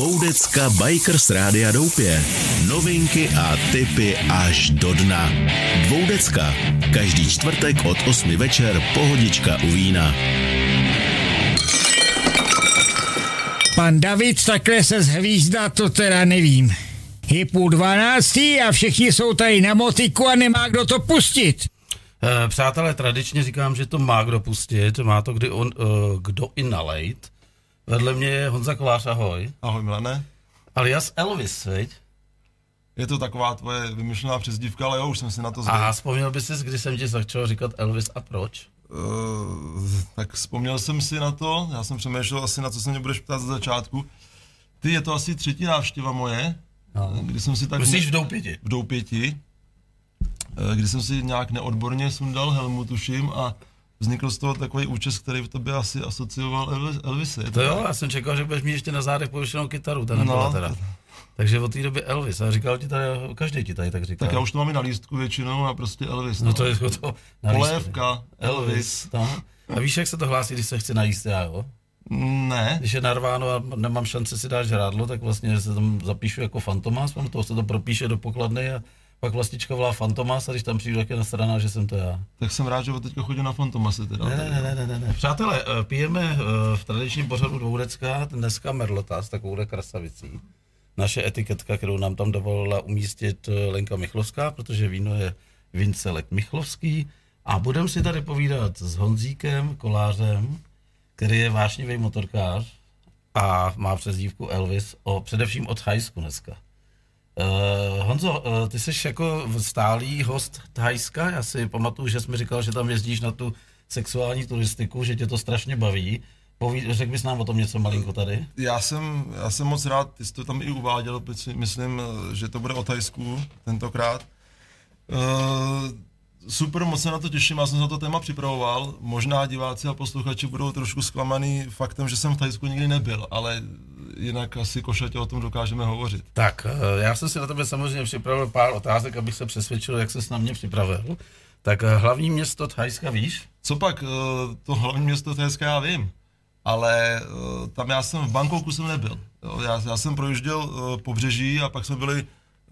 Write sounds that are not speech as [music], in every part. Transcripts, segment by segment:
Dvoudecka Bikers Rádia Doupě. Novinky a tipy až do dna. Dvoudecka. Každý čtvrtek od 8 večer pohodička u vína. Pan David takhle se zhvízdá, to teda nevím. Je půl dvanáctý a všichni jsou tady na motiku a nemá kdo to pustit. Eh, Přátelé, tradičně říkám, že to má kdo pustit, má to kdy on, uh, kdo i nalejt. Vedle mě je Honza Kolář, ahoj. Ahoj Milane. Alias Elvis, veď? Je to taková tvoje vymyšlená přezdívka, ale jo, už jsem si na to zvykl. A vzpomněl bys si, kdy jsem ti začal říkat Elvis a proč? Uh, tak vzpomněl jsem si na to, já jsem přemýšlel asi na co se mě budeš ptát za začátku. Ty, je to asi třetí návštěva moje, No. kdy jsem si tak... Myslíš v Doupěti? V Doupěti, eh, kdy jsem si nějak neodborně sundal helmu, tuším, a vznikl z toho takový účes, který v tobě asi asocioval Elvis, Elvisy. Je To jo, já jsem čekal, že budeš mít ještě na zádech pověšenou kytaru, ta nebyla No. teda. Takže od té doby Elvis, a říkal ti tady, každý ti tady tak říkal. Tak já už to mám i na lístku většinou a prostě Elvis. No to je to. na Polévka, Elvis. Elvis. No. A víš, jak se to hlásí, když se chce najíst já, jo? Ne, Když je narváno a nemám šanci si dát žrádlo, tak vlastně se tam zapíšu jako Fantomas, ono toho se to propíše do pokladny a pak vlastička volá Fantomas a když tam přijdu, tak je nasraná, že jsem to já. tak jsem rád, že od teďka chodím na Fantomasy teda. Ne, ne, ne, ne, ne, ne. Přátelé, eh, pijeme eh, v tradičním pořadu Dvoudecka dneska Merlota s takovouhle krasavicí. Naše etiketka, kterou nám tam dovolila umístit eh, Lenka Michlovská, protože víno je Vincelek Michlovský. A budeme si tady povídat s Honzíkem Kolářem, který je vášnivý motorkář a má přezdívku Elvis, o, především od Thajsku dneska. Uh, Honzo, uh, ty jsi jako stálý host Thajska, já si pamatuju, že jsi mi říkal, že tam jezdíš na tu sexuální turistiku, že tě to strašně baví. Poví, řekl bys nám o tom něco malinko tady? Já jsem, já jsem moc rád, ty jsi to tam i uváděl, myslím, že to bude o Tajsku tentokrát. Uh, super, moc se na to těším, já jsem se na to téma připravoval. Možná diváci a posluchači budou trošku zklamaný faktem, že jsem v Tajsku nikdy nebyl, ale jinak asi košatě o tom dokážeme hovořit. Tak, eh, já jsem si na tebe samozřejmě připravil pár otázek, abych se přesvědčil, jak ses na mě připravil. Tak eh, hlavní město Thajska víš? Co pak, uh, to hlavní město Tajska já vím, ale tam já jsem v Bangkoku jsem nebyl. Já, já jsem projížděl pobřeží a pak jsme byli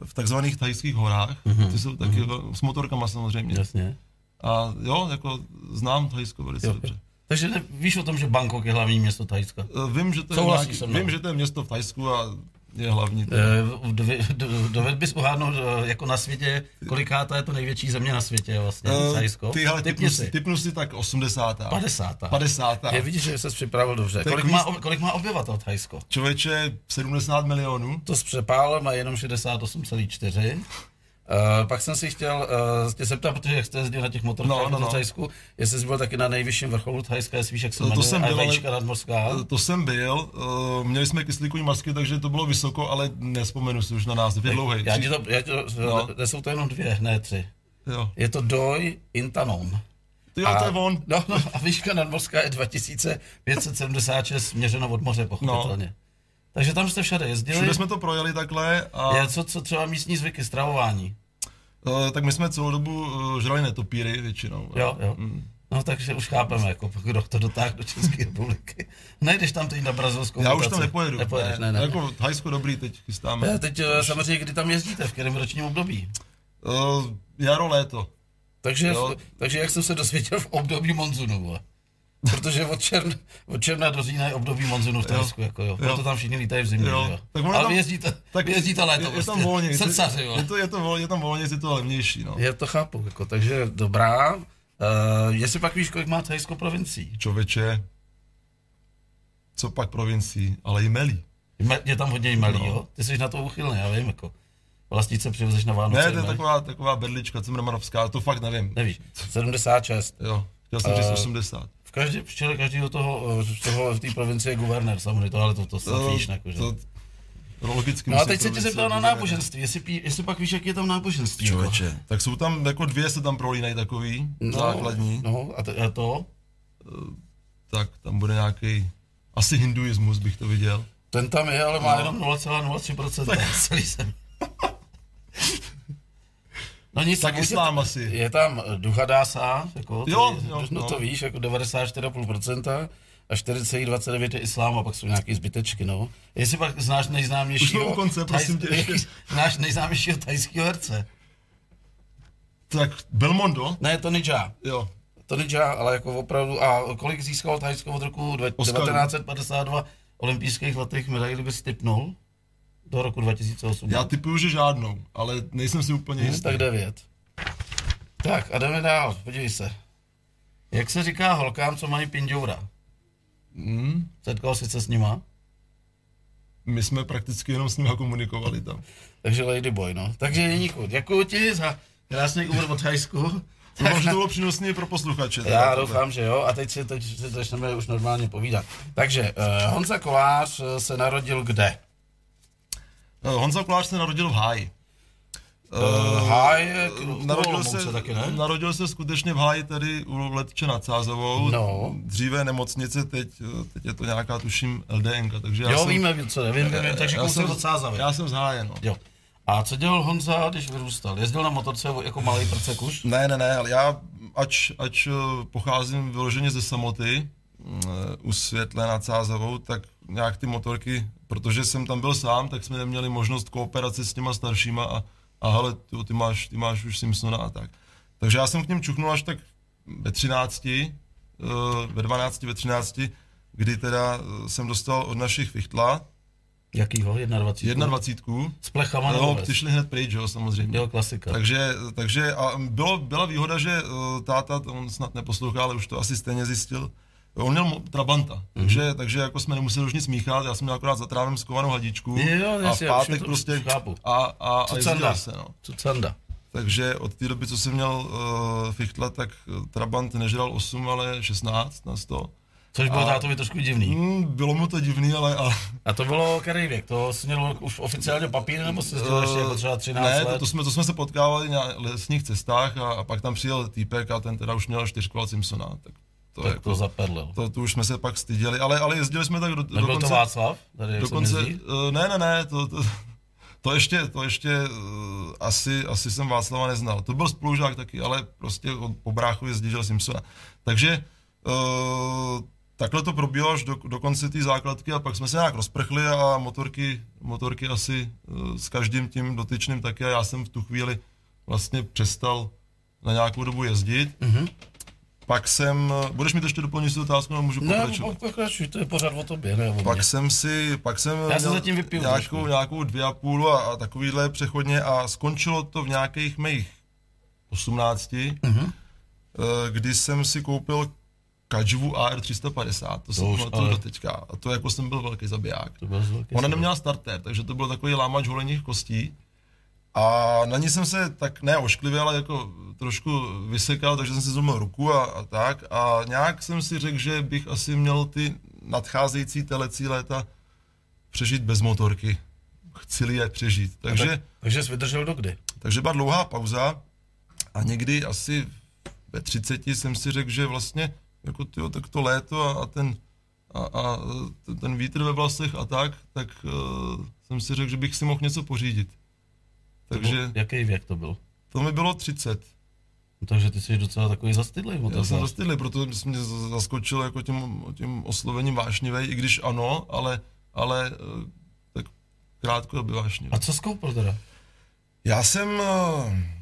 v takzvaných tajských horách, mm-hmm. ty jsou taky mm-hmm. s motorkama samozřejmě. Jasně. A jo, jako znám Thajsko velice Jo. dobře. Takže víš o tom, že Bangkok je hlavní město Thajska? Vím, že to je, nějaký, vím, že to je město v Thajsku a je hlavní. Eh, dově- do- Doved bys uhádnout eh, jako na světě, kolikátá je to největší země na světě vlastně, Eh, Thajsko? Ty, hele, typnu, si. typnu si tak 80. 50. 50. Je vidíš, že jsi připravil dobře. Kolik víš- má, kolik má obyvatel Thajsko? Člověče 70 milionů. To s přepálem má jenom 68,4. Uh, pak jsem si chtěl uh, tě zeptat, protože jak jste jezdil na těch motorkách No, no, no, no, no. v Thajsku, jestli jsi byl taky na nejvyšším vrcholu Thajska, jestli víš, jak se To- to jmenuje, jsem byl, ale- nadmorská. Eh, To jsem byl, uh, měli jsme kyslíkový masky, takže to bylo vysoko, ale nespomenu si už na název, je dlouhý. Já ti to, já ti to, No. no. jsou to jenom dvě, ne tři. Jo. Je to Doj Intanon. Ty jo, to je on. No, no, a výška nadmorská je 2576 měřeno od moře, pochopitelně. No. Takže tam jste všade jezdili. Všude jsme to projeli takhle a Je, co, co třeba místní zvyky, stravování. uh, tak my jsme celou dobu uh, žrali netopíry většinou. Jo, jo. Mm. No takže už chápeme, jako kdo to dotáhl do České republiky. [laughs] Nejdeš tam teď na brazilskou Já už mutaci. tam nepojedu. Nepojedeš, ne, ne. Jako Thajsko dobrý, teď chystáme. Ne, teď eh, samozřejmě, kdy tam jezdíte, v kterém ročním období. Uh, jaro, léto. Takže, Jo. takže jak jsem se dosvěděl v období monzunu. Protože od, čern, od června do října je období monzunu v Thajsku, jako jo. Proto tam všichni lítají v zimě, Jo. jo. jo. Tak Ale tam- jezdíte, tak jezdíte léto, je, je tam prostě. volně. Srdcaři, jo. je, to, je, to volně, je tam volně, je to levnější. No. Já to chápu, jako, takže dobrá. Uh, jestli pak víš, kolik má Thajsko provincií? Člověče, co pak provincií, ale i melí. Me- Je tam hodně jmelí, No. jo? Ty jsi na to uchylný, já vím, jako. Vlastice přivezeš na Vánoce. Ne, to je taková, taková berlička cimrmanovská, to fakt nevím. Nevíš, 76. Jo, chtěl jsem říct Eh, 80. V každé, v čele každého toho, eh, toho v té provincie je guvernér, samozřejmě to, ale to, to snad víš, jako, že? to, to logicky No a teď se tě zeptal na náboženství, jestli, pí, jestli pak víš, jak je tam náboženství. jako. Člověče. Tak jsou tam jako dvě se tam prolínají takový, No, základní. No, a, to, a to? Tak tam bude nějaký asi hinduismus bych to viděl. Ten tam je, ale má No. jenom 0,03% tak. celý jsem. [laughs] No nic, Tak islám asi. Je tam Duhadása, jako, Jo, jo, no, no. to víš, jako 94,5%. a 4,29 je islám a pak jsou nějaké zbytečky, no. Jestli pak znáš nejznámějšího... Už konce, prosím tě, ještě. [laughs] Znáš nejznámějšího tajského herce? Tak Belmondo? Ne, to Nidža. Jo. To Nidža, ale jako opravdu, a kolik získal Tajsko od roku dve- Oscar. 1952 olympijských letech medailí, kdyby si typnul? Do roku 2008. Já typuju, že žádnou, ale nejsem si úplně jistý. tak devět. Tak a jdeme dál, podívej se. Jak se říká holkám, co mají pindoura? Hmm? Setkal jsi se s nima? My jsme prakticky jenom s nimi komunikovali tam. Takže Ladyboy, no. Takže Jeníku, děkuji ti za krásný úvod od Hajsku. Doufám, že to bylo přínosné pro posluchače. Já doufám, že jo. A teď si, teď si začneme už normálně povídat. Takže uh, Honza Kolář eh, se narodil kde? Eh, Honza Kolář se narodil v Háji. Uh, Háj, u Narodil se, taky, ne? narodil se skutečně v Háji, tady u Letče nad Sázovou. No. Dříve nemocnice, teď, eh, teď je to nějaká, tuším, LDN. Takže já Jo, jsem, víme, co ne, vím, vím, vím, takže já kousek jsem, od Sázavy. já jsem z Háje, no. Jo. A co dělal Honza, když vyrůstal? Jezdil na motorce jako malý prcek už? Ne, ne, ne, ale já, ač, ač eh, pocházím vyloženě ze samoty, eh, u Světle nad Sázavou, tak nějak ty motorky, protože jsem tam byl sám, tak jsme neměli možnost kooperace s těma staršíma a, a hele, ty, ty, máš, ty máš už Simpsona a tak. Takže já jsem k něm čuchnul až tak ve 13, eh, ve 12, ve 13, kdy teda eh, jsem dostal od našich Fichtla Jakýho? 21. 21. S plechama nebo No, ty šli hned pryč, jo, samozřejmě. Jo, klasika. Takže, takže a bylo, byla výhoda, že uh, táta, on snad neposlouchá, ale už to asi stejně zjistil, on měl Trabanta, Mhm. takže, takže jako jsme nemuseli už nic míchat, já jsem měl akorát za trávem skovanou hadičku Jo, a v pátek to prostě chápu. a, a, a jezdil se, no. Cucanda. Takže od té doby, co jsem měl uh, Fichtla, tak uh, Trabant nežral 8, ale 16 na 100. Což bylo A- tátovi trošku divný. Hmm, bylo mu to divný, ale, ale A to bylo který věk? To jsi měl už oficiálně papír, nebo jsi dělal ještě jako třeba 13 ne, let? to, to, jsme, to jsme se potkávali na lesních cestách a, a pak tam přijel týpek a ten teda už měl čtyřkol Simpsona. Tak to, tak jako, to zaperlil. to, to, už jsme se pak styděli, ale, ale jezdili jsme tak do, Nebyl to dokonce, Václav? Tady dokonce uh, ne, ne, ne, to, to, to ještě, to ještě uh, asi, asi jsem Václava neznal. To byl spolužák taky, ale prostě od, po bráchu jezdil Simpsona. Takže uh, takhle to probíhalo až do, do konce té základky a pak jsme se nějak rozprchli a motorky, motorky asi uh, s každým tím dotyčným taky a já jsem v tu chvíli vlastně přestal na nějakou dobu jezdit. Mhm. Pak jsem, budeš mi to ještě doplnit tu otázku, nebo můžu Ne, pokračovat? pokračuj, to je pořád o tobě, ne o. Pak jsem si, pak jsem Já měl zatím vypiju nějakou, trošku. nějakou dvě a půl a, a takovýhle přechodně a skončilo to v nějakých mých 18, Mhm. eh, kdy jsem si koupil Kajvu AR350, to jsem už, pamatuju ale- do teďka. A to jako jsem byl velký zabiják. To byl velký Ona neměla starter, takže to byl takový lámač holených kostí. A na ní jsem se tak ne ošklivě, ale jako trošku vysekal, takže jsem si zlomil ruku a, a tak. A nějak jsem si řekl, že bych asi měl ty nadcházející telecí léta přežít bez motorky. Chci je přežít. Takže, Tak, takže jsi vydržel do kdy? takže byla dlouhá pauza a někdy asi ve 30 jsem si řekl, že vlastně jako tyjo, tak to léto a, a ten a, a ten vítr ve vlasech a tak, tak uh, jsem si řekl, že bych si mohl něco pořídit. Takže... Takže Jaký věk to byl? to mi bylo 30. No, takže ty jsi docela takový zastydlý Já jsem dostydlý, proto jsem mě zaskočil jako tím, tím oslovením vášnivej, i když ano, ale, ale eh, tak krátko by vášnivý. A co jsi koupil teda? Já jsem, eh,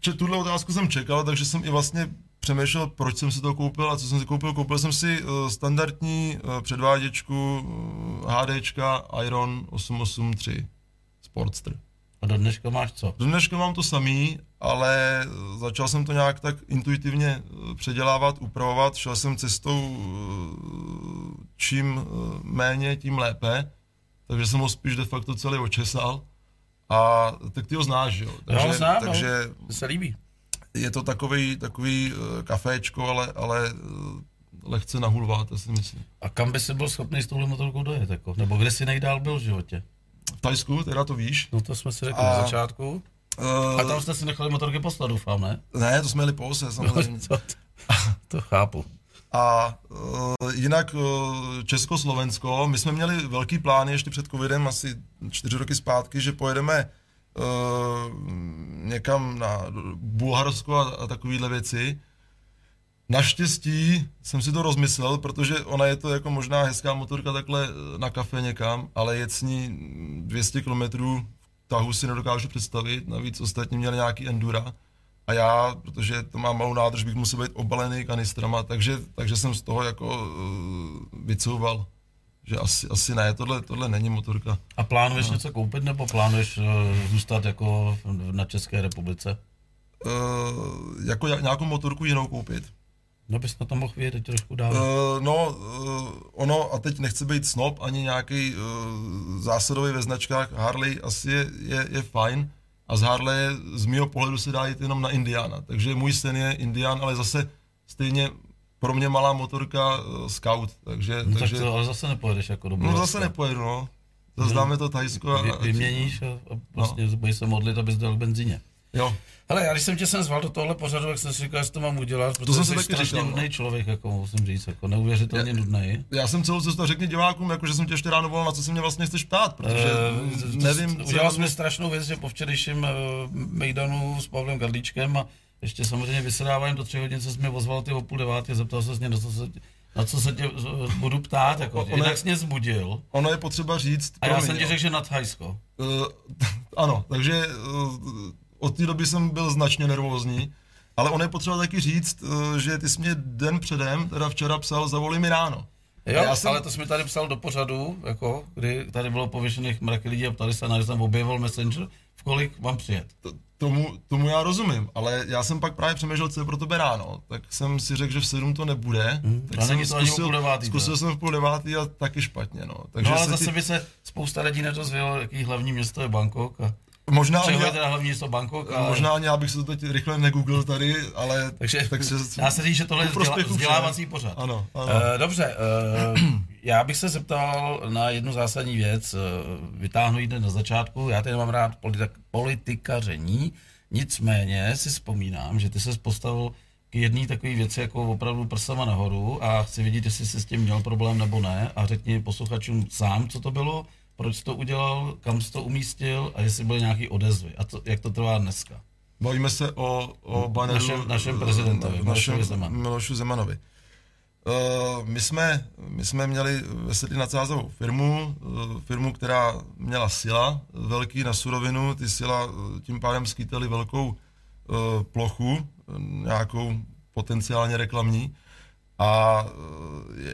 če, tuhle otázku jsem čekal, takže jsem i vlastně přemýšlel, proč jsem si to koupil a co jsem si koupil. Koupil jsem si eh, standardní předváděčku HDčka Iron 883 Sportster. A do dneška máš co? Do dneška mám to samý, ale začal jsem to nějak tak intuitivně eh, předělávat, upravovat. Šel jsem cestou eh, čím eh, méně, tím lépe. Takže jsem ho spíš de facto celý očesal. A tak ty ho znáš, jo? Takže, ho znám, no. takže To se líbí. je to takový, takový kaféčko, ale, ale eh, lehce nahulváte, si myslím. A kam by si byl schopný s touhle motorkou dojet? Jako? Nebo kde jsi nejdál byl v životě? V Tajsku, teda to víš. No to jsme si řekli A- na začátku. Uh, A tam jste si nechali motorky poslat, doufám, ne? Ne, to jsme jeli po ose, samozřejmě. [laughs] to, to chápu. A uh, jinak uh, Československo, my jsme měli velký plány ještě před covidem, asi čtyři roky zpátky, že pojedeme uh, někam na Bulharsko a, a takovéhle věci. Naštěstí jsem si to rozmyslel, protože ona je to jako možná hezká motorka takhle eh, na kafe někam, ale jet s ní 200 km tahu si nedokážu představit, navíc ostatní měli nějaký endura a já, protože to mám malou nádrž, bych musel být obalený kanistrama, takže, takže jsem z toho jako uh, vycouval že asi, asi ne, tohle, tohle není motorka. A plánuješ no. něco koupit, nebo plánuješ uh, zůstat jako na České republice? Uh, jako nějakou motorku jinou koupit. No bys na to mohl vědět trošku dál. Uh, no, uh, ono, a teď nechci být snob, ani nějaký uh, zásadový ve značkách, Harley asi je, je, je fajn, a z Harley z mého pohledu se dá jít jenom na Indiana, takže můj sen je Indian, ale zase stejně pro mě malá motorka uh, Scout, takže... No takže... tak to ale zase nepojedeš jako do No zase nepojedu, no. Zase no, dáme to Thajsko a... Vy, vyměníš a, a vlastně no. budeš se modlit, abys dal benzíně. Jo. Hele, já když jsem tě sem zval do tohle pořadu, jak jsem si říkal, že to mám udělat, protože to jsi strašně říkal, nudný no. člověk, jako musím říct, jako neuvěřitelně já, nudný. Já jsem celou cestu řekni divákům, jako, že jsem tě ještě ráno volal, na co se mě vlastně chceš ptát, protože uh, nevím... Udělal jsem strašnou věc, že po včerejším uh, mejdanu s Pavlem Gardlíčkem a ještě samozřejmě vysedáváním do tři hodin se mě ozval ty o půl devátý, zeptal se mě, na co se, na co se tě budu ptát, jako, ono jinak jsi mě zbudil. Ono je potřeba říct... A já jsem ti řekl, že na Thajsko. Uh, [laughs] ano, takže uh, od té doby jsem byl značně nervózní, ale ono je potřeba taky říct, uh, že ty jsi mě den předem, teda včera psal, zavolí mi ráno. Jo, já jsem... ale to jsi mi tady psal do pořadu, jako, kdy tady bylo pověšených mraky lidí a ptali se, na jsem objevil Messenger, v kolik mám přijet. To, tomu, tomu já rozumím, ale já jsem pak právě přemýšlel, co je pro tebe ráno, tak jsem si řekl, že v 7 to nebude, hmm, tak jsem zkusil, devátý, zkusil jsem v půl devátý a taky špatně, no. Takže no ale zase ty... by se spousta lidí nedozvědělo, jaký hlavní město je Bangkok a... Možná Čeho je teda hlavní město Bangkok? Ale... Možná ani já bych se to teď rychle negooglil tady, ale... Takže tak se, dá se říct, že tohle je vzdělávací pořad. Ano, ano. Uh, dobře, uh, já bych se zeptal na jednu zásadní věc. Uh, vytáhnu ji na začátku. Já tady nemám rád politik, politikaření, nicméně si vzpomínám, že ty se postavil k jedné takové věci jako opravdu prsama nahoru a chci vidět, jestli jsi s tím měl problém nebo ne a řekni posluchačům sám, co to bylo, proč to udělal, kam to umístil a jestli byly nějaký odezvy a to, jak to trvá dneska. Bavíme se o, o baneru, našem, našem prezidentovi, na, našem Zeman. Milošu Zemanovi. Uh, my, jsme, my jsme měli ve Sedli nadsázovou firmu, uh, firmu, která měla sila velký na surovinu, ty sila uh, tím pádem skýtaly velkou uh, plochu, nějakou potenciálně reklamní. A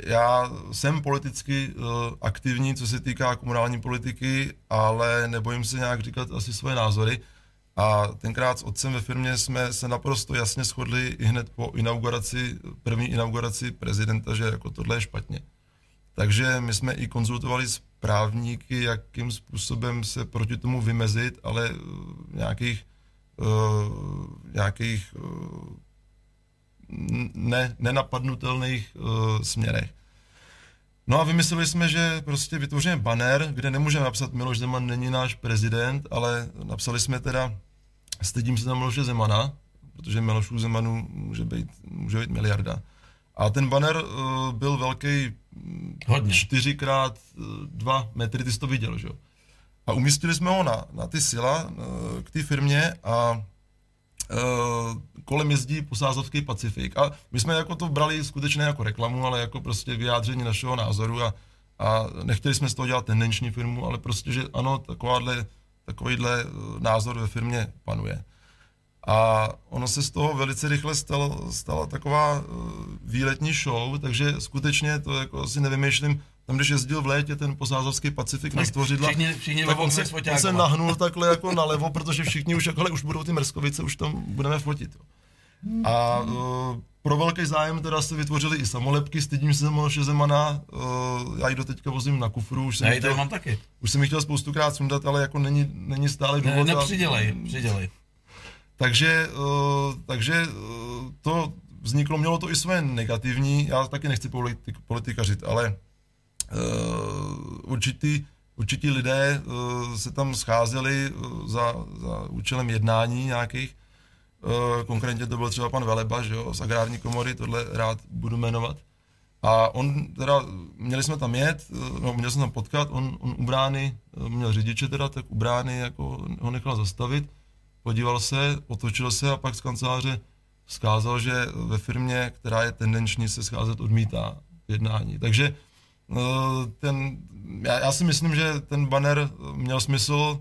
já jsem politicky aktivní, co se týká komunální politiky, ale nebojím se nějak říkat asi svoje názory. A tenkrát s otcem ve firmě jsme se naprosto jasně shodli i hned po inauguraci, první inauguraci prezidenta, že jako tohle je špatně. Takže my jsme i konzultovali s právníky, jakým způsobem se proti tomu vymezit, ale v nějakých, nějakých ne, nenapadnutelných uh, směrech. No a vymysleli jsme, že prostě vytvoříme banner, kde nemůžeme napsat Miloš Zeman není náš prezident, ale napsali jsme teda stydím se tam Miloše Zemana, protože Milošů Zemanů může být, může být miliarda. A ten banner uh, byl velký Hodně. 4x2 metry, ty jsi to viděl, že jo? A umístili jsme ho na, na ty sila, uh, k té firmě a kolem jezdí posázovský Pacifik. A my jsme jako to brali skutečně jako reklamu, ale jako prostě vyjádření našeho názoru a, a nechtěli jsme z toho dělat tendenční firmu, ale prostě, že ano, takováhle, takovýhle názor ve firmě panuje. A ono se z toho velice rychle stalo, stala taková výletní show, takže skutečně to jako si nevymýšlím, tam, když jezdil v létě ten posázovský Pacifik na stvořidla, všichni, všichni tak on se, on se nahnul [laughs] takhle jako nalevo, protože všichni už, jako, už budou ty Mrskovice, už tam budeme fotit. Jo. A uh, pro velký zájem teda se vytvořili i samolepky, stydím se Miloše Zemana, uh, já ji do teďka vozím na kufru, už jsem, já chtěl, mám taky. už jsem ji chtěl spoustukrát sundat, ale jako není, není stále důvod. Ne, nepřidělej, a, přidělej. Takže, uh, takže uh, to vzniklo, mělo to i své negativní, já taky nechci politik, politikařit, ale uh, určitý, určití lidé uh, se tam scházeli uh, za, za účelem jednání nějakých, konkrétně to byl třeba pan Veleba, že jo, z agrární komory, tohle rád budu jmenovat. A on teda, měli jsme tam jet, no, měl jsem tam potkat, on, on u brány, měl řidiče teda, tak u brány jako ho nechal zastavit, podíval se, otočil se a pak z kanceláře vzkázal, že ve firmě, která je tendenční se scházet, odmítá jednání. Takže eh, ten, já, já si myslím, že ten banner měl smysl,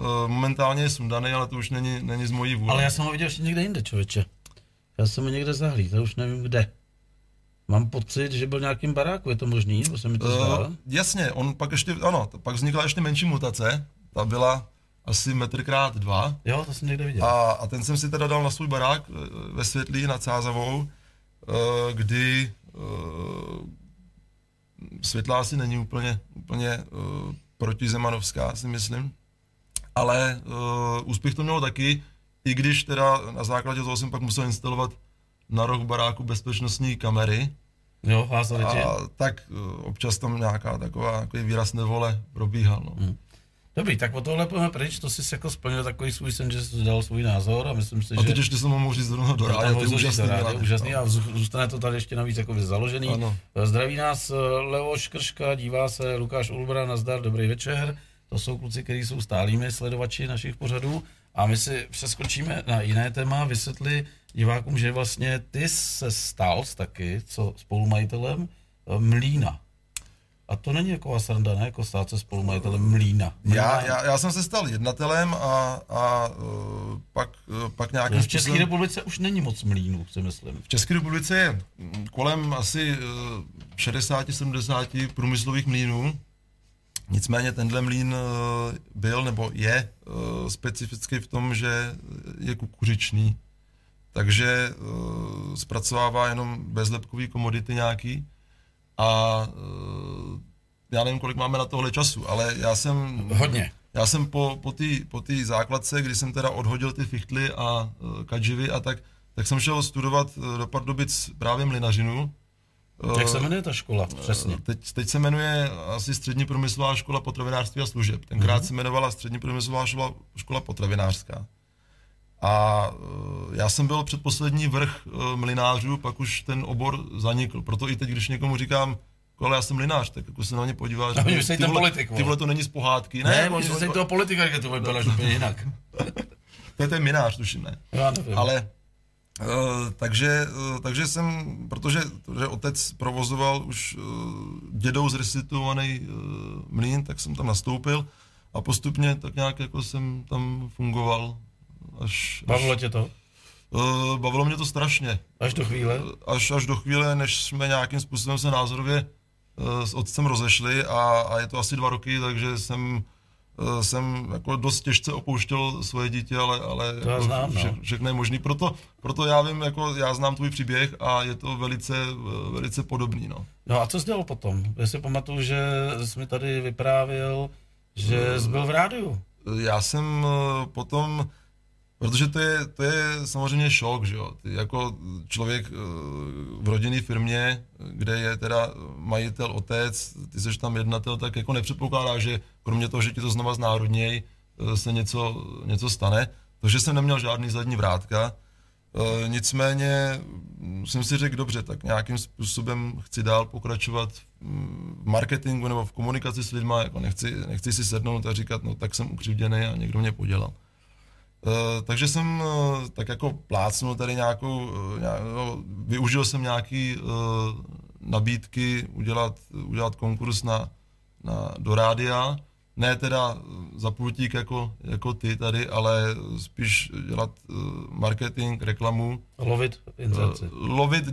eh, momentálně je sundaný, ale to už není, není z mojí vůle. Ale já jsem ho viděl ještě někde jinde, člověče. Já jsem ho někde zahlíd, já už nevím kde. Mám pocit, že byl nějakým baráku, je to možný, nebo se mi to? Uh, jasně, on pak ještě, ano, pak vznikla ještě menší mutace, ta byla asi metr krát dva. Jo, to jsem někde viděl. A, a ten jsem si teda dal na svůj barák eh, ve Světlí nad Sázavou, kdy Světlá asi není úplně, úplně uh, protizemanovská, si myslím. Ale uh, úspěch to mělo taky, i když teda na základě toho jsem pak musel instalovat na roh baráku bezpečnostní kamery. Jo, a tak uh, občas tam nějaká taková takový výraz nevole probíhal. No. Hmm. Dobrý, tak o tohle pojďme pryč, to si jako splnil takový svůj sen, že jsi dal svůj názor a myslím si, a teď že... ještě jsem mohl říct zrovna do rádia, to je úžasný. Do rádia, úžasný no. a zůstane to tady ještě navíc jako založený. Ano. Zdraví nás eh, Leo Škrška, dívá se Lukáš Ulbra, nazdar, dobrý večer. To jsou kluci, kteří jsou stálými sledovači našich pořadů. A my si přeskočíme na jiné téma, vysvětli divákům, že vlastně ty se stal taky, co spolumajitelem eh, Mlína. A to není jako sranda, ne? Jako stát se spolumajitelem Mlína. Já, já, já, jsem se stal jednatelem a, a uh, pak, uh, pak nějakým no, V České způsobem... republice už není moc mlínů, si myslím. V České republice je kolem asi uh, 60-70 průmyslových mlínů. Nicméně tenhle mlín byl nebo je specifický v tom, že je kukuřičný. Takže zpracovává jenom bezlepkový komodity nějaký a já nevím, kolik máme na tohle času, ale já jsem... Hodně. Já jsem po, po té po tý základce, kdy jsem teda odhodil ty fichtly a uh, kadživy a tak, tak jsem šel studovat uh, do Pardubic právě mlinařinu. Jak se jmenuje ta škola přesně? Teď, teď se jmenuje asi Střední průmyslová škola potravinářství a služeb. Tenkrát mm-hmm. se jmenovala Střední průmyslová škola, škola potravinářská. A já jsem byl předposlední vrch mlinářů, pak už ten obor zanikl. Proto i teď, když někomu říkám, ale já jsem mlinář, tak jako se na ně podívá, že ty, ty, vole, politik, ty vole to není z pohádky. Ne, ne oni se toho politika, jak to vypadá úplně jinak. [laughs] to je ten minář, tuším, ne. Já Ale Uh, takže, uh, takže jsem, protože, protože otec provozoval už uh, dědou zrestituovaný uh, mlín, tak jsem tam nastoupil a postupně tak nějak jako jsem tam fungoval Až, Bavilo tě to? Uh, bavilo mě to strašně. Až do chvíle? Až, až do chvíle, než jsme nějakým způsobem se názorově s otcem rozešli a, a je to asi dva roky, takže jsem uh, jsem jako dost těžce opouštěl svoje dítě, ale, ale to jako znám, vše, no. všechno je možný. Proto, proto já vím, jako já znám tvůj příběh a je to velice, velice podobný. No. no a co jsi dělal potom? Já si pamatuju, že jsi mi tady vyprávěl, že jsi byl v rádiu. Já jsem potom Protože to je, to je samozřejmě šok, že jo. Ty jako člověk eh, v rodinné firmě, kde je teda majitel, otec, ty jsi tam jednatel, tak jako nepředpokládá, že kromě toho, že ti to znova znárodněj, eh, se něco, něco stane. Takže jsem neměl žádný zadní vrátka. E, nicméně jsem si řekl, dobře, tak nějakým způsobem chci dál pokračovat v marketingu nebo v komunikaci s lidmi, jako nechci, nechci si sednout a říkat, no tak jsem ukřivděný a někdo mě podělal. Uh, takže jsem uh, tak jako plácnul tady nějakou, uh, nějak, no, využil jsem nějaký uh, nabídky udělat, udělat konkurs na, na, do rádia, ne teda za půltík jako, jako ty tady, ale spíš dělat uh, marketing, reklamu. Lovit inzerci. Uh, lovit,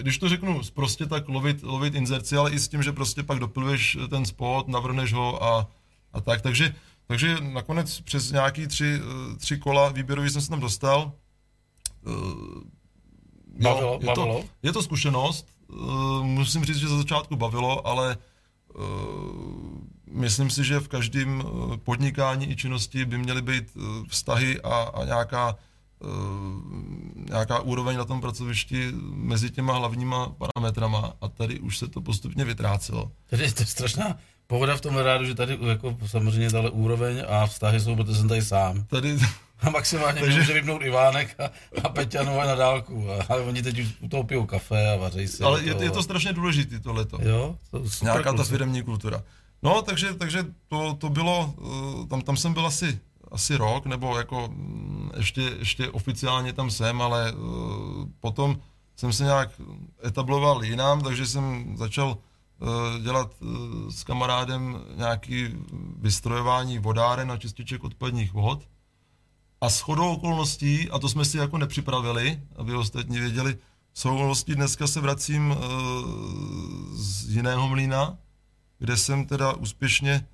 když to řeknu prostě tak lovit, lovit inzerci, ale i s tím, že prostě pak dopiluješ ten spot, navrhneš ho a, a tak, takže takže nakonec přes nějaký tři, eh, tři kola výběrový jsem se tam dostal. Eh, bavilo, jo, je, bavilo? To, je to zkušenost. Eh, musím říct, že za začátku bavilo, ale myslím si, že v každém podnikání i činnosti by měly být vztahy a, a nějaká, nějaká úroveň na tom pracovišti mezi těma hlavníma parametrama a tady už se to postupně vytrácelo. Tady je to strašná Pohoda v tom rádu, že tady jako samozřejmě dále úroveň a vztahy jsou, protože jsem tady sám. Tady... A maximálně Takže... může vypnout Ivánek a, a Peťanové na dálku. A, oni teď už u toho pijou kafe a vaří si. Ale je, to, je to strašně důležité tohleto. Jo? To Nějaká ta firmní kultura. No, takže, takže to, to bylo, eh, tam, tam jsem byl asi, asi rok, nebo jako mm, ještě, ještě oficiálně tam jsem, ale uh, potom jsem se nějak etabloval jinam, takže jsem začal dělat uh, s kamarádem nějaký vystrojování vodáren a čističek odpadních vod. A s chodou okolností, a to jsme si jako nepřipravili, aby ostatní věděli, s okolností dneska se vracím uh, z jiného mlína, kde jsem teda úspěšně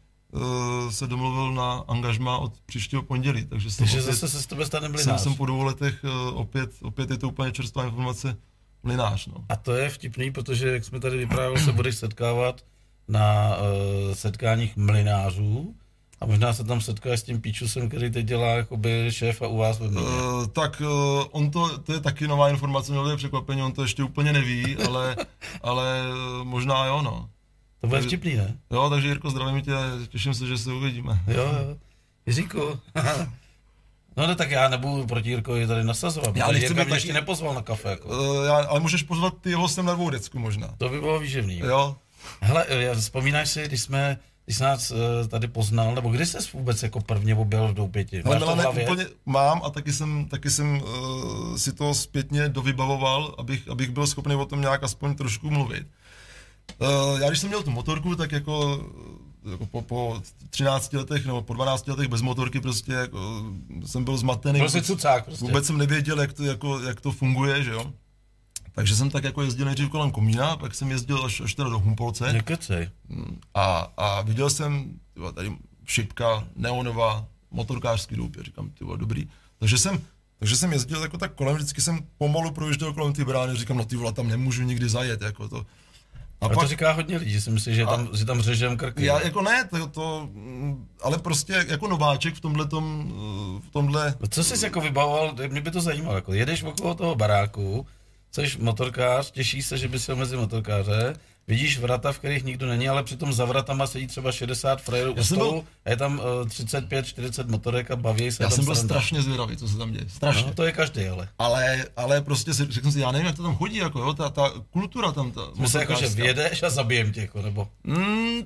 se domluvil na angažma od příštího pondělí. Takže, jsem Takže opět, zase se z tebe stane jsem, mlinář. jsem po dvou letech opět, opět je to úplně čerstvá informace, mlinář. No. A to je vtipný, protože jak jsme tady vyprávěli, se budeš setkávat na uh, setkáních mlinářů a možná se tam setkáš s tím píčusem, který teď dělá jakoby šéfa u vás ve. Uh, tak uh, on to, to je taky nová informace, mělo je překvapení, on to ještě úplně neví, ale, [laughs] ale možná jo, no. To bude vtipný, ne? Jo, takže Jirko, zdravím tě, těším se, že se uvidíme. Jo, jo. Jiříku. [laughs] No ne, tak já nebudu proti Jirkovi tady nasazovat, Já nechci Jirka mě ještě nepozval na kafe. Jako. Uh, já, ale můžeš pozvat ty hostem na Dvoudecku možná. To by bylo výživný. Jo, Hele, eh, vzpomínáš si, když jsme, když jsi nás eh, tady poznal, nebo kdy jsi vůbec jako prvně objel v Doupěti? Máš Milane, hlavě? úplně mám a taky jsem, taky jsem uh, si to zpětně dovybavoval, abych, abych byl schopný o tom nějak aspoň trošku mluvit. Uh, já když jsem měl tu motorku, tak jako, jako po, po 13 letech nebo po 12 letech bez motorky prostě jako, jsem byl zmatený. Byl jsi Vůbec- cucák prostě. Vůbec jsem nevěděl, jak to, jako, jak to funguje, že jo. Takže jsem tak jako jezdil nejdřív kolem Komína, pak jsem jezdil až, až teda do Humpolce. Nekecej. A, a viděl jsem tyva, tady šipka, neonová, motorkářský důb, já říkám, ty dobrý. Takže jsem, takže jsem jezdil jako tak kolem, vždycky jsem pomalu projížděl kolem ty brány, říkám, no ty vole, tam nemůžu nikdy zajet, jako to. A A to říká hodně lidí, si myslí, že tam, že tam řežem krky. já jako ne, to, to, ale prostě jako nováček v tomhle tom, v tomhle, No co jsi jako vybavoval, mě by to zajímalo, jako jedeš okolo toho baráku, jsi motorkář, těšíš se, že by se mezi motorkáře, vidíš vrata, v kterých nikdo není, ale přitom za vratama sedí třeba 60 frajerů u stolu byl- a je tam uh, 35-40 motorek a baví se já tam jsem byl sranda. strašně zvědavý, co se tam děje, strašně. No, to je každý, ale. Ale, ale prostě si, řekl jsem si, já nevím, jak to tam chodí, jako jo, ta, ta kultura tam, ta Myslím, jako, že vjedeš a zabijem tě, jako, nebo... Mm,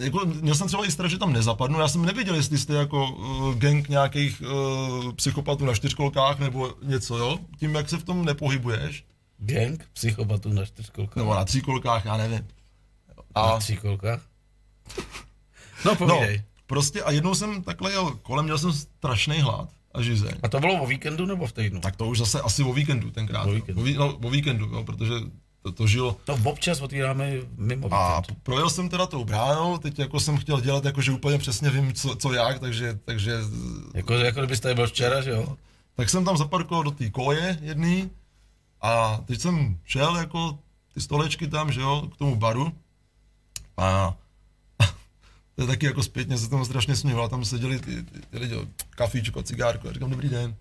jako, měl jsem třeba i strach, že tam nezapadnu, já jsem nevěděl, jestli jste jako uh, gang nějakých uh, psychopatů na čtyřkolkách nebo něco, jo? Tím, jak se v tom nepohybuješ, Gang psychopatů na čtyřkolkách. nebo na tříkolkách, já nevím. Na A, tříkolkách? [laughs] No, no, povídej. prostě a jednou jsem takhle jel kolem, měl jsem strašný hlad a žizeň. A to bylo o víkendu nebo v týdnu? Tak to už zase asi o víkendu tenkrát. O víkendu. O, ví, no, o víkendu, jo, protože to, to žilo. To občas otvíráme mimo A víkend. projel jsem teda tou bránou, teď jako jsem chtěl dělat, jako že úplně přesně vím, co, co jak, takže, takže Jako, jako kdybyste tady byl včera, že jo? Tak jsem tam zaparkoval do té koje jedný a teď jsem šel jako ty stolečky tam, že jo, k tomu baru. A [laughs] to je taky jako zpětně se tomu strašně smělo, tam seděli ty, ty, ty lidi, kafíčko, cigárko, a říkám, dobrý den,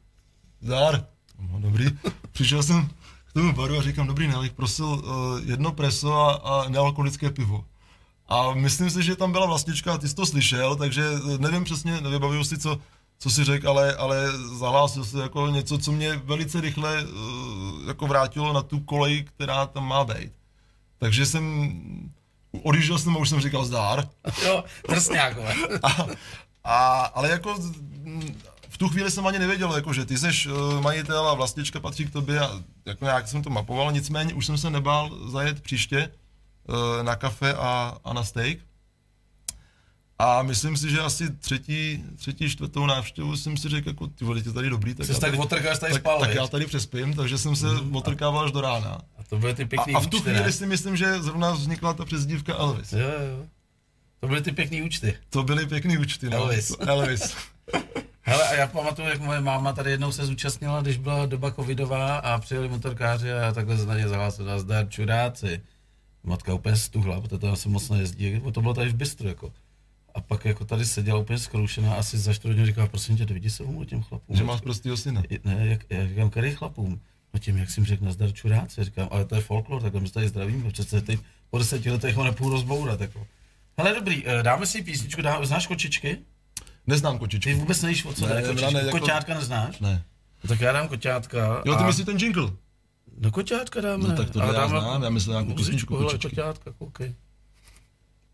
zdar, no, dobrý, [laughs] přišel jsem k tomu baru a říkám, dobrý den, já bych prosil uh, jedno preso a, a nealkoholické pivo. A myslím si, že tam byla vlastnička, ty jsi to slyšel, takže eh, nevím přesně, nevybavuju si, co, co si řekl, ale, ale zahlásil se jako něco, co mě velice rychle uh, jako vrátilo na tu kolej, která tam má být. Takže jsem, odjížděl jsem a už jsem říkal zdár. Jo, drsňákové. A, a, ale jako v tu chvíli jsem ani nevěděl, jako, že ty jsi uh, majitel a vlastnička patří k tobě a jako nějak jsem to mapoval, nicméně už jsem se nebál zajet příště uh, na kafe a, a na steak. A myslím si, že asi třetí, třetí čtvrtou návštěvu jsem si řekl, jako ty vole, je tady dobrý, tak, Jsi já tak tady, otrkáš tady tak, spal, tak já tady přespím, takže jsem se otrkával až do rána. A to byly ty A, pěkný a v tu účty, chvíli ne? si myslím, že zrovna vznikla ta přezdívka Elvis. Jo, jo. To byly ty pěkný účty. To byly pěkný účty, no. Elvis. [laughs] Elvis. [laughs] Hele, a já pamatuju, jak moje máma tady jednou se zúčastnila, když byla doba covidová a přijeli motorkáři a takhle se na ně zahlásila, zdar čuráci. Matka úplně stuhla, protože to asi moc nejezdí, to bylo tady v Bystru, jako. A pak jako tady seděla úplně zkroušená, asi za čtvrt hodinu říká, prosím tě, vidíš se umů těm chlapům. že máš prostýho syna. Ne, jak, já říkám, který chlapům? No tím, jak jsem řekl, nazdar čuráci, říkám, ale to je folklor, takhle my se tady zdravíme, přece teď po deseti letech ho nepůjdu rozbourat, jako. Hele, dobrý, eh, dáme si písničku, dá, znáš kočičky? Neznám kočičku. Ty vůbec nevíš, o co Ne, ne, jako- Koťátka neznáš? Ne. No, tak já dám koťátka. Jo, ty a... myslíš ten jingle? No koťátka dáme. No, tak to ale já dáme znám, já myslím nějakou písničku hele, kočičky. koťátka, koukej.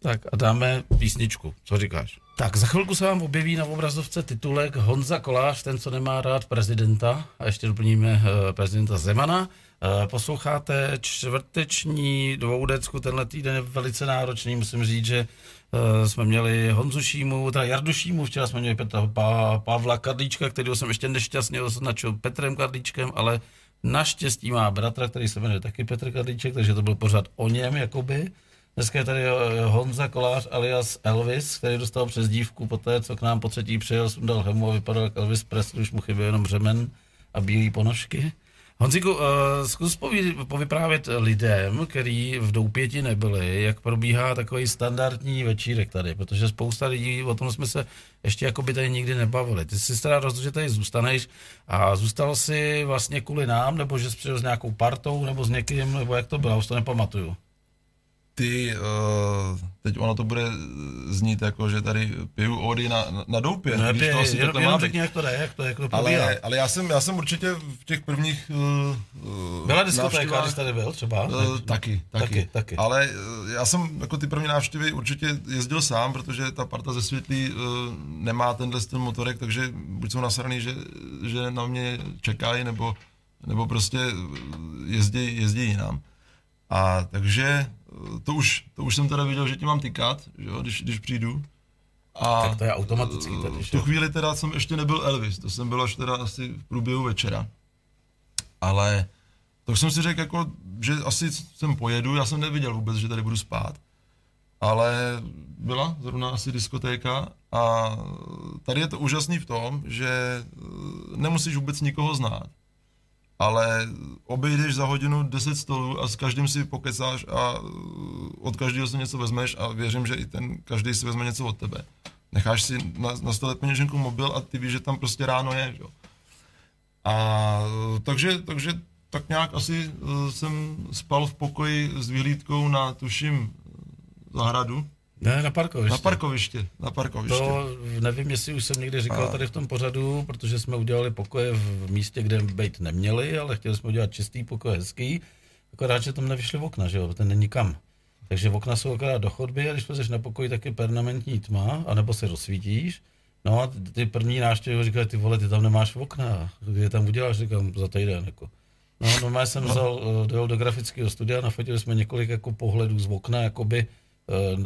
Tak a dáme písničku. Co říkáš? Tak za chvilku se vám objeví na obrazovce titulek Honza Kolář, ten, co nemá rád prezidenta. A ještě doplníme uh, prezidenta Zemana. Uh, posloucháte čtvrteční dvoudecku, tenhle týden je velice náročný, musím říct, že uh, jsme měli Honzu Šímu, teda Jardu Šímu, včera jsme měli Petra pa, Pavla Karlíčka, kterého jsem ještě nešťastně označil Petrem Karlíčkem, ale naštěstí má bratra, který se jmenuje taky Petr Karlíček, takže to byl pořád o něm, jakoby. Dneska je tady Honza Kolář alias Elvis, který dostal přes dívku po té, co k nám po třetí přijel, sundal hemu a vypadal jak Elvis Presley, už mu chyběl jenom řemen a bílý ponožky. Honziku, uh, zkus povyprávět lidem, kteří v Doupěti nebyli, jak probíhá takový standardní večírek tady, protože spousta lidí, o tom jsme se ještě jako by tady nikdy nebavili. Ty jsi teda rozhodl, že tady zůstaneš a zůstal jsi vlastně kvůli nám, nebo že jsi přijel s nějakou partou, nebo s někým, nebo jak to bylo, už to nepamatuju ty, uh, teď ono to bude znít jako, že tady piju ody na, na doupě. No, když to asi jenom, jenom řekni, jak to jde, jak to, jak to ale, ale já jsem, já jsem určitě v těch prvních uh, Byla diskotéka, když tady byl třeba? Uh, taky, taky, taky, taky. Ale já jsem jako ty první návštěvy určitě jezdil sám, protože ta parta ze Světlí uh, nemá tenhle styl motorek, takže buď jsou nasraný, že, že na mě čekají, nebo, nebo prostě jezdí, jezdí jinam. A takže to už, to už jsem teda viděl, že ti mám tykat, že jo, když, když přijdu. A tak to je automaticky tady, V tu chvíli teda jsem ještě nebyl Elvis, to jsem byl až teda asi v průběhu večera. Ale to jsem si řekl, jako, že asi sem pojedu, já jsem neviděl vůbec, že tady budu spát. Ale byla zrovna asi diskotéka a tady je to úžasný v tom, že nemusíš vůbec nikoho znát ale obejdeš za hodinu 10 stolů a s každým si pokecáš a uh, od každého si něco vezmeš a věřím, že i ten každý si vezme něco od tebe. Necháš si na, na stole peněženku mobil a ty víš, že tam prostě ráno je, že? A uh, takže, takže tak nějak asi uh, jsem spal v pokoji s vyhlídkou na, tuším, zahradu, ne, na parkoviště. Na parkoviště, na parkoviště. To nevím, jestli už jsem někdy říkal a... tady v tom pořadu, protože jsme udělali pokoje v místě, kde být neměli, ale chtěli jsme udělat čistý pokoj, hezký, akorát, že tam nevyšly okna, že jo, ten není kam. Takže okna jsou akorát do chodby a když lezeš na pokoj, tak je permanentní tma, anebo se rozsvítíš. No a ty první návštěvy říkají, ty vole, ty tam nemáš okna, kdy je tam uděláš, říkám, za týden, jako. No, no, jsem vzal, eh, dojel do grafického studia, nafotili jsme několik jako pohledů z okna, jakoby, Eh,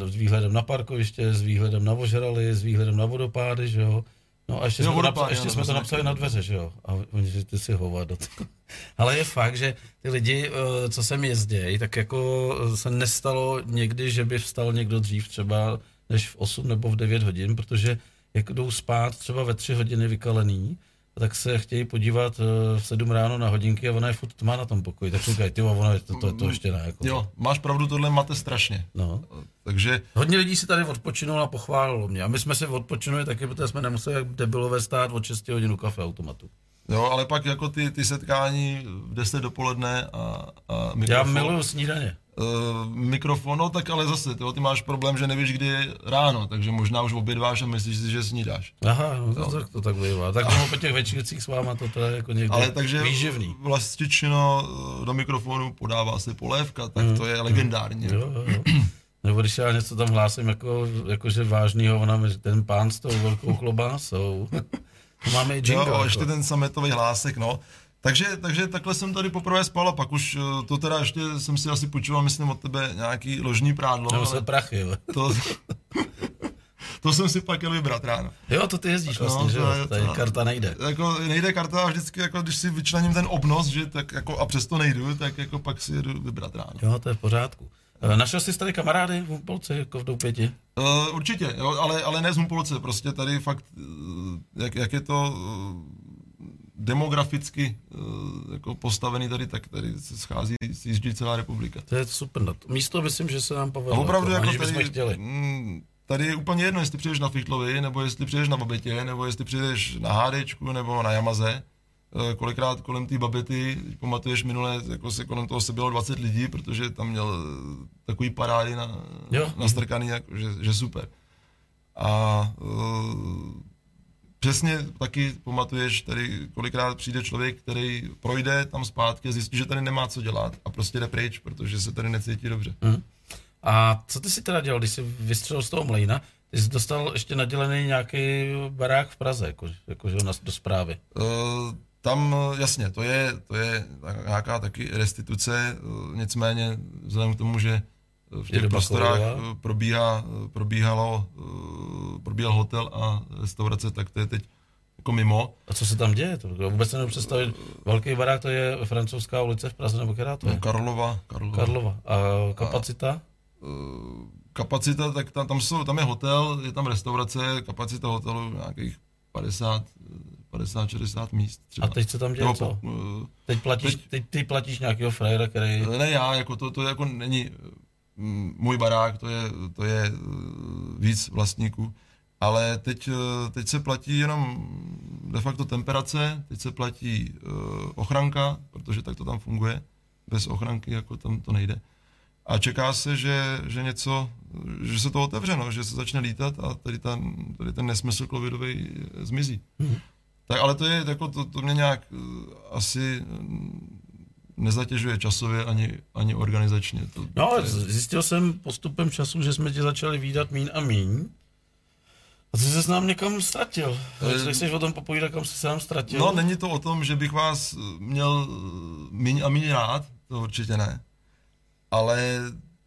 s výhledem na parkoviště, s výhledem na ožraly, s výhledem na vodopády, že jo. No a ještě jo, jsme, to, napsali, ještě jsme to napsali na dveře, že jo. A oni že ty si hovado. [laughs] Ale je fakt, že ty lidi, eh, co sem jezdějí, tak jako eh, se nestalo někdy, že by vstal někdo dřív třeba než v 8 nebo v 9 hodin, protože jak jdou spát třeba ve 3 hodiny vykalený, tak se chtějí podívat eh, v sedm ráno na hodinky a ona je furt tma na tom pokoji. Tak říkají, ty ona je to, to, to ještě ne. Jako jo, máš pravdu, tohle máte strašně. No. Takže... Hodně lidí si tady odpočinulo a pochválilo mě. A my jsme se odpočinuli taky, protože jsme nemuseli jak debilové stát od 6 hodin u kafe automatu. Jo, ale pak jako ty, ty setkání v 10 dopoledne a, a mikrofon. Já miluju snídaně. Uh, mikrofon, no tak ale zase, tyjo, ty máš problém, že nevíš, kdy je ráno, takže možná už obědváš a myslíš si, že snídáš. Aha, no, to, tak to tak bývá. Tak [laughs] a... po těch večírcích s váma to, to je jako někde ale takže výživný. vlastičino do mikrofonu podává se polévka, tak mm. to je legendární. Jo, jo, jo. [clears throat] Nebo když já něco tam hlásím jako, jakože vážnýho, ona mi ten pán s tou velkou [laughs] klobásou. [laughs] Máme i jingle, Jo, jako. ještě ten sametový hlásek, no. Takže, takže takhle jsem tady poprvé spal a pak už eh, to teda ještě jsem si asi počíval, myslím od tebe nějaký ložní prádlo. Nebo se prachy, jo. To, [laughs] to jsem si pak jel vybrat ráno. Jo, to ty jezdíš vlastně, no, že jo? Tady to, karta nejde. Jako nejde karta a vždycky, jako když si vyčlením ten obnos, že tak jako a přesto nejdu, tak jako pak si jedu vybrat ráno. Jo, to je v pořádku. Eh, našel jsi tady kamarády v Humpolce, jako v Doupěti? Uh, určitě, jo, ale, ale ne z Humpolce, prostě tady fakt, jak, jak je to demograficky uh, jako postavený tady, tak tady se schází, jíždí celá republika. To je super. No místo myslím, že se nám povedlo. A opravdu jako, jako tady, chtěli. Mm, tady je úplně jedno, jestli přijdeš na Fichtlovi, nebo jestli přijdeš na Babetě, nebo jestli přijdeš na HDčku, nebo na Yamaze. Eh, kolikrát kolem té babety, pamatuješ minule, jako se kolem toho se bylo 20 lidí, protože tam měl eh, takový parády na, jo. na strkaný, jako, že, že super. A přesně taky pamatuješ, tady kolikrát přijde člověk, který projde tam zpátky a zjistí, že tady nemá co dělat a prostě jde pryč, protože se tady necítí dobře. Mm. A co ty si teda dělal, když jsi vystřelil z toho mlejna? Ty jsi dostal ještě nadělený nějaký barák v Praze, jako, jako že, do zprávy. Uh, tam, jasně, to je, to je nějaká taky restituce, uh, nicméně vzhledem k tomu, že v těch prostorách probíhá, probíhalo, probíhal hotel a restaurace, tak to je teď jako mimo. A co se tam děje? To vůbec se představit. Velký barák to je francouzská ulice v Praze, nebo která to je? No, Karlova. Karlova. Karlova. A kapacita? A, kapacita, tak tam, tam, jsou, tam je hotel, je tam restaurace, kapacita hotelu nějakých 50, 50, 60 míst. Třeba. A teď se tam děje co? Uh, teď platíš, teď, teď ty platíš nějakého frajera, který... Ne já, jako to, to jako není můj barák, to je, to je víc vlastníků. Ale teď, eh, teď se platí jenom de facto temperace, teď se platí uh, ochranka, protože tak to tam funguje. Bez ochranky jako tam to nejde. A čeká se, že, že něco, že se to otevře, no, že se začne lítat a tady, ten, tady ten nesmysl covidový zmizí. Mm-hmm. Tak, ale to je, jako to, to mě nějak asi nezatěžuje časově ani, ani organizačně. To, no, to je... zjistil jsem postupem času, že jsme tě začali výdat mín a mín. A ty jsi se nám někam ztratil. Když chceš o tom popovídat, kam jsi se nám ztratil? No, není to o tom, že bych vás eh, měl eh, míň a míň rád, to určitě ne. Ale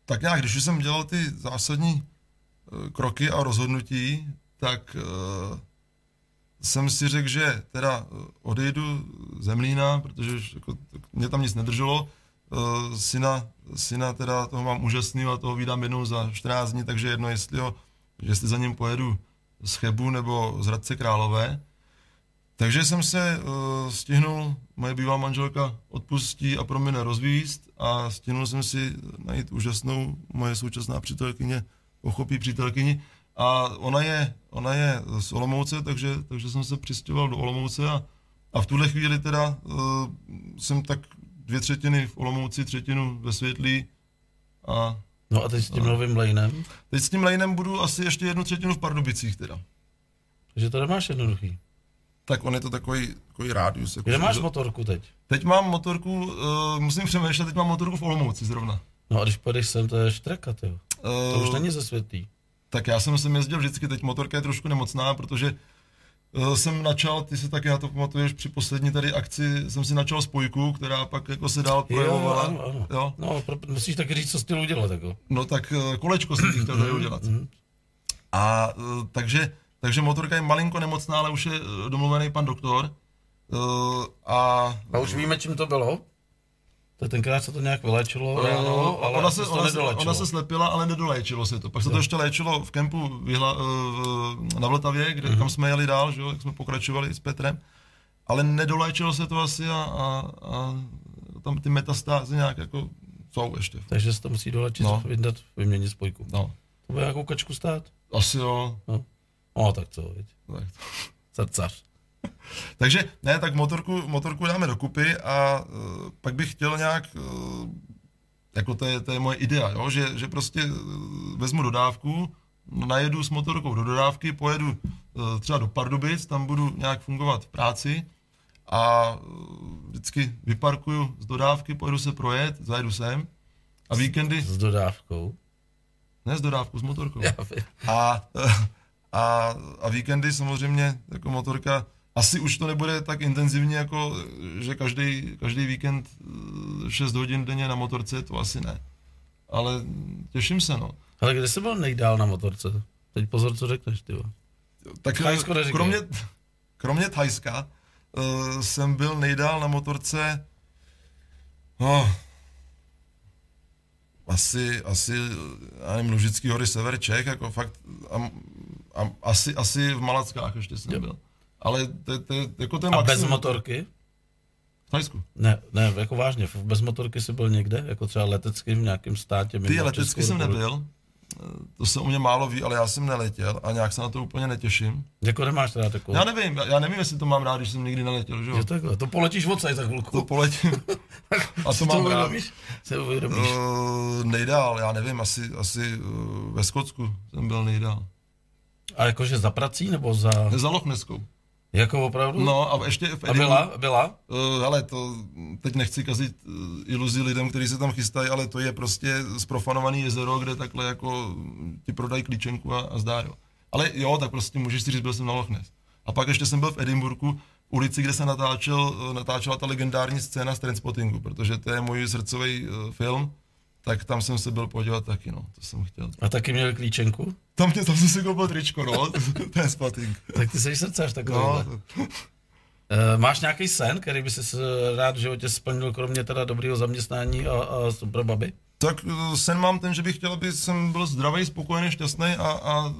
tak nějak, když jsem dělal ty zásadní eh, kroky a rozhodnutí, tak uh, jsem si řekl, že teda odejdu ze Mlína, protože jako, mě tam nic nedrželo. Uh, syna, syna teda toho mám úžasný a toho vydám jednou za 14 dní, takže jedno, jestli, ho, jestli za ním pojedu z Chebu nebo z Hradce Králové. Takže jsem se uh, stihnul, moje bývalá manželka odpustí a pro mě nerozvíst a stihnul jsem si najít úžasnou moje současná přítelkyně, pochopí přítelkyni a ona je, ona je z Olomouce, takže, takže jsem se přistěhoval do Olomouce a, a v tuhle chvíli teda uh, jsem tak dvě třetiny v Olomouci, třetinu ve Světlí a No a teď s tím no. novým lejnem? Teď s tím lejnem budu asi ještě jednu třetinu v Pardubicích teda. Takže to nemáš jednoduchý. Tak on je to takový, takový rádius. Jako Kde máš že... motorku teď? Teď mám motorku, uh, musím přemýšlet, teď mám motorku v Olomouci zrovna. No a když pojedeš sem, to je štreka, ty. Uh, to už není ze světý. Tak já jsem sem jezdil vždycky, teď motorka je trošku nemocná, protože uh, jsem načal, ty se taky na to pamatuješ, při poslední tady akci jsem si načal spojku, která pak jako se dál projevovala. Jo, ano, ano. Jo? No, pro, musíš taky říct, co s tím udělat. Jako. No tak uh, kolečko jsem chtěl tady udělat. Mm-hmm. A uh, takže takže motorka je malinko nemocná, ale už je eh, domluvený pan doktor. A, a už víme, čím to bylo? To tenkrát se to nějak vyléčilo, uh, ráno, ale ona se, ona, se, ona se slepila, ale nedoléčilo se to. Pak se to ještě léčilo v kempu vyhla, uh, na Vltavě, kde, uh-huh. kam jsme jeli dál, že jo, jak jsme pokračovali s Petrem. Ale nedoléčilo se to asi a, a, a tam ty metastázy nějak jako jsou ještě. Takže se to musí dolečit, no. vydat, vyměnit spojku. No. To bude nějakou kačku stát? Asi jo. No. No, tak co, viď? Tak to. Srdcař. [laughs] Takže ne, tak motorku, motorku dáme dokupy a uh, pak bych chtěl nějak, uh, jako to je, to je moje idea, jo? Že, že prostě uh, vezmu dodávku, najedu s motorkou do dodávky, pojedu uh, třeba do Pardubic, tam budu nějak fungovat v práci a uh, vždycky vyparkuju z dodávky, pojedu se projet, zajedu sem a víkendy... S dodávkou? Ne s dodávkou, s motorkou. Já a a, a víkendy samozřejmě jako motorka, asi už to nebude tak intenzivně, jako že každý, každý víkend 6 eh, hodin denně na motorce, to asi ne. Ale těším se, no. Ale kde jsi byl nejdál na motorce? Teď pozor, co řekneš, ty. Tak Thajsko kromě, kromě Thajska uh, jsem byl nejdál na motorce oh, asi, asi, já nevím, Lužický hory, sever Čech, jako fakt, a, a, asi, asi v Malackách ještě jsem jo. byl. Ale to, to, jako ten A maximum, bez motorky? V Thajsku. Ne, ne, jako vážně, bez motorky jsi byl někde, jako třeba letecký v nějakém státě? Ty letecký jsem nebyl, to se u mě málo ví, ale já jsem neletěl a nějak se na to úplně netěším. Jako nemáš teda takovou? Já nevím, já nevím, jestli to mám rád, když jsem nikdy neletěl, že jo? takhle, to poletíš odsaď za chvilku. To poletím. [laughs] a to mám to rád. Se uvědomíš? Uh, nejdál, já nevím, asi, asi uh, ve Skotsku jsem byl nejdál. A jakože za prací nebo za... Za Lochneskou. Jako opravdu? No a ještě v A Edinburghu... byla? Byla? Uh, hele, to teď nechci kazit uh, iluzi lidem, kteří se tam chystají, ale to je prostě zprofanovaný jezero, kde takhle jako ti prodají klíčenku a, a zdá, jo. Ale jo, tak prostě můžeš si říct, byl jsem na Loch Ness. A pak ještě jsem byl v Edinburghu, ulici, kde se natáčel, uh, natáčela ta legendární scéna z Transpottingu, protože to je můj srdcový uh, film, tak tam jsem se byl podívat taky, no, to jsem chtěl. A taky měl klíčenku? Tam, mě, tam jsem si koupil tričko, no, [laughs] Transpotting. Tak ty jsi srdcař takový. No, No. Máš nějaký sen, který by si rád v životě splnil, kromě teda dobrého zaměstnání a, a super baby? Tak eh, sen mám ten, že bych chtěl, aby jsem byl zdravý, spokojený, šťastný a, a uh,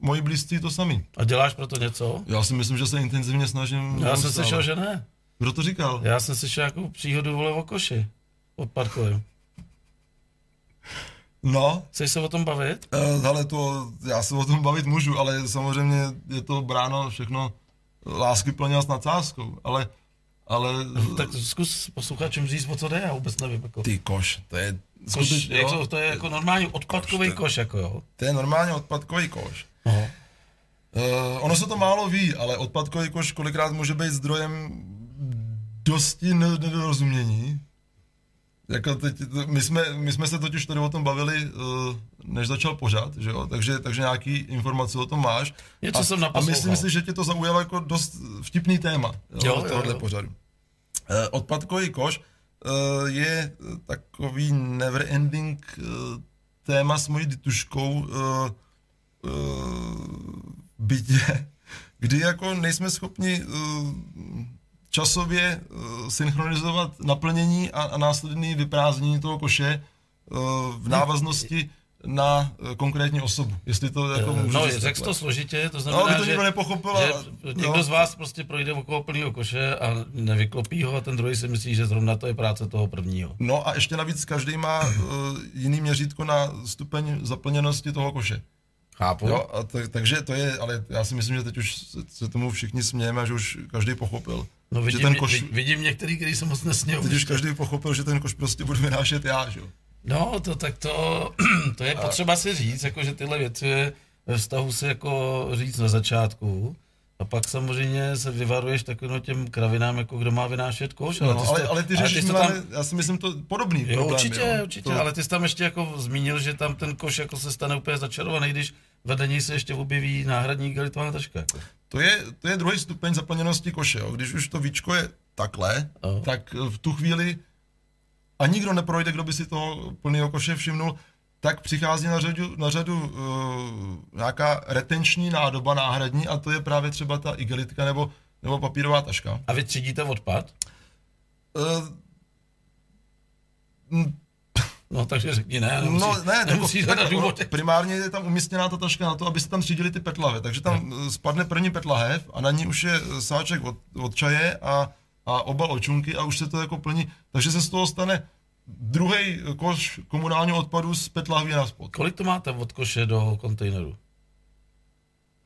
moji blízcí to sami. A děláš pro to něco? Já si myslím, že se intenzivně snažím. Já jsem slyšel, že ne. Kdo to říkal? Já jsem slyšel jako příhodu vole o koši. Odpadkovým. No, Chceš se o tom bavit? uh, ale to, já se o tom bavit můžu, ale samozřejmě je to bráno všechno lásky plně a s nadsázkou, ale, ale [laughs] Tak zkus posluchačům říct, o co jde, já vůbec nevím. Jako. ty koš, to je Koš, skutečně, jak to, to je jako normální odpadkový Koš, to- koš, jako jo. to je normálně odpadkový koš. No. Uh, ono se to málo ví, ale odpadkový koš kolikrát může být zdrojem dosti ne- nedorozumění. Jako teď, my, jsme, my jsme se totiž tady o tom bavili, uh, než začal pořád, že jo? Takže, takže nějaký informace o tom máš. Něco a, jsem A myslím si, že tě to zaujalo jako dost vtipný téma jo, Jo, jo, jo, tohohle jo. pořadu. Uh, odpadkový koš uh, je takový never ending téma s mojí dituškou bytě, [laughs] kdy jako nejsme schopni časově uh, synchronizovat naplnění a, a následné vyprázdnění toho koše uh, v návaznosti na uh, konkrétní osobu. Jestli to jako můžu No, řekl to složitě, to No, znamená, aby to že, nepochopil. že ale- někdo no. z vás prostě projde okolo plného koše a nevyklopí ho a ten druhý si myslí, že zrovna to je práce toho prvního. No a ještě navíc každý má uh, jiný měřítko na stupeň zaplněnosti toho koše. Chápu? Jo, a tak, takže to je, ale já si myslím, že teď už se, tomu všichni smějeme že už každý pochopil. No že vidím, ten koš... vidím některý, který se moc nesměl. teď už každý pochopil, že ten koš prostě budu vynášet já, že jo. No, to tak to, [clears throat] to je potřeba si říct, jako, že tyhle věci ve vztahu si jako říct na začátku. A pak samozřejmě se vyvaruješ takovým těm kravinám, jako kdo má vynášet koš. No, ale, to- ale ty jsi řešíš, to Milane, já si myslím, to podobný Jo, problém. určitě, jo. určitě, to, ale ty jsi tam ještě jako zmínil, že tam ten koš jako se stane úplně začarovaný, když vedle něj se ještě objeví náhradní gelitová taška. Jako. To je, to je druhý stupeň zaplněnosti koše. Jo. Když už to víčko je takhle, Ano. tak v tu chvíli a nikdo neprojde, kdo by si toho plného koše všimnul, tak přichází na řadu, na řadu uh, nějaká retenční nádoba náhradní a to je právě třeba ta igelitka nebo, nebo papírová taška. A vy třídíte odpad? Uh, No takže řekni ne, nemusí, no ne, nemusí jako, hledat tak, důvod. primárně je tam umístěná ta taška na to, aby se tam třídili ty petlahve, takže tam eh, spadne první petlahev a na ní už je eh, sáček od, od čaje a, a obal očunky a už se to jako plní, takže se z toho stane druhý koš komunálního odpadu z petlahví na spod. Kolik to máte od koše do kontejneru?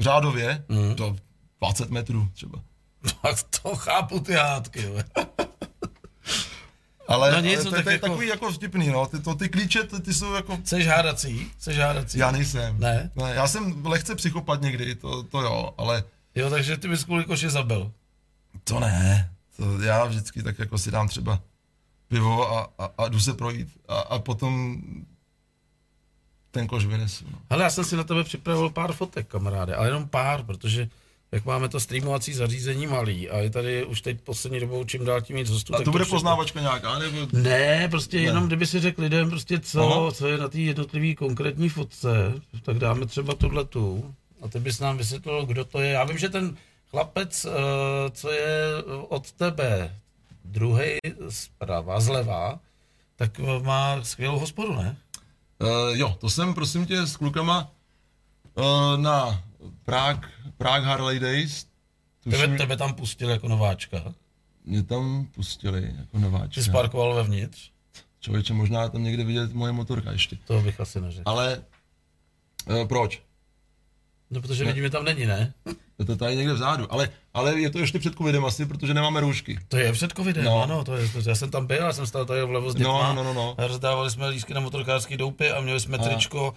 Řádově Mhm. do 20 metrů třeba. [laughs] Tak to chápu ty hádky. Ale, No no nic, ale no to, tak to je jako- takový jako vtipný, no. Ty, to, ty klíče, ty, ty jsou jako... Jseš hádací? Jseš hádací? Já nejsem. Ne? ne. Já jsem lehce psychopat někdy, to, to jo, ale Jo, takže ty bys kvůli koši zabil. To ne. To já vždycky tak jako si dám třeba pivo a, a, a jdu se projít a, a potom ten koš vynesu. No. Hele, já jsem si na tebe připravil pár fotek, kamaráde, ale jenom pár, protože jak máme to streamovací zařízení malý a je tady už teď poslední dobou čím dál tím víc hostů. A to bude při- poznávačka nějaká, nebo... Ne, prostě ne. jenom kdyby si řekl lidem, prostě co, Aha. co je na té jednotlivé konkrétní fotce, tak dáme třeba tuhle tu a ty bys nám vysvětlil, kdo to je. Já vím, že ten chlapec, eh, co je od tebe druhý zprava, zleva, tak má skvělou hospodu, ne? Uh, jo, to jsem prosím tě s klukama uh, na Prague, Prague Harley Days. Tebe, Tuším, tebe tam pustil jako nováčka. mě tam pustili jako Ty nováčka. jsi parkoval vevnitř? Člověče, možná tam někde vidět moje motorka ještě. To bych asi neřekl. Ale uh, proč? No, protože vidím, že tam není, ne? Je to tady někde vzadu. Ale, ale je to ještě před covidem asi, protože nemáme roušky. To je před covidem, No. no. ano, to je, já jsem tam byl, já jsem stál tady vlevo s No, dětma. no, no, no. A rozdávali jsme lístky na motorkářský doupy a měli jsme A- tričko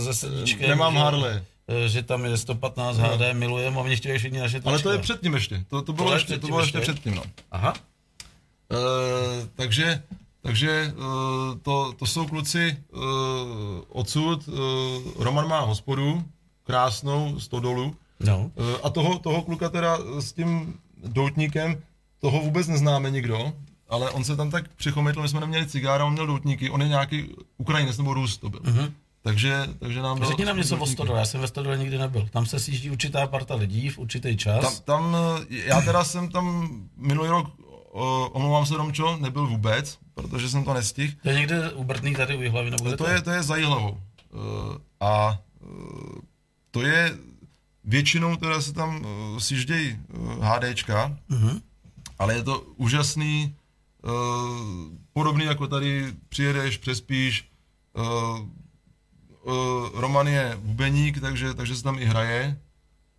uh, se sedíčkem. Nemám. Harley. Eh, že tam je 115 HD, milujeme a oni chtějí všichni naše Ale to je předtím ještě, to, to bylo To je ještě, to bylo ještě předtím, no. Aha. Eh, takže takže eh, to, to jsou kluci uh, odsud. Uh, Roman má hospodu, krásnou, stodolu. No. Uh, a toho, toho kluka teda s tím doutníkem, toho vůbec neznáme nikdo, ale on se tam tak přichomitl, my jsme neměli cigára, on měl doutníky, on je nějaký Ukrajinec nebo Rus to byl. Mm-hmm. Takže, takže nám Řekni nám něco o. Stodole, já jsem ve Stodole nikdy nebyl. Tam se sjíždí určitá parta lidí v určitý čas. Tam, tam, eh, já teda jsem tam minulý rok, o, omlouvám se Romčo, nebyl vůbec, protože jsem to nestihl. To je někde u Brtný tady u Jihlavy nebo kde To je, to je za Jihlavou. Eh, A eh, to je, většinou teda se tam eh, sjíždějí eh, HDčka, Mhm. ale je to úžasný, eh, podobný jako tady přijedeš, přespíš, eh, eh, Roman je bubeník, takže, takže se tam i hraje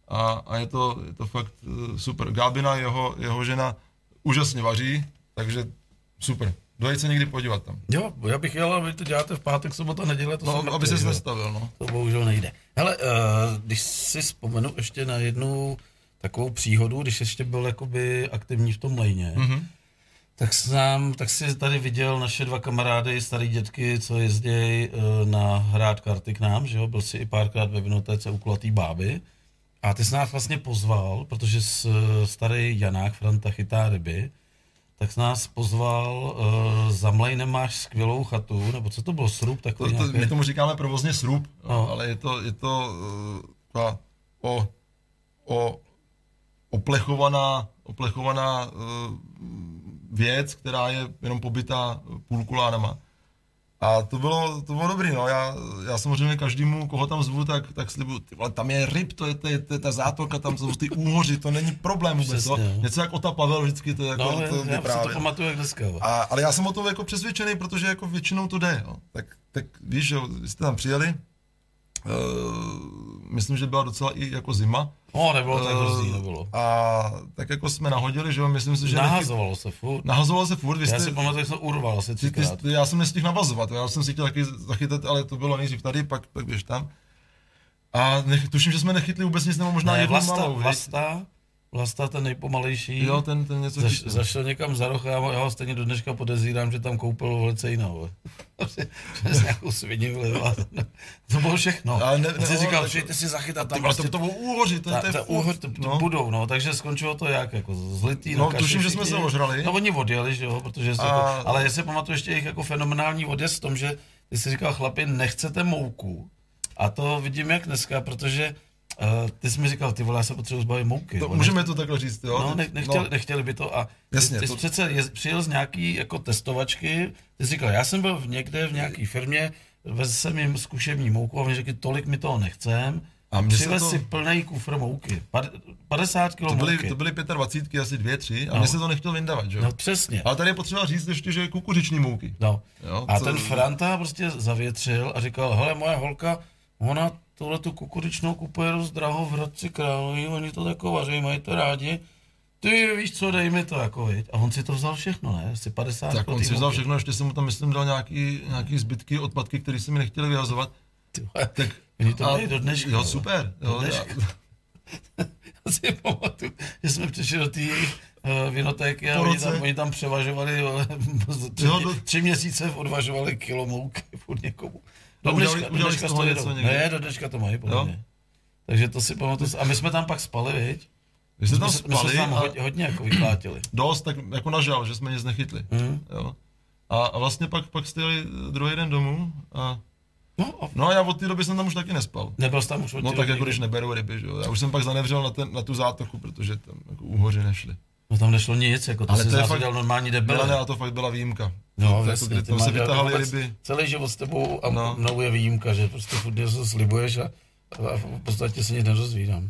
a, a je, to, je to fakt eh, super. Gábina, jeho, jeho žena, úžasně vaří, takže super. Dojď se někdy podívat tam. Jo, já bych jel, a vy to děláte v pátek, sobota, neděle, to No, aby se nestavil, no. To bohužel nejde. Hele, uh, když si vzpomenu ještě na jednu takovou příhodu, když ještě byl jakoby aktivní v tom lejně, Mhm. mm-hmm. Tak, jsem, tak si tady viděl naše dva kamarády, starý dětky, co jezdí uh, na hrát karty k nám, že jo, byl si i párkrát ve vinotéce u kulatý báby. A ty jsi nás vlastně pozval, protože s, eh, starý Janák Franta chytá ryby, tak jsi nás pozval, uh, za mlejnem máš skvělou chatu, nebo co to bylo, srub To, to, nějaký? my tomu říkáme provozně srub, no. No. ale je to, je to uh, taková o, o, oplechovaná, oplechovaná uh, věc, která je jenom pobytá půlkulánama. A to bylo, to bylo dobrý, no. Já, já samozřejmě každému, koho tam zvu, tak, tak slibuju, ty vole, tam je ryb, to je, to je, to je ta zátorka, tam jsou ty úhoři, to není problém vůbec, Přesně, no. Něco jak Ota Pavel vždycky, to je jako, No, to já, já si to pamatuju jak dneska. jo. A, ale já jsem o tom jako přesvědčený, protože jako většinou to jde. Jo. Tak, tak víš, že vy jste tam přijeli, myslím, že byla docela i jako zima. No, nebylo tak Eh, hrozný, nebylo. A tak jako jsme nahodili, že jo, myslím si, že... nechy- Nahazovalo se furt. Nahazovalo se furt, vy Já jste, si pamatuju, jak jsem urval asi ty, ty, ty, já jsem nestihl navazovat, já jsem si chtěl taky zachytat, ale to bylo nejdřív tady, pak, pak běž tam. A nech, tuším, že jsme nechytli vůbec nic, nebo možná Ne, jednu Vlasta, malou? Vlasta, Vlasta, ten nejpomalejší. Jo, ten, ten něco Zaš, chytil. zašel někam za roh a já, já ho stejně do dneška podezírám, že tam koupil velice jinou. Přes [laughs] nějakou svini vlivla. [laughs] To bylo všechno. Ale ne- ne- říkal, ale- přijďte si zachytat tam Ty, vole, prostě to, to bylo úhoři, to, Ta, to je úhor to, no. budou, no, takže skončilo to jak, jako zlitý No, tuším, že jsme se ožrali. No, oni odjeli, že jo, protože se A- to, ale já si pamatuju ještě jejich jako fenomenální odjezd v tom, že ty jsi říkal, chlapi, nechcete mouku. A to vidím jak dneska, protože uh, ty jsi mi říkal, ty vole, já se potřebuji zbavit mouky. To, Oni- můžeme to takhle říct, jo? No, ne, nechtěli, no. nechtěli by to a Jasně, ty, ty to- jsi přece je, přijel z nějaký jako testovačky, ty jsi říkal, já jsem byl v někde v nějaký firmě, vezl jsem jim zkušební mouku a oni řekli, tolik mi toho nechcem, A přivez to- si plný kufr mouky, Pad- 50 kg To byly, mouky. to byly 25, asi dvě, tři, a No. mě se to nechtěl vyndavat, že jo? No přesně. Ale tady je potřeba říct ještě, že je kukuřiční mouky. No. Jo, a co- ten Franta prostě zavětřil a říkal, hele, moje holka, ona tohle tu kukuričnou kupuje dost draho v Hradci Králový, oni to tako vaří, mají to rádi. Ty víš co, dej mi to jako, viď? A on si to vzal všechno, ne? Asi 50 Tak on si vzal všechno, ještě jsem mu tam, myslím, dal nějaký, nějaký zbytky, odpadky, které si mi nechtěli vyhazovat. Tak, Oni to a- do dneška, Jo, jo. super. Do Jo, dneška. [laughs] Já si pamatuju, že jsme přišli do té uh, vinotéky a oni tam, oni tam převažovali, [laughs] tři, Jo, do- tři měsíce odvažovali kilo mouky furt někomu. Do udělali- dneška, udělali dneška z toho to něco někdy? Ne, do dneška to mají, podle mě. Takže to si pamatuju. A my jsme tam pak spali, viď? Vy jste My tam jsme, my jsme spali tam hodně, hodně jako vyklátili. [clears throat] dost, tak jako nažal, že jsme nic nechytli. Mhm. Jo. A, a vlastně pak, pak jste jeli druhý den domů a No a No a já od té doby jsem tam už taky nespal. nebyl jsi tam už od No tak jako když neberu ryby, že jo. Já už jsem pak zanevřel na, ten, na tu zátoku, protože tam jako úhoři nešly. No tam nešlo nic, jako to Ale to je fakt- dělal normální Byla ne, debile. a to fakt byla výjimka. No, to, jasně, kdy ty tam se vytahali ryby. Celý život s tebou a No. no. mnou je výjimka, že prostě furt něco slibuješ a, a v podstatě se nic nedozvídám.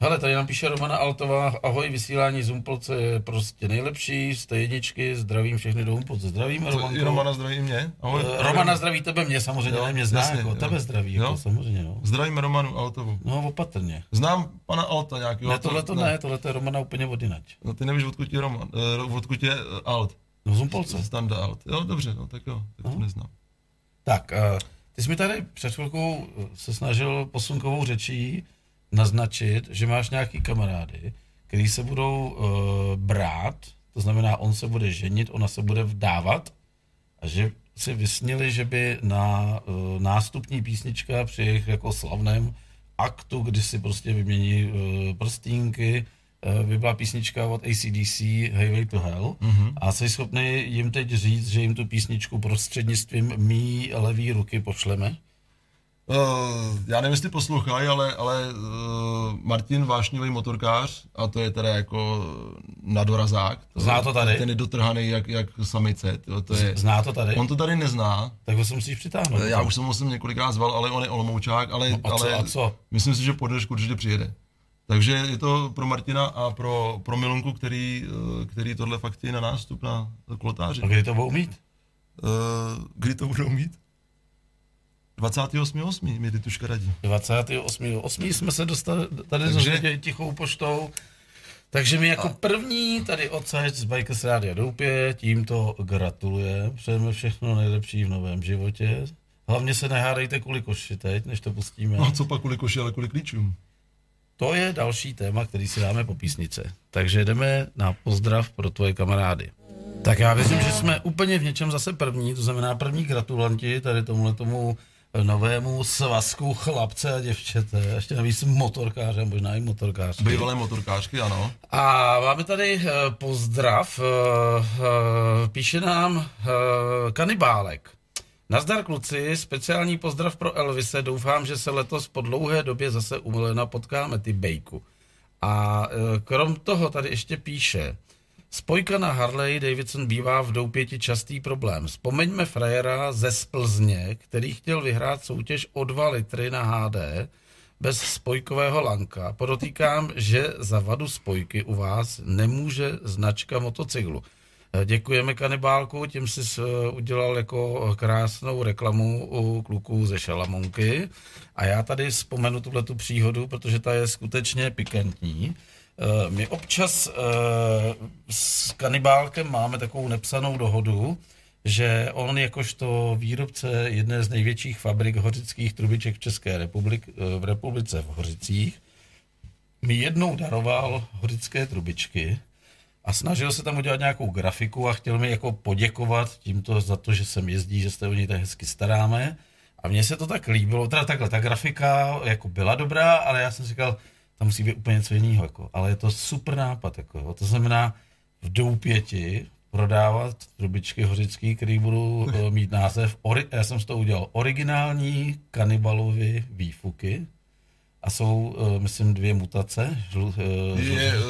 Hele, tady nám píše Romana Altová, ahoj, vysílání z Humpolce je prostě nejlepší, jste jedničky, zdravím všechny do Humpolce. Zdravím, To, Romanko. I Romana zdraví mě. Ahoj. Eh, Romana zdraví tebe, mě samozřejmě, Jo, ne, mě zná, jasně, jako, jo. tebe zdraví, Jo. jako, samozřejmě, no. Zdravíme Romanu Altovu. No, opatrně. Znám pana Alta nějakého. Ne, tohle to ne, tohle to je Romana úplně odinač. No ty nevíš, odkud je Roman, uh, odkud je uh, Alt. No, z Humpolce. Standa Alt. Jo, dobře, no tak jo, tak to No. neznám. Tak, uh, Ty jsi mi tady před chvilkou se snažil posunkovou řečí naznačit, že máš nějaký kamarády, který se budou uh, brát, to znamená, on se bude ženit, ona se bude vdávat a že si vysnili, že by na uh, nástupní písnička při jejich jako slavném aktu, kdy si prostě vymění uh, prstínky, by byla písnička od ACDC Highway to Hell mm-hmm. a jsi schopný jim teď říct, že jim tu písničku prostřednictvím mý levý ruky pošleme? Uh, já nevím, jestli poslouchají, ale, ale uh, Martin vášnivý motorkář, a to je teda jako nadorazák. To, Zná to tady? Ten je dotrhaný jak, jak samice. To, to je, Zná to tady? On to tady nezná. Tak ho se musíš přitáhnout. Já už jsem ho jsem několikrát zval, ale on je olomoučák, ale, no a co, ale a co? myslím si, že po dnešku určitě přijede. Takže je to pro Martina a pro, pro Milunku, který, eh, který tohle fakt je na nástup na kolotáři. A kdy to budou mít? Uh, kdy to budou mít? 28.8. mi Tuška radí. 28.8. jsme se dostali tady Takže... tichou poštou. Takže my jako první tady odsaď z Bikers Rádia Doupě tímto gratuluje. Přejeme všechno nejlepší v novém životě. Hlavně se nehádejte kvůli koši teď, než to pustíme. No co pak kvůli koši, ale kvůli klíčům. To je další téma, který si dáme po písnice. Takže jdeme na pozdrav pro tvoje kamarády. Tak já věřím, že jsme úplně v něčem zase první, to znamená první gratulanti tady tomuhle tomu novému svazku chlapce a děvčete, ještě navíc motorkáře, možná i motorkářky. Bývalé motorkářky, ano. A máme tady uh, pozdrav, uh, uh, píše nám kanibálek. Nazdar kluci, speciální pozdrav pro Elvise, doufám, že se letos po dlouhé době zase u Milena potkáme ty bejku. A uh, krom toho tady ještě píše, Spojka na Harley Davidson bývá v doupěti častý problém. Vzpomeňme frajera ze Splzně, který chtěl vyhrát soutěž o 2 litry na HD bez spojkového lanka. Podotýkám, že za vadu spojky u vás nemůže značka motocyklu. Děkujeme kanibálku, tím jsi udělal jako krásnou reklamu u kluků ze Šalamonky. A já tady vzpomenu tuhle tu příhodu, protože ta je skutečně pikantní. Eh, my občas s kanibálkem máme takovou nepsanou dohodu, že on jakožto výrobce jedné z největších fabrik hořických trubiček v České republik, v republice v Hořicích, mi jednou daroval hořické trubičky a snažil se tam udělat nějakou grafiku a chtěl mi jako poděkovat tímto za to, že jsem jezdí, že jste o něj tak hezky staráme. A mně se to tak líbilo, teda takhle, ta grafika jako byla dobrá, ale já jsem si říkal, tam musí být úplně něco jiného. Jako. Ale je to super nápad. Jako, to znamená v doupěti prodávat trubičky hořický, které budou uh, [laughs] mít název, ori, já jsem z toho udělal, originální kanibalovy výfuky. A jsou, uh, myslím, dvě mutace. Žlu, uh, je uh,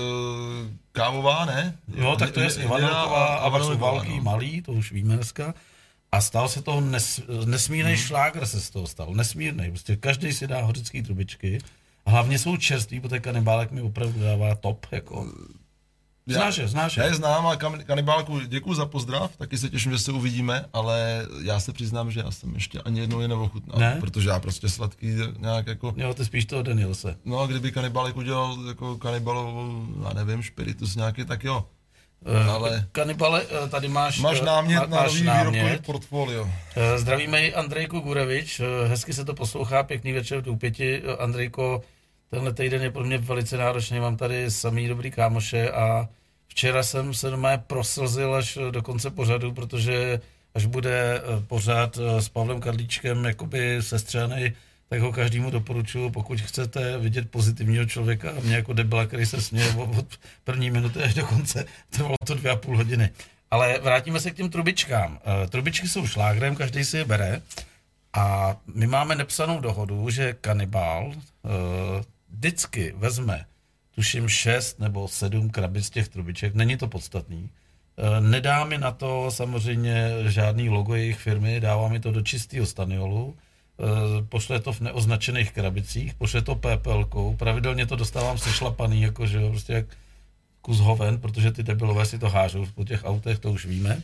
kávová, ne? Jo, tak to je vanilková a, a jsou no. malý, to už víme dneska. A stal se to nes, nesmírný hmm. šlágr se z toho stal, nesmírný. Prostě každý si dá hořický trubičky hlavně jsou čerství, protože kanibálek mi opravdu dává top, jako. Znáš je, znáš je. Já je znám a kanibálku děkuji za pozdrav, taky se těším, že se uvidíme, ale já se přiznám, že já jsem ještě ani jednou je neochutnal, ne? protože já prostě sladký nějak jako... Jo, ty spíš toho Danielse. No a kdyby kanibálek udělal jako kanibalovou, já nevím, špiritus nějaký, tak jo. Uh, ale kanibale, eh, tady máš... Máš eh, námět má, na nový výrobkový portfolio. Zdravíme i Andrejku Gurevič, hezky se to poslouchá, pěkný večer v Důpěti. Andrejko, Tenhle týden je pro mě velice náročný, mám tady samý dobrý kámoše a včera jsem se doma proslzil až do konce pořadu, protože až bude eh, pořád eh, s Pavlem Karlíčkem jakoby sestřený, tak ho každému doporučuji, pokud chcete vidět pozitivního člověka a mě jako debila, který se směje od první minuty až do konce, trvalo to dvě a půl hodiny. Ale vrátíme se k těm trubičkám. Eh, trubičky jsou šlágrem, každý si je bere. A my máme nepsanou dohodu, že kanibál vždycky vezme, tuším, šest nebo sedm krabic těch trubiček, není to podstatný. E, nedá mi na to samozřejmě žádný logo jejich firmy, dává mi to do čistého staniolu, e, pošle to v neoznačených krabicích, pošle to pépelkou, pravidelně to dostávám sešlapaný, jakože prostě jak kus hoven, protože ty debilové si to hážou po těch autech, to už víme.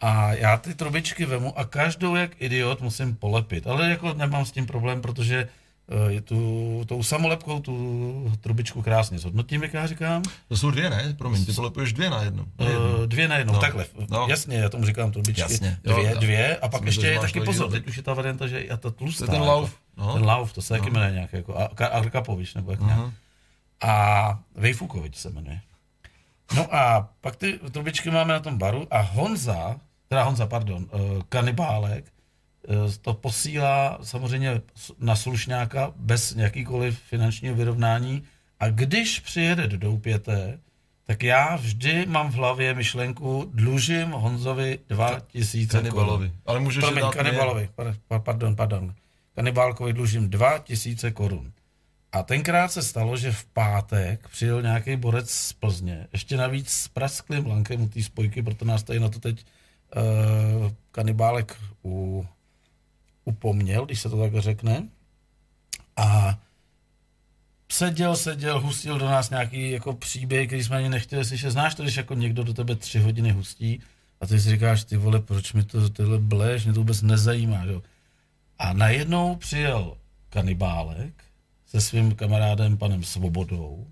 A já ty trubičky vemu a každou jak idiot musím polepit. Ale jako nemám s tím problém, protože eh, je tu, tou samolepkou tu trubičku krásně zhodnotím, jak já říkám. To jsou dvě, ne? Promiň, ty polepuješ dvě na jednu. Na jednu. Uh, dvě na jednou, No. takhle. No. Jasně, já tomu říkám trubičky. Jasně, jo, dvě, já- dvě, a pak ještě je taky pozor, teď už je ta varianta, že je ta tlustá. To je ten jako. lauf, no. Ten lauf, to se taky No. jmenuje nějak jako Ar- Arkapovič, nebo jak nějak. Aha. A Vejfukovič se jmenuje. No a pak ty trubičky máme na tom baru a Honza, teda Honza, pardon, eh, kanibálek, eh, to posílá samozřejmě na slušňáka bez jakýkoliv finančního vyrovnání a když přijede do Doupěte, tak já vždy mám v hlavě myšlenku, dlužím Honzovi 2000 korun. Kanibalovi. Ale můžeš Promiň, dát kanibalovi, par- pardon, pardon. Kanibálkovi dlužím 2000 korun. A tenkrát se stalo, že v pátek přijel nějaký borec z Plzně, ještě navíc s prasklým lankem u té spojky, proto nás tady na to teď uh, kanibálek u, upomněl, když se to takhle řekne. A seděl, seděl, hustil do nás nějaký jako příběh, který jsme ani nechtěli slyšet. Znáš to, když jako někdo do tebe tři hodiny hustí a ty si říkáš, ty vole, proč mi to tyhle bleš, mě to vůbec nezajímá, jo. A najednou přijel kanibálek se svým kamarádem panem Svobodou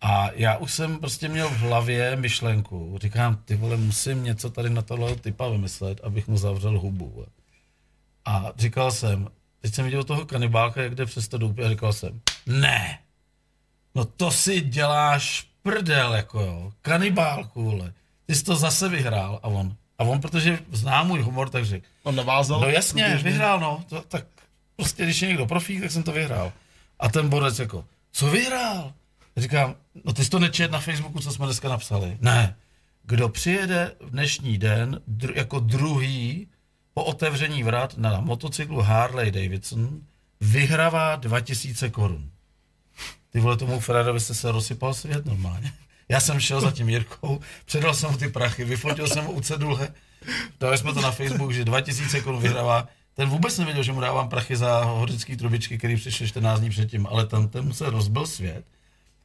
a já už jsem prostě měl v hlavě myšlenku, říkám, ty vole, musím něco tady na tohle typa vymyslet, abych mu zavřel hubu. A říkal jsem, teď jsem viděl toho kanibálka, jak jde přes to doupě a říkal jsem, ne, no to si děláš prdel, jako jo, kanibálku, vole. Ty jsi to zase vyhrál a on, a on, protože zná můj humor, tak řekl, On navázal. No jasně, průběžně. vyhrál, no. To, tak prostě, když je někdo profík, tak jsem to vyhrál. A ten borec jako, co vyhrál? Říkám, no ty jsi to nečet na Facebooku, co jsme dneska napsali. Ne. Kdo přijede v dnešní den dru, jako druhý po otevření vrat na motocyklu Harley Davidson, vyhrává 2000 korun. Ty vole, tomu Ferrarovi jste se rozsypal svět normálně. Já jsem šel za tím Jirkou, předal jsem mu ty prachy, vyfotil jsem mu u cedule, dali jsme to na Facebook, že 2000 korun vyhrává. Ten vůbec nevěděl, že mu dávám prachy za hořický trubičky, který přišel 14 dní předtím, ale ten, ten se rozbil svět.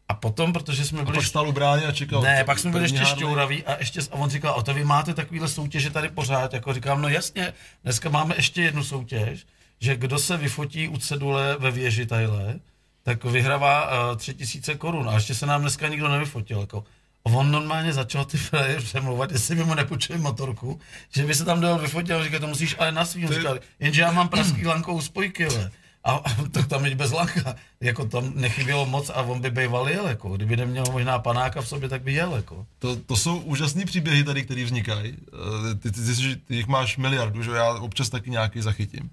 A potom, protože jsme A byli pak stál u brány a čekal. ne, pak jsme byli ještě šťouraví a, ještě, a on říkal, o to vy máte takovýhle soutěže tady pořád, jako říkám, no jasně, dneska máme ještě jednu soutěž, že kdo se vyfotí u cedule ve věži tajle, tak vyhrává uh, tři tisíce korun a ještě se nám dneska nikdo nevyfotil, jako. A on normálně začal ty frajer přemlouvat, jestli by mu nepůjčili motorku, že by se tam dal vyfotit a on říkal, to musíš ale na svým, říkal, jenže já mám praský lankou spojky, le. A, [laughs] tak tam jít bez lanka, jako tam nechybělo moc a on by býval jel, jako. Kdyby neměl možná panáka v sobě, tak by jel, jako. To, to jsou úžasné příběhy tady, které vznikají. Eh, Ty, ty, ty, ty, jich máš miliardu, že já občas taky nějaký zachytím.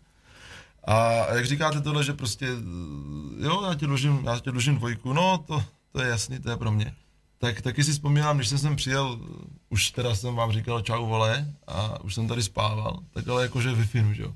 A jak říkáte tohle, že prostě, eh, jo, já ti dlužím, já ti dlužím dvojku, no to, to je jasný, to je pro mě. Tak taky si vzpomínám, když jsem sem přijel, už teda jsem vám říkal čau vole a už jsem tady spával, tak ale jakože wi že jo.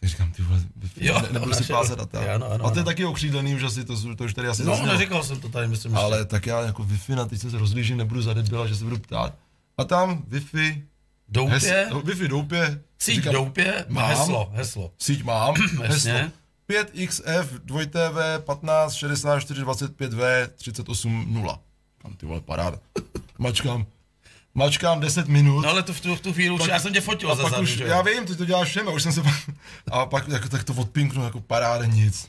Tak říkám, ty vole, Jo, ne, nebudu no, si plázet data. ano, ano, a to je ano. taky okřídlený už asi, to, to už tady asi No, zaznělo. neříkal jsem to tady, myslím, Ale že tak já jako Wi-Fi na teď se rozlížím, nebudu zadebila, že se budu ptát. A tam Wi-Fi, doupě, hes, Wi-Fi doupě, síť říkám, doupě, mám. heslo, heslo. síť mám, [clears throat] heslo. Jasně. 5XF 2TV 15 64 25V 38 0. Kam ty vole paráda. Mačkám, mačkám 10 minut. No ale to v tu, v tu chvíli už, já jsem tě fotil a za pak zadu, už, že já vím, ty to děláš všem, a už jsem se pak, a pak jako, tak to odpinknu, jako paráda nic.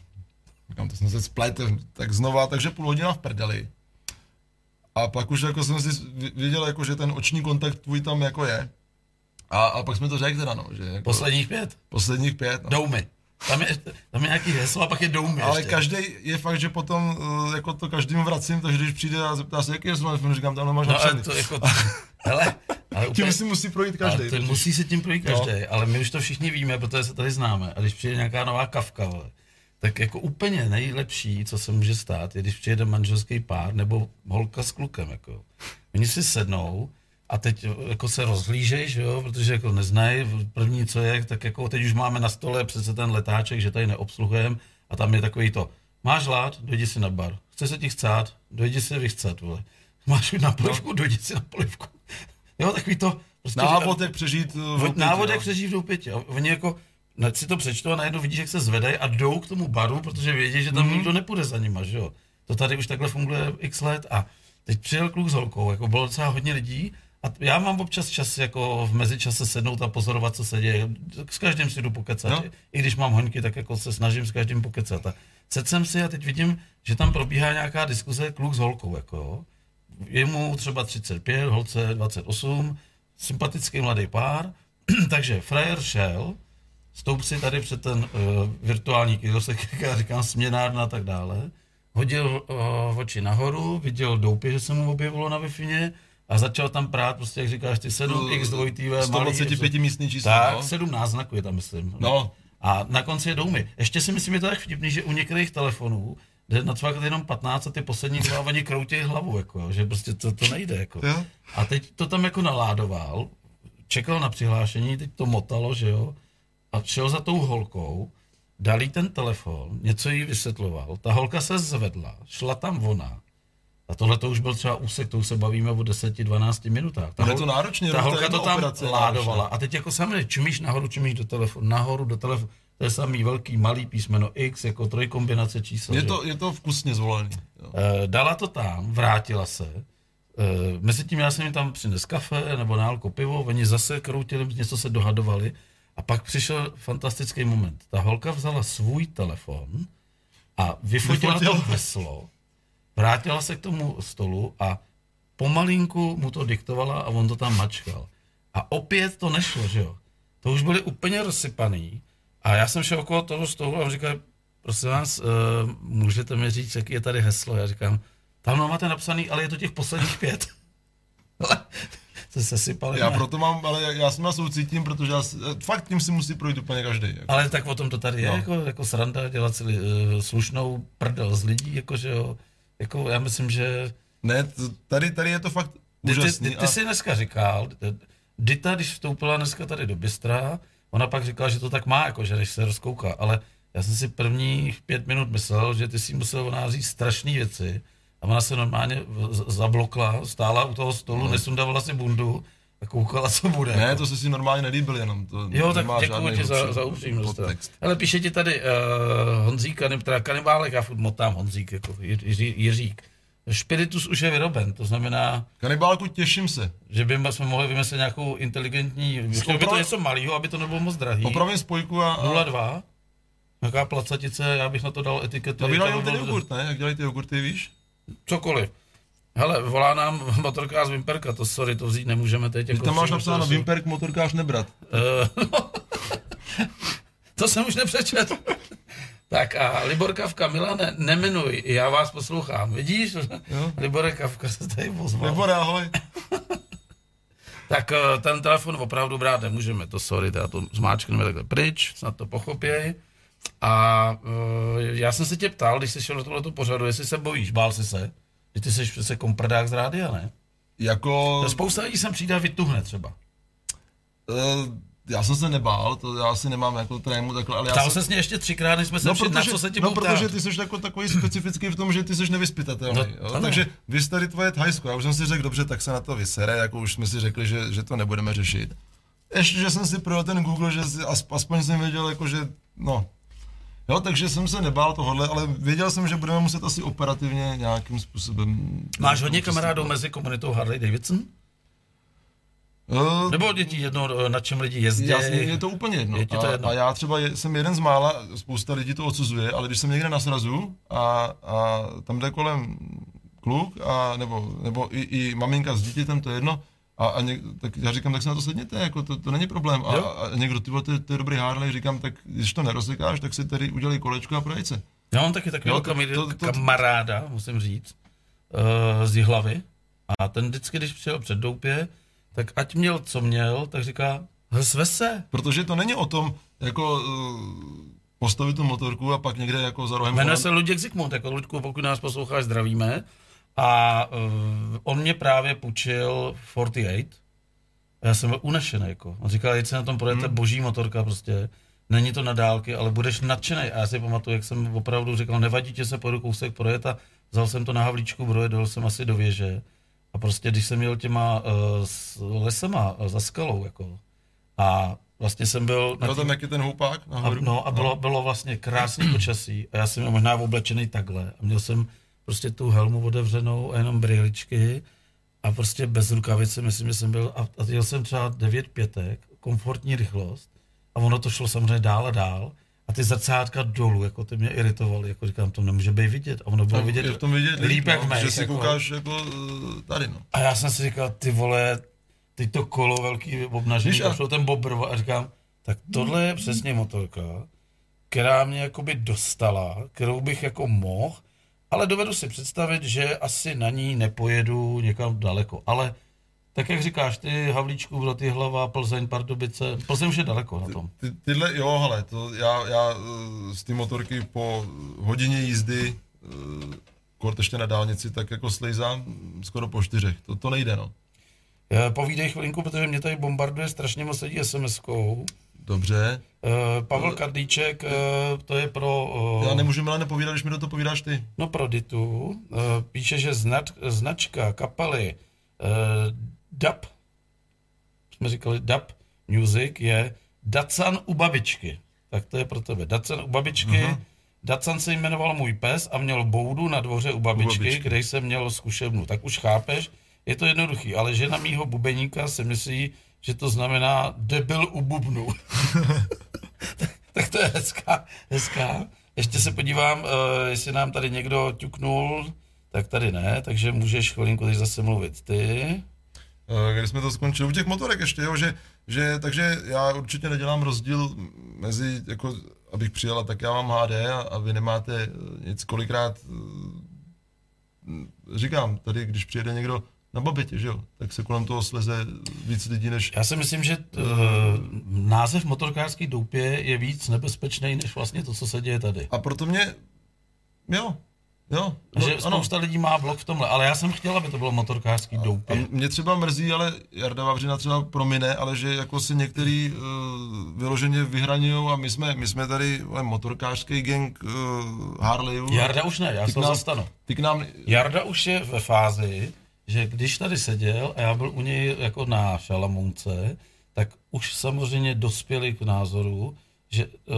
Říkám, to jsem se splet, tak znova, takže půl hodina v prdeli. A pak už jako jsem si vě- věděl, jako, že ten oční kontakt tvůj tam jako je. A, a pak jsme to řekli teda, no, že jako Posledních pět, posledních pět. No. doumy. Tam je, tam je nějaký heslo a pak je doumy Ale každý je fakt, že potom uh, jako to každému vracím, takže když přijde a zeptá se, jaký je telefon, říkám, tam nemáš No napsaný. to jako, [laughs] hele, ale úplně, Tím si musí projít každý. to musí se tím projít No. každý, ale my už to všichni víme, protože se tady známe. A když přijde nějaká nová kavka, vole, tak jako úplně nejlepší, co se může stát, je když přijede manželský pár nebo holka s klukem. Jako. Oni si sednou a teď jako se rozhlížej, že jo, protože jako neznají první, co je, tak jako teď už máme na stole přece ten letáček, že tady neobsluhujeme a tam je takový to, máš hlad, dojdi si na bar, chce se ti chcát, dojdi si vychcet, vole. Máš na polivku, dojdi si na polivku. Jo, takový to, prostě Návod, jak přežít uh, v opětí, Návod, no. jak přežít v doupětě. A Oni jako si to přečtou a najednou vidíš, jak se zvedají a jdou k tomu baru, protože vědí, že tam Mhm. nikdo nepůjde za nima, že jo. To tady už takhle funguje x let a teď přijel kluk s holkou, jako bylo docela hodně lidí A já mám občas čas jako v mezičase sednout a pozorovat, co se děje. S každým si jdu pokecat. No. I když mám hoňky, tak jako se snažím s každým pokecat. A sedl jsem si a teď vidím, že tam probíhá nějaká diskuze kluk s holkou. Jako jo. Je mu třeba 35, holce 28, sympatický mladý pár. [clears throat] Takže frajer šel, stoup si tady před ten uh, virtuální kiosk, [laughs] jak já říkám, směnárna a tak dále, hodil uh, oči nahoru, viděl doupě, že se mu objevilo na wi a začal tam prát, prostě jak říkáš, ty 7x dvojitý 125 místní číslo. Tak, no. 17 znaků je tam, myslím. No. A na konci je doumy. Ještě si myslím, je to tak vtipný, že u některých telefonů jde nacvakat jenom 15 a ty poslední dva oni kroutí hlavu, jako, že prostě to, to nejde. Jako. Jo. A teď to tam jako naládoval, čekal na přihlášení, teď to motalo, že jo, a šel za tou holkou, dal jí ten telefon, něco jí vysvětloval, ta holka se zvedla, šla tam ona, a tohle to už byl třeba úsek, to už se bavíme o 10-12 minutách. Ta, hol, to náročně, ta holka to tam ládovala. A teď jako samozřejmě čumíš nahoru, čumíš do telefonu, nahoru do telefonu. To je samý velký, malý písmeno X, jako trojkombinace čísel. Je to, je to vkusně zvolený. Jo. E, dala to tam, vrátila se. E, mezi tím já jsem jim tam přines kafe nebo nálko pivo, oni zase kroutili, něco se dohadovali. A pak přišel fantastický moment. Ta holka vzala svůj telefon a vyfotila, vyfotila. to heslo vrátila se k tomu stolu a pomalinku mu to diktovala a on to tam mačkal. A opět to nešlo, že jo. To už byli úplně rozsypaný. A já jsem šel okolo toho stolu a on říkal, prosím vás, uh, můžete mi říct, jaký je tady heslo? Já říkám, tam máte napsaný, ale je to těch posledních pět. [laughs] to se sypali. Já ne? proto mám, ale já s nima soucítím, protože já, fakt tím si musí projít úplně každý. Jako. Ale tak o tom to tady je, no. jako, jako sranda, dělat si uh, slušnou prdel z lidí, jakože jo jako já myslím, že... Ne, tady, tady je to fakt úžasný. Ty, ty, ty, ty jsi dneska říkal, Dita, když vstoupila dneska tady do Bystra, ona pak říkala, že to tak má, jako, že než se rozkouká, ale já jsem si prvních pět minut myslel, že ty si musel ona říct strašné věci a ona se normálně zablokla, stála u toho stolu, no. nesundavala si bundu a koukala, co bude. Ne, jako. to se si normálně nelíbil jenom. To jo, tak děkuji ti za, za upřímnost. Ale píše ti tady uh, Honzík, teda kanibálek, já furt motám Honzík, jako Jiří, Jiřík. Špiritus už je vyroben, to znamená... Kanibálku, těším se. Že by jsme mohli vymyslet nějakou inteligentní... Chtěl by to něco malého, aby to nebylo moc drahý. Opravím spojku a... a... 02. Nějaká placatice, já bych na to dal etiketu. Vydal ten jogurt, ne? Jak dělají ty jogurty, víš? Cokoliv. Hele, volá nám motorkář Vimperka, to sorry, to vzít nemůžeme teď. Jako tam máš napsáno Vimperk, motorkář nebrat. Uh, [laughs] to jsem už nepřečet. tak a Libor Kavka, Milane, nemenuj, já vás poslouchám. Vidíš? Jo. Libor Kavka se tady pozval. Libor, ahoj. [laughs] tak eh, ten telefon opravdu brát nemůžeme, to sorry, já to zmáčkneme takhle pryč, snad to pochopěj. A uh, já jsem se tě ptal, když jsi šel do tohoto pořadu, jestli se bojíš, bál jsi se? Že ty jsi přece kompradák z rádia, ne? Jako... Spousta lidí sem přijde a vytuhne třeba. Uh, já jsem se nebál, to já asi nemám jako trému takhle, ale já Ptal jsem... se mě ještě třikrát, než jsme se no, protože, na co se ti No, protože ty jsi jako takový specifický v tom, že ty jsi nevyspytatelný. No, Takže vy tady tvoje Thajsko, já už jsem si řekl, dobře, tak se na to vysere, jako už jsme si řekli, že, že to nebudeme řešit. Ještě, že jsem si pro ten Google, že si, aspoň jsem věděl, jako, že no, Jo, takže jsem se nebál tohohle, ale věděl jsem, že budeme muset asi operativně nějakým způsobem... Máš hodně kamarádů mezi komunitou Harley Davidson? Uh, Nebo děti jedno, na čem lidi jezdí? Jasně, je to úplně jedno. Je to jedno. A, a já třeba je, jsem jeden z mála, spousta lidí to odsuzuje, ale když jsem někde na srazu a, a tam jde kolem kluk, a, nebo, nebo i, i maminka s dítětem, to je jedno, a, a něk, tak já říkám, tak se na to sedněte, jako to, to není problém. A, a někdo, ty to, to je dobrý Harley, říkám, tak když to nerozsekáš, tak si tady udělej kolečko a projď se. Já mám taky takového kamaráda, musím říct, uh, z hlavy. A ten vždycky, když přijel před doupě, tak ať měl, co měl, tak říká, zve se. Protože to není o tom, jako uh, postavit tu motorku a pak někde jako za rohem. Jmenuje se Luděk Zikmund, jako Luďku, pokud nás posloucháš, zdravíme. A uh, on mě právě půjčil 48. A já jsem byl unešený. Jako. On říkal, jeď se na tom projete hmm. boží motorka prostě. Není to na dálky, ale budeš nadšený. A já si pamatuju, jak jsem opravdu říkal, nevadí tě se, pojedu kousek projet a vzal jsem to na Havlíčku broje, dojel jsem asi do věže. A prostě, když jsem jel těma uh, lesema uh, za skalou, jako, a vlastně jsem byl... Byl tam jaký ten houpák? A, no a bylo, no. bylo vlastně krásný počasí a já jsem možná oblečený takhle a měl jsem prostě tu helmu otevřenou a jenom brýličky a prostě bez rukavice, myslím, že jsem byl, a, a jel jsem třeba 9 pětek, komfortní rychlost, a ono to šlo samozřejmě dál a dál, a ty zrcátka dolů, jako ty mě iritovaly, jako říkám, to nemůže být vidět. A ono bylo vidět, je v tom vidět líp, jak no, mých, že si jako. koukáš jako eh, tady, no. A já jsem si říkal, ty vole, teď to kolo velký obnažený, Víš, a- ten bobr a říkám, tak tohle je přesně motorka, která mě jakoby dostala, kterou bych jako mohl, ale dovedu si představit, že asi na ní nepojedu někam daleko. Ale tak jak říkáš, ty Havlíčku, Broty, Hlava, Plzeň, Pardubice, Plzeň už je daleko na tom. Ty, tyhle, jo, hele, to já, já eh, z té motorky po hodině jízdy, eh, kort ještě na dálnici, tak jako slejzám skoro po čtyřech. To, to nejde, no. Eh, Povídej chvilinku, protože mě tady bombarduje strašně moc lidí SMS-kou. Dobře. Eh, Pavel Kardíček, eh, to je pro... eh, Já nemůžu Milane povídat, když mi do toho povídáš ty. No pro Ditu uh, píše, že znač, značka kapely uh, DAP, jsme říkali DAP Music, je Dacan u babičky. Tak to je pro tebe. Dacan u babičky. Uh-huh. Dacan se jmenoval můj pes a měl boudu na dvoře u babičky, u babičky. kde jsem měl zkušebnu. Tak už chápeš, je to jednoduchý, ale žena mýho bubeníka si myslí, že to znamená debil u bubnu. [laughs] tak to je hezká, hezká. Ještě se podívám, uh, jestli nám tady někdo ťuknul, tak tady ne, takže můžeš chvilinku teď zase mluvit ty. Eh, Když jsme to skončili, u těch motorek ještě, jo, že, že, takže já určitě nedělám rozdíl mezi, jako, abych přijela, tak já mám HD a, a vy nemáte eh, nic, kolikrát říkám, tady když přijede někdo na babetě, že jo, tak se kolem toho sleze víc lidí než... Já si myslím, že uh, název motorkářský doupě je víc nebezpečný, než vlastně to, co se děje tady. A proto mě, jo, jo, A no, že ano. spousta lidí má blok v tomhle, ale já jsem chtěl, aby to bylo motorkářský A doupě. mě třeba mrzí, ale Jarda Vavřina třeba promine, ale že jako si některý uh, vyloženě vyhraňují a my jsme, my jsme tady vole, motorkářský gang uh, Harleyů. Jarda už ne, já se zastanu. Ty k nám, Jarda už je ve fázi, že když tady seděl a já byl u něj jako na šalamounce, tak už samozřejmě dospěli k názoru, že uh,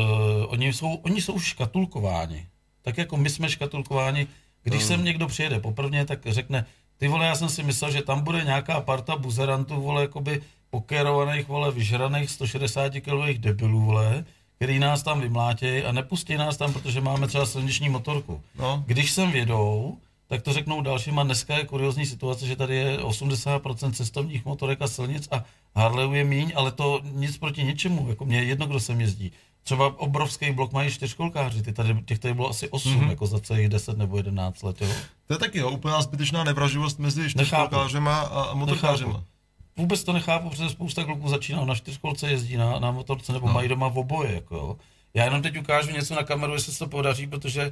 oni, jsou, oni jsou už škatulkováni. Tak jako my jsme škatulkováni, když sem někdo přijede poprvé, tak řekne, ty vole, já jsem si myslel, že tam bude nějaká parta buzerantů, vole, jakoby pokerovaných, vole, vyžraných 160 kilových debilů, vole, který nás tam vymlátějí a nepustí nás tam, protože máme třeba silniční motorku. No. Když sem vědou, tak to řeknou dalším a dneska je kuriozní situace, že tady je 80% cestovních motorek a silnic a Harleyů je míň, ale to nic proti ničemu, jako mě je jedno, kdo sem jezdí. Třeba obrovský blok mají čtyřkolkáři, ty tady, těch tady bylo asi 8, mm-hmm. jako za celých 10 nebo 11 let, jo. to je taky jo, úplná zbytečná nevraživost mezi čtyřkolkářema a, motorkářema. Nechápu. Vůbec to nechápu, protože spousta kluků začíná na čtyřkolce, jezdí na, na motorce nebo no. mají doma v oboje. Jako jo. Já jenom teď ukážu něco na kameru, jestli se to podaří, protože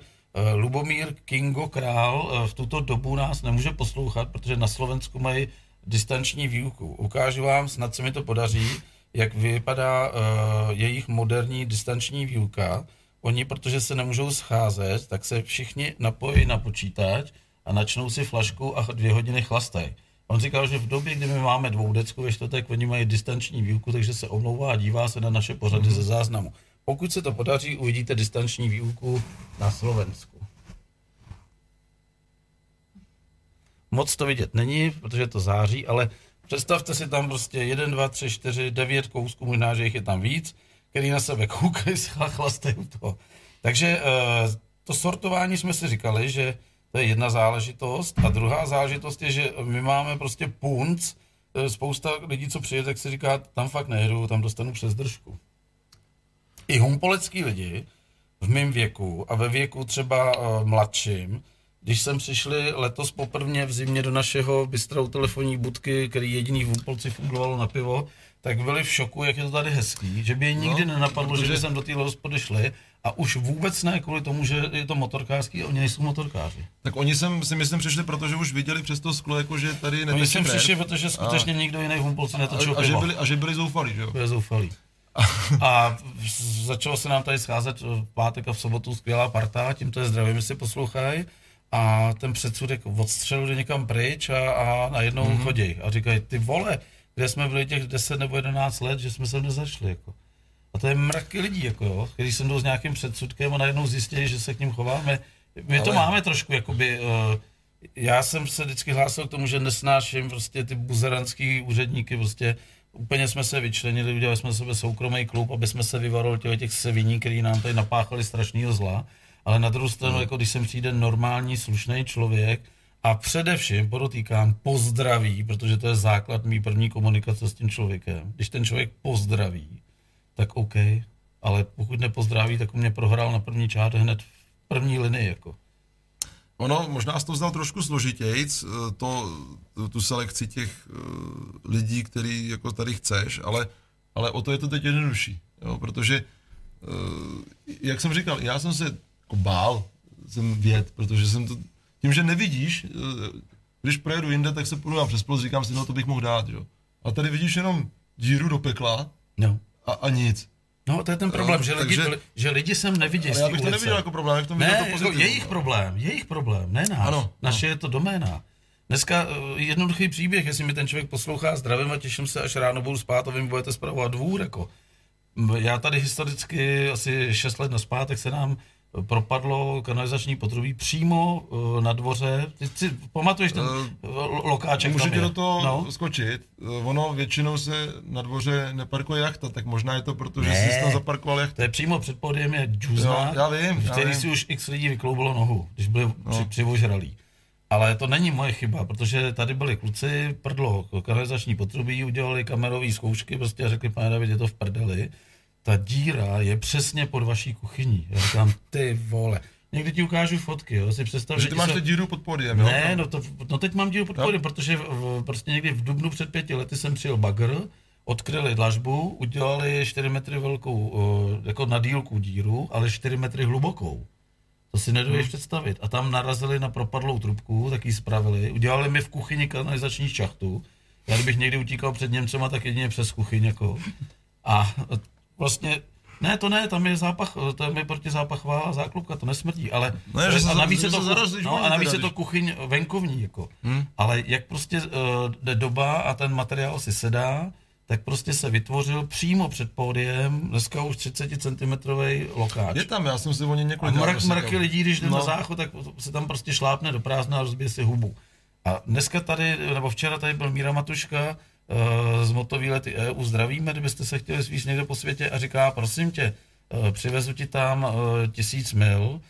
Lubomír Kingo Král uh, v tuto dobu nás nemůže poslouchat, protože na Slovensku mají distanční výuku. Ukážu vám, snad se mi to podaří, jak vypadá uh, jejich moderní distanční výuka. Oni, protože se nemůžou scházet, tak se všichni napojí na počítač a načnou si flašku a dvě hodiny chlastají. On říkal, že v době, kdy my máme dvoudecku ve čtvrtek, oni mají distanční výuku, takže se omlouvá a dívá se na naše pořady mm-hmm. ze záznamu. Pokud se to podaří, uvidíte distanční výuku na Slovensku. Moc to vidět není, protože to září, ale představte si tam prostě 1, 2, 3, 4, 9 kousků, možná, že jich je tam víc, který na sebe koukají, chlastají to. Takže eh, to sortování jsme si říkali, že to je jedna záležitost. A druhá záležitost je, že my máme prostě punc, eh, spousta lidí, co přijede, tak si říká, tam fakt nejedu, tam dostanu přes držku. I humpolecký lidi v mém věku a ve věku třeba uh, mladším, když jsem přišli letos poprvé v zimě do našeho bystrou telefonní budky, který jediný v Humpolci fungovalo na pivo, tak byli v šoku, jak je to tady hezký, že by je nikdy no, nenapadlo, protože... že by sem do téhle hospody šli a už vůbec ne kvůli tomu, že je to motorkářský a oni nejsou motorkáři. Tak oni sem si myslím přišli, protože už viděli přes to sklo, jako že tady Oni sem přišli, protože skutečně a... nikdo jiný v Humpolci netočil a, a, že byli, a že byli zoufalí, že jo? Byli zoufalí. A začalo se nám tady scházet v pátek a v sobotu skvělá parta, tímto je zdravím, jestli poslouchají. A ten předsudek odstřelil někam pryč a, a najednou mm-hmm. chodí. A říkají, ty vole, kde jsme byli těch 10 nebo 11 let, že jsme se nezašli. Jako. A to je mraky lidí, jako jo, který jsem jdou s nějakým předsudkem a najednou zjistili, že se k ním chováme. My Ale... to máme trošku, jakoby, uh, já jsem se vždycky hlásil k tomu, že nesnáším prostě ty buzeranský úředníky, prostě úplně jsme se vyčlenili, udělali jsme sebe soukromý klub, aby jsme se vyvarovali těch, těch seviní, který nám tady napáchali strašného zla. Ale na druhou stranu, jako když sem přijde normální, slušný člověk, a především, podotýkám, pozdraví, protože to je základ mý první komunikace s tím člověkem. Když ten člověk pozdraví, tak OK, ale pokud nepozdraví, tak u mě prohrál na první čáře hned v první linii. Jako. Ono, možná jsi to znal trošku složitějc, eh, to, tu selekci těch eh, lidí, který jako tady chceš, ale, ale o to je to teď jednodušší, jo, protože, eh, jak jsem říkal, já jsem se jako bál, jsem věd, protože jsem to, tím, že nevidíš, když projedu jinde, tak se půjdu přes plot, říkám si, no to bych mohl dát, jo. A tady vidíš jenom díru do pekla no. a, a nic. No, to je ten problém, no, že, lidi, takže, že lidi sem nevidí ale já bych to neviděl jako problém, jak to ne, to jako jejich problém, jejich problém, ne náš. Ano, Naše no. je to doména. Dneska uh, jednoduchý příběh, jestli mi ten člověk poslouchá, zdravím a těším se, až ráno budu spát a vy mi budete zpravovat dvůr, jako. Já tady historicky asi 6 let na zpátek se nám propadlo kanalizační potrubí přímo uh, na dvoře. Ty si pamatuješ ten uh, lokáček Můžu do toho no? skočit. Ono většinou se na dvoře neparkuje jachta, tak možná je to proto, že jsi tam zaparkoval jachta. To je přímo před podiem je džuzna, já vím, já který vím. si už x lidí vykloubilo nohu, když byli no. při, přivožralí. Ale to není moje chyba, protože tady byli kluci, prdlo, kanalizační potrubí, udělali kamerové zkoušky, prostě a řekli, pane David, je to v prdeli ta díra je přesně pod vaší kuchyní. Já říkám, ty vole. Někdy ti ukážu fotky, jo, si představ, že ty máš se... díru pod podiem, jo? Ne, no, to, no teď mám díru pod no. podiem, protože v, prostě někdy v dubnu před pěti lety jsem přijel bagr, odkryli dlažbu, udělali 4 metry velkou, jako na dílku díru, ale 4 metry hlubokou. To si nedovedeš hmm. představit. A tam narazili na propadlou trubku, tak ji spravili. Udělali mi v kuchyni kanalizační šachtu. Já kdybych někdy utíkal před Němcema, tak jedině přes kuchyň. Jako. A vlastně ne, to ne, tam je zápach, to je protizápachová záklopka, to nesmrdí, ale ne, že a navíc, je to, zarazíš, no, a navíc je to kuchyň venkovní, jako. Hmm. Ale jak prostě uh, jde doba a ten materiál si sedá, tak prostě se vytvořil přímo před pódiem, dneska už 30 cm lokáč. Je tam, já jsem si o ně několik A mrak, mraky lidí, když jde no. na záchod, tak se tam prostě šlápne do prázdna a rozbije si hubu. A dneska tady, nebo včera tady byl Míra Matuška, Eh, z motovýlety EU zdravíme, kdybyste se chtěli svíst někde po světě a říká, prosím tě, eh, přivezu ti tam eh, tisíc mil,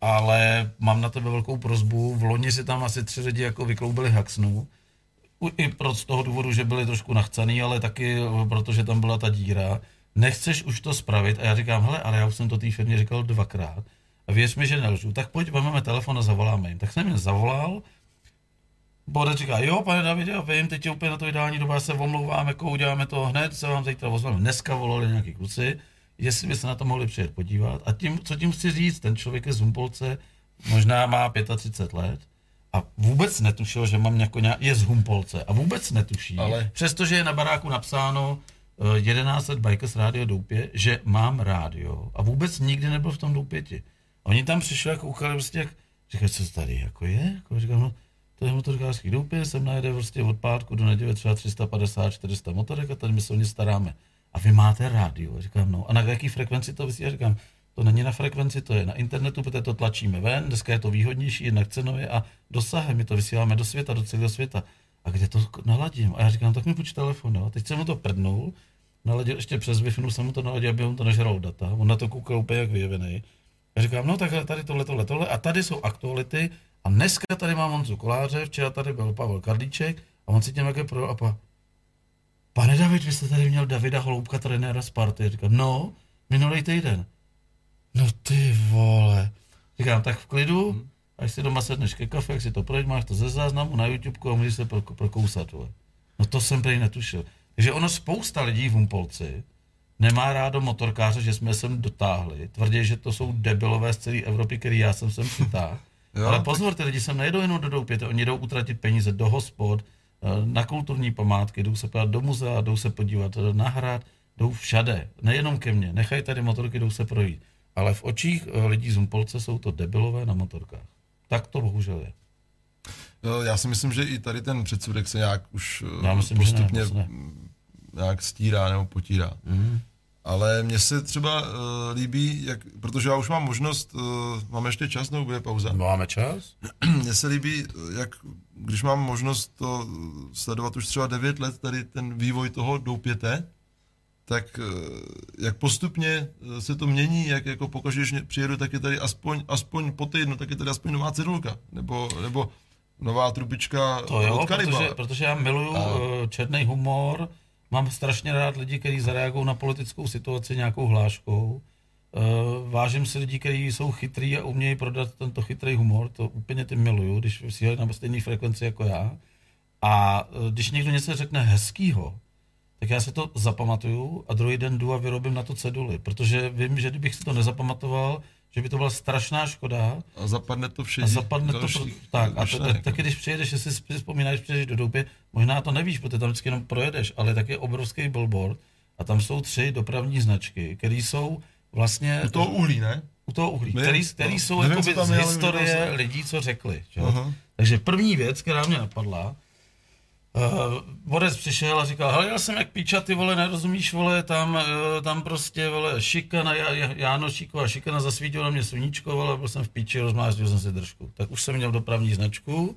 ale mám na tebe velkou prozbu, v loni si tam asi tři lidi jako vykloubili haxnu, i pro z toho důvodu, že byli trošku nachcaný, ale taky protože tam byla ta díra. Nechceš už to spravit? A já říkám, hele, ale já už jsem to té firmě říkal dvakrát. A věř mi, že nelžu. Tak pojď, máme telefon a zavoláme jim. Tak jsem jim zavolal, Borec říká, jo, pane Davide, já vím, teď je úplně na to ideální doba, se omlouvám, jako uděláme to hned, se vám zítra ozveme. Dneska volali nějaký kluci, jestli by se na to mohli přijet podívat. A tím, co tím chci říct, ten člověk je z Humpolce, možná má 35 let a vůbec netušil, že mám jako nějak, je z Humpolce a vůbec netuší, Ale... přestože je na baráku napsáno uh, 11 let Bikers Radio Doupě, že mám rádio a vůbec nikdy nebyl v tom Doupěti. Oni tam přišli jako uchali prostě jak, říkají, co tady jako je? Jako, říkám, no, to je motorkářský doupě, sem najde prostě od pátku do neděle třeba 350-400 motorek a tady my se o ně staráme. A vy máte rádio? Říkám, no. A na jaký frekvenci to vysílá? Říkám, to není na frekvenci, to je na internetu, protože to tlačíme ven, dneska je to výhodnější, jednak cenově a dosahem, my to vysíláme do světa, do celého světa. A kde to naladím? A já říkám, tak mi půjč telefon, no. Teď jsem mu to prdnul, naladil ještě přes wi jsem mu to naladil, aby mu to nežral data. On na to koukal úplně jak vyjevený. Já říkám, no tak tady tohle, tohle, tohle. A tady jsou aktuality a dneska tady mám Honzu Koláře, včera tady byl Pavel Karlíček a on si těm jaké pro a pa, pane David, vy jste tady měl Davida Holoubka, trenéra Sparty. Říkám, no, minulý týden. No ty vole. Říkám, tak v klidu, hmm. až si doma sedneš ke kafe, jak si to projď, máš to ze záznamu na YouTube a můžeš se prokousat. Vole. No to jsem prý netušil. Takže ono spousta lidí v Humpolci nemá rádo motorkáře, že jsme sem dotáhli. Tvrdí, že to jsou debilové z celé Evropy, který já jsem sem přitáhl. Jo, Ale pozor, ty lidi sem nejedou jenom do Doupěte, oni jdou utratit peníze do hospod, eh, na kulturní památky, jdou se podívat do muzea, jdou se podívat eh, na hrad, jdou všade, nejenom ke mně, nechají tady motorky, jdou se projít. Ale v očích eh, lidí z Umpolce jsou to debilové na motorkách. Tak to bohužel je. Já si myslím, že i tady ten předsudek se nějak už Já myslím, postupně ne, ne. nějak stírá nebo potírá. Mm. Ale mně se třeba uh, líbí, jak, protože já už mám možnost, uh, mám ještě čas, nebo bude pauza? Máme čas? [clears throat] Mně se líbí, jak když mám možnost to sledovat už třeba 9 let, tady ten vývoj toho doupěte, tak jak postupně se to mění, jak jako pokaždé, když přijedu, tak je tady aspoň, aspoň po týdnu, tak je tady aspoň nová cedulka, nebo, nebo nová trubička to jo, od protože, protože já miluju a... černý humor, Mám strašně rád lidi, kteří zareagují na politickou situaci nějakou hláškou. Uh, vážím si lidí, kteří jsou chytrý a umějí prodat tento chytrý humor. To úplně ty miluju, když si na stejné frekvenci jako já. A uh, když někdo něco řekne hezkýho, tak já si to zapamatuju a druhý den jdu a vyrobím na to ceduly, protože vím, že kdybych si to nezapamatoval, že by to byla strašná škoda. A zapadne to všech. A zapadne to, pro, tak, a to, tak, taky když přijedeš, jestli si vzpomínáš, přijedeš do Doupě, možná to nevíš, protože tam vždycky jenom projedeš, ale tak je obrovský billboard a tam jsou tři dopravní značky, které jsou vlastně... U toho uhlí, ne? U toho uhlí, My, který, který no, jsou nevím, z historie lidí, co řekli. Že? Takže první věc, která mě napadla, Borec přišel a říkal, hele, já jsem jak píča, ty vole, nerozumíš, vole, tam, uh, tam prostě, vole, šikana, Jáno Šíková šikana, zasvítilo na mě sluníčko, vole, byl jsem v píči, rozmázdil jsem si držku. Tak už jsem měl dopravní značku,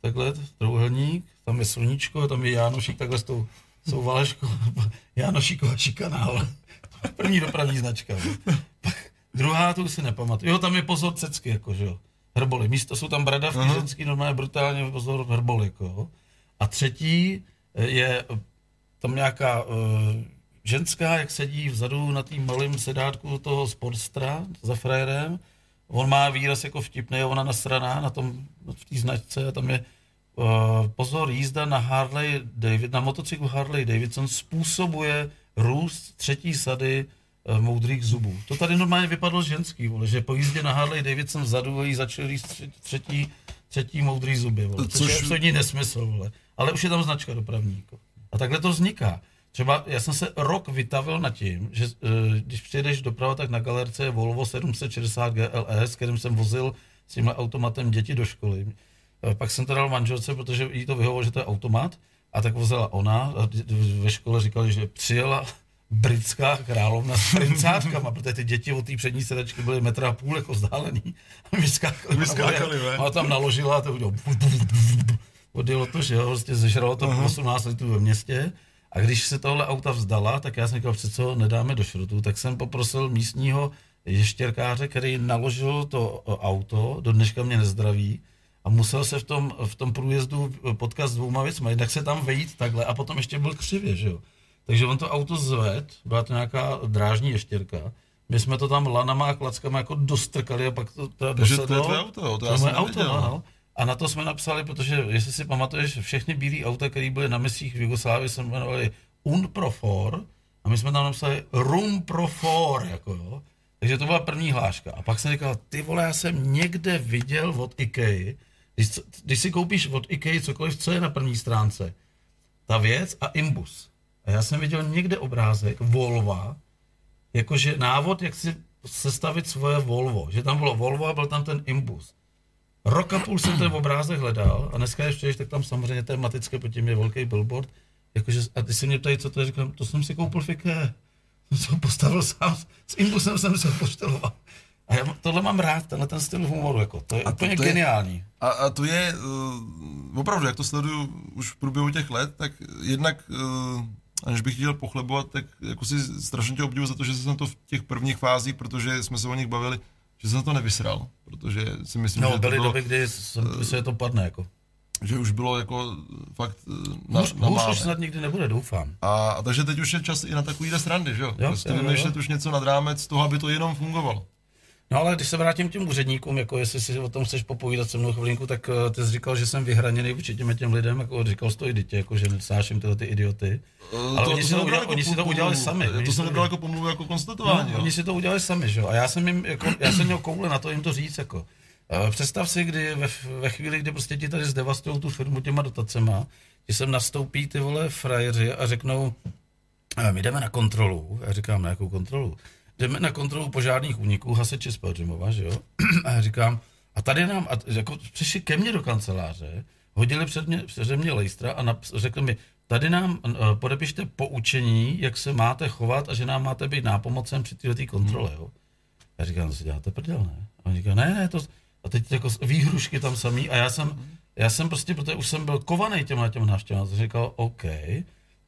takhle, trouhelník, tam je sluníčko, tam je Jánošík, takhle s tou, jsou Valeškou, [laughs] Jánošíková šikana, ale první dopravní značka. Druhá, to už si nepamatuju. Jo, tam je pozor cecky, jako, že jo. Hrboly. Místo jsou tam bradavky uh-huh. ženský, normálně brutálně pozor hrboly, jako, jo. A třetí eh, je eh, tam nějaká uh, ženská, jak sedí vzadu na tým malým sedátku toho sportstra za frajerem. On má výraz jako vtipný, ona nasraná na tom, v té značce a tam je uh, pozor, jízda na Harley David, na motocyklu Harley Davidson způsobuje růst třetí sady uh, moudrých zubů. To tady normálně vypadlo ženský, vole, že po jízdě na Harley Davidson vzadu jí začali rýst třetí, třetí moudrý zuby, vole, což, což je absolutní nesmysl. Vole ale už je tam značka dopravní. A takhle to vzniká. Třeba já jsem se rok vytavil nad tím, že uh, když přijedeš doprava, tak na galerce je Volvo 760 GLS, kterým jsem vozil s tímhle automatem děti do školy. Uh, pak jsem to dal manželce, protože jí to vyhovovalo, že to je automat, a tak vozila ona a ve škole říkali, že přijela britská královna s princátkama, protože ty děti od té přední sedačky byly metra a půl jako vzdálený. A vyskákali. Vyskákali, a tam naložila a to udělalo odjelo to, že jo, prostě zežralo to uh-huh. 18 litrů ve městě. A když se tohle auta vzdala, tak já jsem říkal, co nedáme do šrotu, tak jsem poprosil místního ještěrkáře, který naložil to auto, do dneška mě nezdraví, a musel se v tom, v tom průjezdu potkat s dvouma věcmi. Jednak se tam vejít takhle a potom ještě byl křivě, že jo. Takže on to auto zved, byla to nějaká drážní ještěrka, my jsme to tam lanama a klackama jako dostrkali a pak to, to Takže dosedlo. to je tvoje auto, to, to já jsem auto, no, no. A na to jsme napsali, protože jestli si pamatuješ, všechny bílé auta, které byly na misích v Jugoslávii, se jmenovali Un Pro For, a my jsme tam napsali Rum Pro For, jako jo. Takže to byla první hláška. A pak jsem říkal, ty vole, já jsem někde viděl od IKEA, když, když si koupíš od IKEA cokoliv, co je na první stránce, ta věc a imbus. A já jsem viděl někde obrázek Volva, jakože návod, jak si sestavit svoje Volvo. Že tam bylo Volvo a byl tam ten imbus. Rok a půl jsem ten obrázek hledal a dneska ještě, tak tam samozřejmě tematické pod tím je velký billboard. Jakože, a ty si mě ptají, co to je, říkám, to jsem si koupil IKEA. [laughs] Jsem postavil sám, s impulsem jsem se pošteloval. A já tohle mám rád, tenhle ten styl humoru, jako, to je a úplně to, to geniální. Je, a, a to je, uh, opravdu, jak to sleduju už v průběhu těch let, tak jednak, uh, aniž bych chtěl pochlebovat, tak jako si strašně tě obdivu za to, že jsem to v těch prvních fázích, protože jsme se o nich bavili, že jsem to nevysral, protože si myslím, no, že byly to bylo, doby, kdy jsem, se to padne, jako. Že už bylo jako fakt eh, na, hůř, na hůř už snad nikdy nebude, doufám. A, a takže teď už je čas i na takovýhle srandy, že jo? jo prostě vymýšlet už něco nad rámec toho, aby to jenom fungovalo. No ale když se vrátím k těm úředníkům, jako jestli si o tom chceš popovídat se mnou chvilinku, tak uh, ty jsi říkal, že jsem vyhraněný vůči těm, těm lidem, jako říkal jsi to i dítě, jako že nesnáším tyhle ty idioty. Uh, ale to, oni, to si, to udělali, jako oni si to udělali sami. To jsem nebral jako pomluvu, jako konstatování. No, oni si to udělali sami, že jo. A já jsem jim, jako, já jsem měl koule na to jim to říct, jako. Představ si, kdy ve, ve chvíli, kdy prostě ti tady zdevastují tu firmu těma dotacema, že sem nastoupí ty vole frajeři a řeknou, my jdeme na kontrolu. Já říkám, na jakou kontrolu? Jdeme na kontrolu požárních úniků, hasiči z Pelřimova, že jo? [clears throat] A já říkám, a tady nám, a jako přišli ke mně do kanceláře, hodili před mě, před mě lejstra a nap, řekli mi, tady nám uh, podepište poučení, jak se máte chovat a že nám máte být nápomocem při této kontrole. Jo. Já říkám, si děláte prdel, ne? A on říká, ne, ne, to, a teď jako výhrušky tam samý a já jsem, já jsem prostě, protože už jsem byl kovaný těma těm návštěvám, říkal, OK,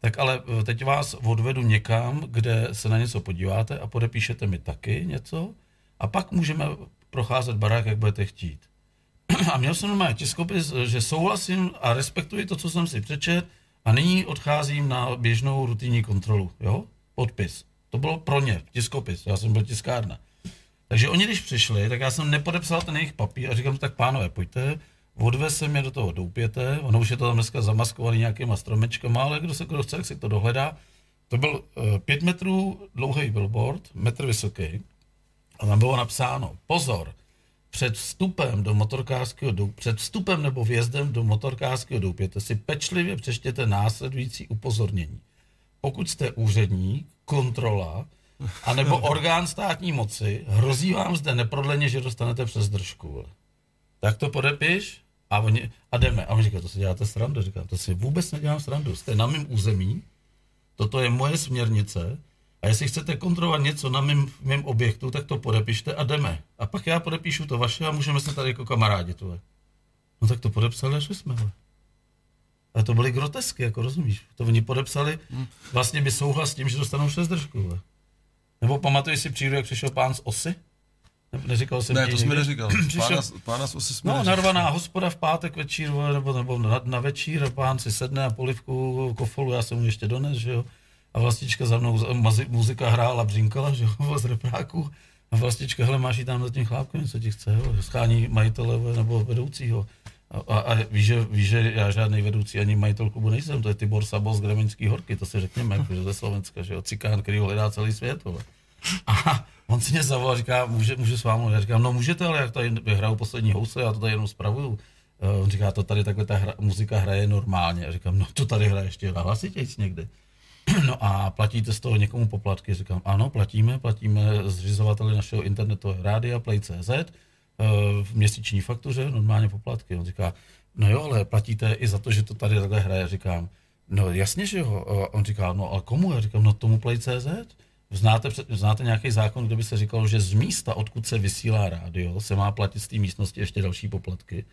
tak ale eh, teď vás odvedu někam, kde se na něco podíváte a podepíšete mi taky něco a pak můžeme procházet barák, jak budete chtít. [clears throat] A měl jsem normálně tiskopis, že souhlasím a respektuji to, co jsem si přečet a nyní odcházím na běžnou rutinní kontrolu, jo? Podpis. To bylo pro ně, tiskopis, já jsem byl tiskárna. Takže oni, když přišli, tak já jsem nepodepsal ten jejich papír a říkám, tak pánové, pojďte, odveze mě do toho doupěte, ono už je to tam dneska zamaskovaný nějakýma stromečkama, ale kdo se kdo chce, jak si to dohledá. To byl uh, pět metrů dlouhý billboard, metr vysoký, a tam bylo napsáno, pozor, před vstupem do motorkářského doupěte, před vstupem nebo vjezdem do motorkářského doupěte si pečlivě přečtěte následující upozornění. Pokud jste úředník, kontrola, anebo [laughs] orgán státní moci, hrozí vám zde neprodleně, že dostanete přes držku. Tak to podepiš a, oni, a jdeme. A on říká, to si děláte srandu. Říkám, to si vůbec nedělám srandu. Jste na mém území, toto je moje směrnice a jestli chcete kontrolovat něco na mém, mém objektu, tak to podepište a jdeme. A pak já podepíšu to vaše a můžeme se tady jako kamarádi. Tohle. No tak to podepsali a šli jsme. Ale. A to byly grotesky, jako rozumíš. To oni podepsali, vlastně by souhlas s tím, že dostanou šest držků. Nebo pamatuješ si přijdu, jak přišel pán z osy? Ne, neříkal jsem Ne, to jsi mi někdy? neříkal. [clears throat] Přišel- Pána, osy jsme No, narvaná hospoda v pátek večír, nebo, nebo na, na večír, a pán si sedne a polivku kofolu, já jsem mu ještě dones, že jo. A vlastička za mnou, muzika hrála, břinkala, že jo, [laughs] z repráku. A vlastička, hele, máš jí tam za tím chlápkem, co ti chce, jo, schání majitele nebo vedoucího. A, a, a víš, že, víš, že já žádný vedoucí ani majitel klubu nejsem, to je Tibor Sabo z Gremenský horky, to si řekněme, jako, že ze Slovenska, že jo, cikán, který ho hledá celý svět, vole. A on si mě zavolal, říká, může, můžu s vámi? Já říkám, no můžete, ale jak tady hraju poslední housle, já to tady jenom spravuju. Eh, On říká, to tady takhle ta hra, muzika hraje normálně. Já říkám, no to tady hraje ještě hlasitějc někdy. [clears throat] No a platíte z toho někomu poplatky? Říkám, ano, platíme, platíme zřizovateli našeho internetového rádia Play.cz eh, v měsíční faktuře, normálně poplatky. On říká, no jo, ale platíte i za to, že to tady takhle hraje. Říkám, no jasně, že jo. A On říká, no ale komu? Já říkám, no tomu Play.cz. Znáte, znáte nějaký zákon, kde by se říkalo, že z místa, odkud se vysílá rádio, se má platit z té místnosti ještě další poplatky?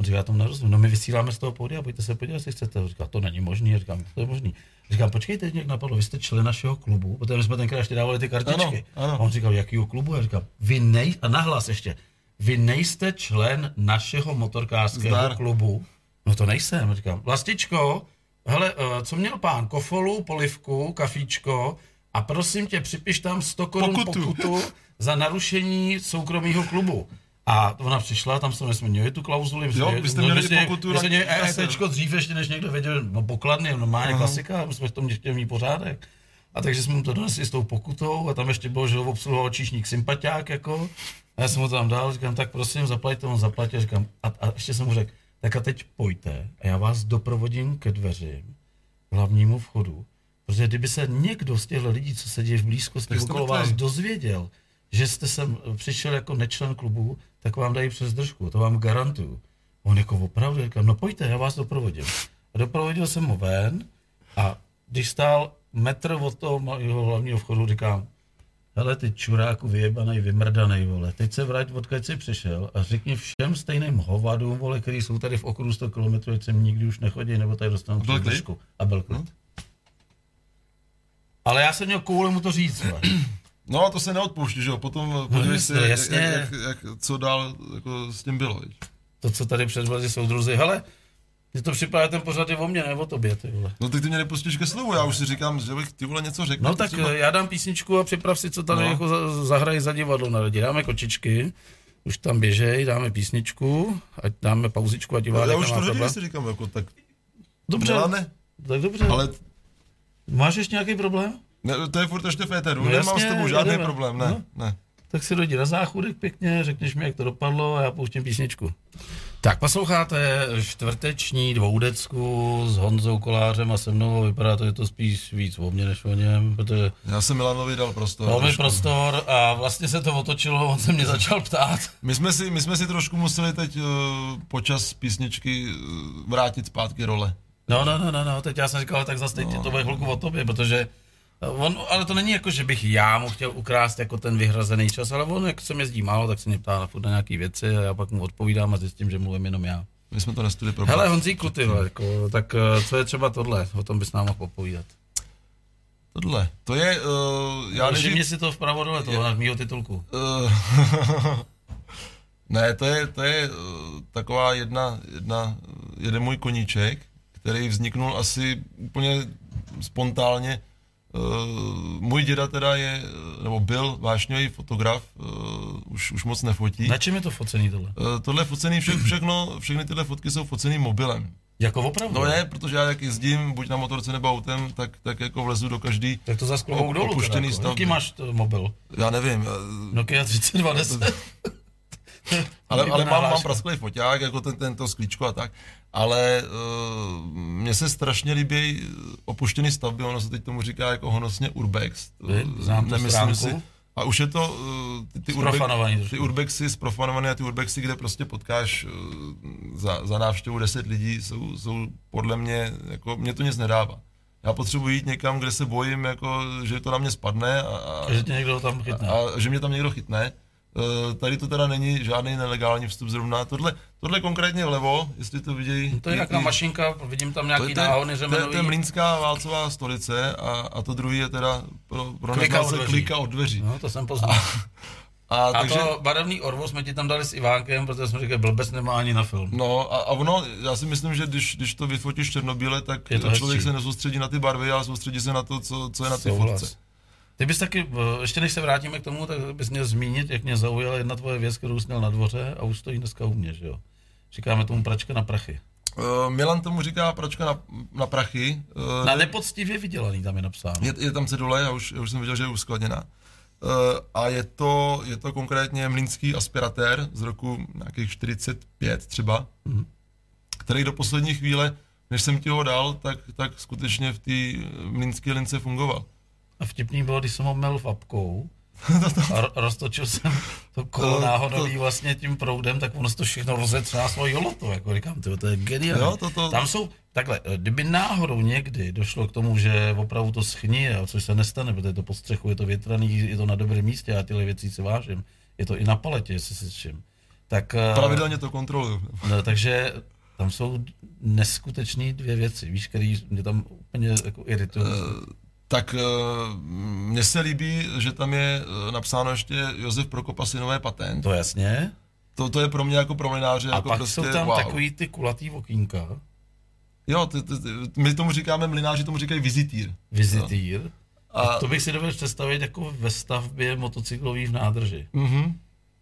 On říká, já tomu nerozumím. No my vysíláme z toho pódia, pojďte se podívat, jestli chcete. On říká, to není možný. Já říkám, to je možný. Říkám, počkejte, nějak napadlo, vy jste člen našeho klubu, protože my jsme tenkrát ještě dávali ty kartičky. Ano, ano. A on říkal, jakýho klubu? Já říkám, vy nej, a nahlas ještě, vy nejste člen našeho motorkářského Zdar. klubu. No to nejsem, Já říkám, Vlastičko, hele, eh, co měl pán? Kofolu, polivku, kafíčko a prosím tě, připiš tam 100 korun Pokutu. pokutu. za narušení soukromého klubu. A ona přišla, tam jsme měli tu klauzuli. Jo, vy jste měli pokutu My na- jsme měli EETčko dřív, ještě než někdo věděl, no pokladny, normálně klasika, my jsme v tom chtěli mít pořádek. A takže jsme mu to donesli s tou pokutou a tam ještě bylo, že ho obsluhoval číšník sympatiák, jako. A já jsem mu to tam dal, říkám, tak prosím, zaplaťte, on zaplatil, říkám, a, a ještě jsem mu řekl, tak a teď pojďte a já vás doprovodím ke dveřím, hlavnímu vchodu, protože kdyby se někdo z těchto lidí, co sedí v blízkosti Tak okolo vás, dozvěděl, že jste sem přišel jako nečlen klubu, tak vám dají přes držku, to vám garantuju. On jako opravdu, říkám, no pojďte, já vás doprovodím. A doprovodil jsem ho ven a když stál metr od toho jeho hlavního vchodu, říkám, hele ty čuráku vyjebanej, vymrdanej, vole, teď se vrať, odkud jsi přišel a řekni všem stejným hovadům, vole, který jsou tady v okruhu 100 km, ať sem nikdy už nechodí, nebo tady dostanou Byl přes klid? držku. A byl klid. Ale já jsem měl koule mu to říct. [clears throat] No a to se neodpouští, že jo? Potom podívej jasně, si, jak, jasně. jak, jak, jak, co dál jako s tím bylo. Viď? to, co tady předvedli soudruzi. Hele, mě to připadá ten pořad je o mně, ne o tobě, ty vole. No tak ty mě nepustíš ke slovu, já už si říkám, že bych ty vole něco řekl. No tak třeba- eh, já dám písničku a připrav si, co tady No. no. jako za, zahrají za divadlo na lidi. Dáme kočičky, už tam běžej, dáme písničku, ať dáme pauzičku a No, divádek já už to hodně problém. si říkám, jako tak Dobře, Milane, tak dobře. Ale... Máš ještě nějaký problém? ne, to je furt ještě v éteru, No nemám jasně, s tebou žádný jedeme. problém, ne, No. ne. Tak si dojdi na záchůdek pěkně, řekneš mi, jak to dopadlo a já pouštím písničku. Tak posloucháte čtvrteční dvoudecku s Honzou Kolářem a se mnou. Vypadá to, že to spíš víc o mně, než o něm, protože Já jsem Milanovi dal prostor. dal mi prostor a vlastně se to otočilo, on se mě začal ptát. My jsme, si, my jsme si trošku museli teď uh, počas písničky uh, vrátit zpátky role. No, no, no, no, no, teď já jsem říkal, tak zase teď no. to bude chvilku o tobě, protože On, ale to není jako, že bych já mu chtěl ukrást jako ten vyhrazený čas, ale on, jak se mě jezdí málo, tak se mě ptá na, na nějaké věci a já pak mu odpovídám a zjistím, že mluvím jenom já. My jsme to nestudili pro Hele, Honzíku, ty jako, tak eh, co je třeba tohle? O tom bys nám mohl popovídat. Tohle, to je, uh, já nevím... mě si to vpravo dole, toho je, mýho titulku. Uh, [laughs] ne, to je, to je uh, taková jedna, jedna, jeden můj koníček, který vzniknul asi úplně spontánně Uh, můj děda teda je, nebo byl vášnivý fotograf, uh, už, už moc nefotí. Na čem je to focený tohle? Uh, tohle je focený, vše, všechno, všechny tyhle fotky jsou focený mobilem. Jako opravdu? No je, protože já jak jezdím, buď na motorce nebo autem, tak, tak jako vlezu do každý Tak to za dolů opuštěný teda, jako. Jaký máš to mobil? Já nevím. Nokia 3210. [laughs] [laughs] ale, ale mám, mám prasklý foťák, jako ten, tento sklíčko a tak ale uh, mně se strašně líbí opuštěný stavby, ono se teď tomu říká jako honosně urbex. Znám Nemyslím si. A už je to uh, ty, ty, urbex, ty urbexy zprofanované a ty urbexy, kde prostě potkáš uh, za, za návštěvu 10 lidí, jsou, jsou podle mě, jako mě to nic nedává. Já potřebuji jít někam, kde se bojím, jako, že to na mě spadne a, a, že, tě někdo tam chytne. a, a že mě tam někdo chytne. Uh, tady to teda není žádný nelegální vstup zrovna. Tohle, tohle konkrétně vlevo, jestli to vidějí. No to je nějaká mašinka, vidím tam nějaký náhony řemenový. To je, to je Mlínská válcová stolice a, a to druhý je teda pro, pro klika, od dveří. klika od dveří. No, to jsem poznal. A, a, a takže, to barevný orvo jsme ti tam dali s Ivánkem, protože jsme říkali, blbec nemá ani na film. No a, a ono, já si myslím, že když, když to vyfotíš černobíle, tak člověk hezčí. se nesoustředí na ty barvy, ale soustředí se na to, co, co je na té fotce. Ty bys taky, eh, ještě než se vrátíme k tomu, tak bys měl zmínit, jak mě zaujala jedna tvoje věc, kterou jsi měl na dvoře a už stojí dneska u mě, že jo? Říkáme tomu pračka na prachy. Uh, Milan tomu říká pračka na, na prachy. Uh, na nepoctivě vydělaný tam je napsáno. Je, je tam cedule, já už, já už jsem viděl, že je uskladněná. Uh, a je to, je to konkrétně mlínský aspiratér z roku nějakých 45 třeba, mm. který do poslední chvíle, než jsem ti ho dal, tak, tak skutečně v té mlínské lince fungoval. A vtipný bylo, když jsem ho měl v apkou, a roztočil jsem to kolo náhodový vlastně tím proudem, tak ono to všechno rozetřá svoji holotu, jako říkám, tyjo, to je geniální. Jo, to, to... Tam jsou, takhle, kdyby náhodou někdy došlo k tomu, že opravdu to schnije, což se nestane, protože to pod střechu, je to větraný, je to na dobrém místě, a tyhle věci si vážím, je to i na paletě, jestli si čím. Tak, eh, Pravidelně to kontroluju. No, takže tam jsou neskutečné dvě věci, víš, které mě tam úplně jako iritují. Uh, tak uh, mně se líbí, že tam je uh, napsáno ještě Josef Prokopa synové patent. To jasně. To, to je pro mě jako pro mlináře A jako pak prostě, jsou tam wow. takový ty kulatý okýnka. Jo, ty, ty, ty, my tomu říkáme, mlináři tomu říkají vizitýr. Vizitýr. A to bych si dovedl představit jako ve stavbě motocyklový v nádrži. Mm-hmm.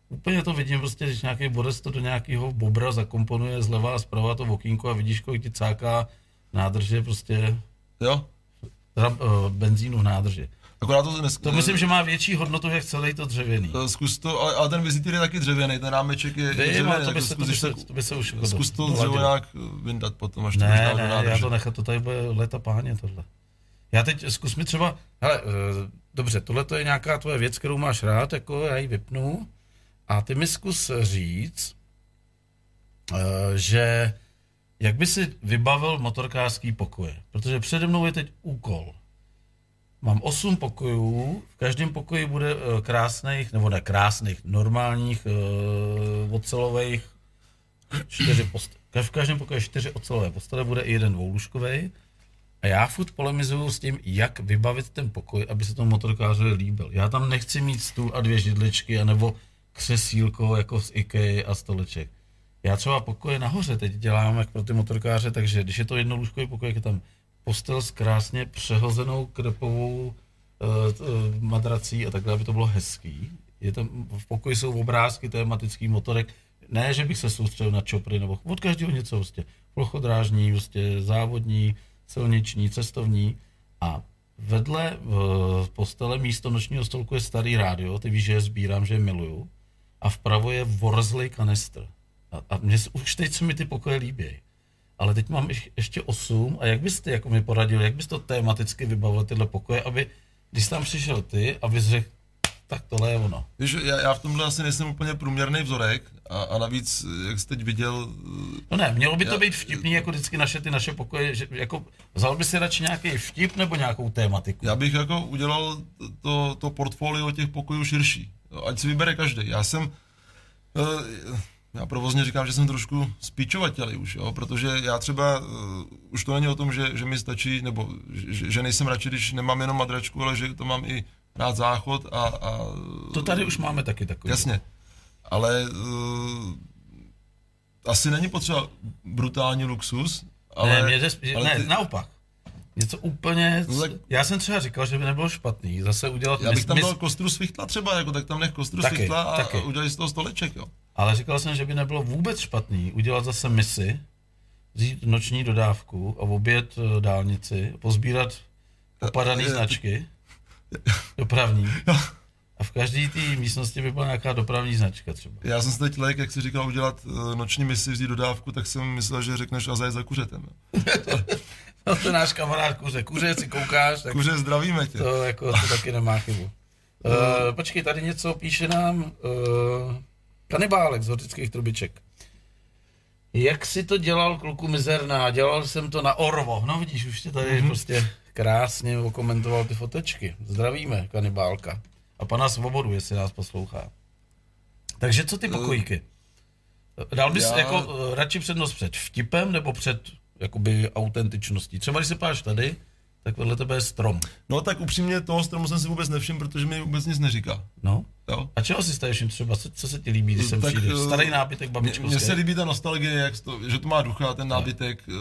Úplně to vidím, prostě, když nějaký borec to do nějakého bobra zakomponuje zleva a zprava to okýnko a vidíš, kolik ti cáká nádrže, prostě... Jo, benzínu v nádrži. Akorát to, dnes, to myslím, že má větší hodnotu, jak celý to dřevěný. Eh, zkus to, ale, ale ten vizitýr je taky dřevěný, ten rámeček je, Vím, dřevěný. To by, se, to, by se, to by se už jako Zkus to dřevo nějak vyndat potom, až to ne, ne, já to nechám, to tady bude leta páně tohle. Já teď zkus mi třeba, hele, uh, dobře, tohle to je nějaká tvoje věc, kterou máš rád, jako já ji vypnu, a ty mi zkus říct, že jak by si vybavil motorkářský pokoje? Protože přede mnou je teď úkol. Mám osm pokojů, v každém pokoji bude uh, krásných, nebo ne krásných, normálních uh, ocelových čtyři postele. V každém pokoji čtyři ocelové postele, bude i jeden dvoulůžkový. A já furt polemizuju s tím, jak vybavit ten pokoj, aby se tomu motorkářovi líbil. Já tam nechci mít stůl a dvě židličky, anebo křesílko jako z IKEA a stoleček. Já třeba pokoje nahoře teď dělám jak pro ty motorkáře, takže když je to jednolůžkový pokoj, jak je tam postel s krásně přehozenou krepovou uh, madrací a takhle, aby to bylo hezký. Je tam, v pokoji jsou obrázky tematický motorek. Ne, že bych se soustředil na čopry, nebo od každého něco, prostě plochodrážní, prostě závodní, silniční, cestovní. A vedle v postele místo nočního stolku je starý rádio, ty víš, že je sbírám, že je miluju. A vpravo je vorzlý kanistr. A, a mě, už teď se mi ty pokoje líbí. Ale teď mám ještě osm a jak byste jako mi poradil, jak bys to tematicky vybavil tyhle pokoje, aby, když tam přišel ty, aby řekl, tak tohle je ono. Víš, já, já v tomhle asi nejsem úplně průměrný vzorek a, a navíc, jak jsi teď viděl, No ne, mělo by to Já- být vtipný, jako vždycky naše ty naše pokoje, že, jako vzal by si radši nějaký vtip nebo nějakou tématiku. já bych jako udělal to, to portfolio těch pokojů širší. Ať si vybere každý. Já jsem, eh, já provozně říkám, že jsem trošku spíčovatelý už, jo, protože já třeba, uh, už to není o tom, že, že mi stačí, nebo že, že nejsem radši, když nemám jenom madračku, ale že to mám i rád záchod a, a To tady už máme taky takový. Jasně. Ale uh, asi není potřeba brutální luxus, ale... ne, mě jde, spíš- ale ne ty- naopak. Něco úplně, No tak- já jsem třeba říkal, že by nebylo špatný zase udělat, Já bych tam dal kostru svichtla třeba, jako, tak tam nech kostru Taky, svichtla a, taky. a udělej z toho stoleček, jo. Ale říkal jsem, že by nebylo vůbec špatný udělat zase misi, vzít noční dodávku a obět eh, dálnici, pozbírat popadané Eh, značky, dopravní. A v každé té místnosti by byla nějaká dopravní značka třeba. Já jsem si teď lek, jak jsi říkal, udělat noční misi, vzít dodávku, tak jsem myslel, že řekneš a zajet za kuřetem. [laughs] No to je náš kamarád kuře. Kuře, si koukáš, tak Kuře, zdravíme tě. to, jako, to taky nemá chybu. Uh, [laughs] počkej, tady něco píše nám uh, kanibálek z hořických trubiček. Jak si to dělal, kluku mizerná? Dělal jsem to na Orvo. No vidíš, už tě tady mm-hmm. prostě krásně okomentoval ty fotečky. Zdravíme, kanibálka. A pana Svobodu, jestli nás poslouchá. Takže co ty pokojíky? Dal bys Já- jako uh, radši přednost před vtipem nebo před jakoby autentičností? Třeba když se páš tady, tak vedle tebe je strom. No tak upřímně toho stromu jsem si vůbec nevšiml, protože mi vůbec nic neříká. No. Jo. A čeho si staješ třeba? Co, co se ti líbí, když sem Tak, přijdeš? eh, Starý nábytek Mně babičkovský. se líbí ta nostalgie, jak to, že to má ducha, ten nábytek, eh,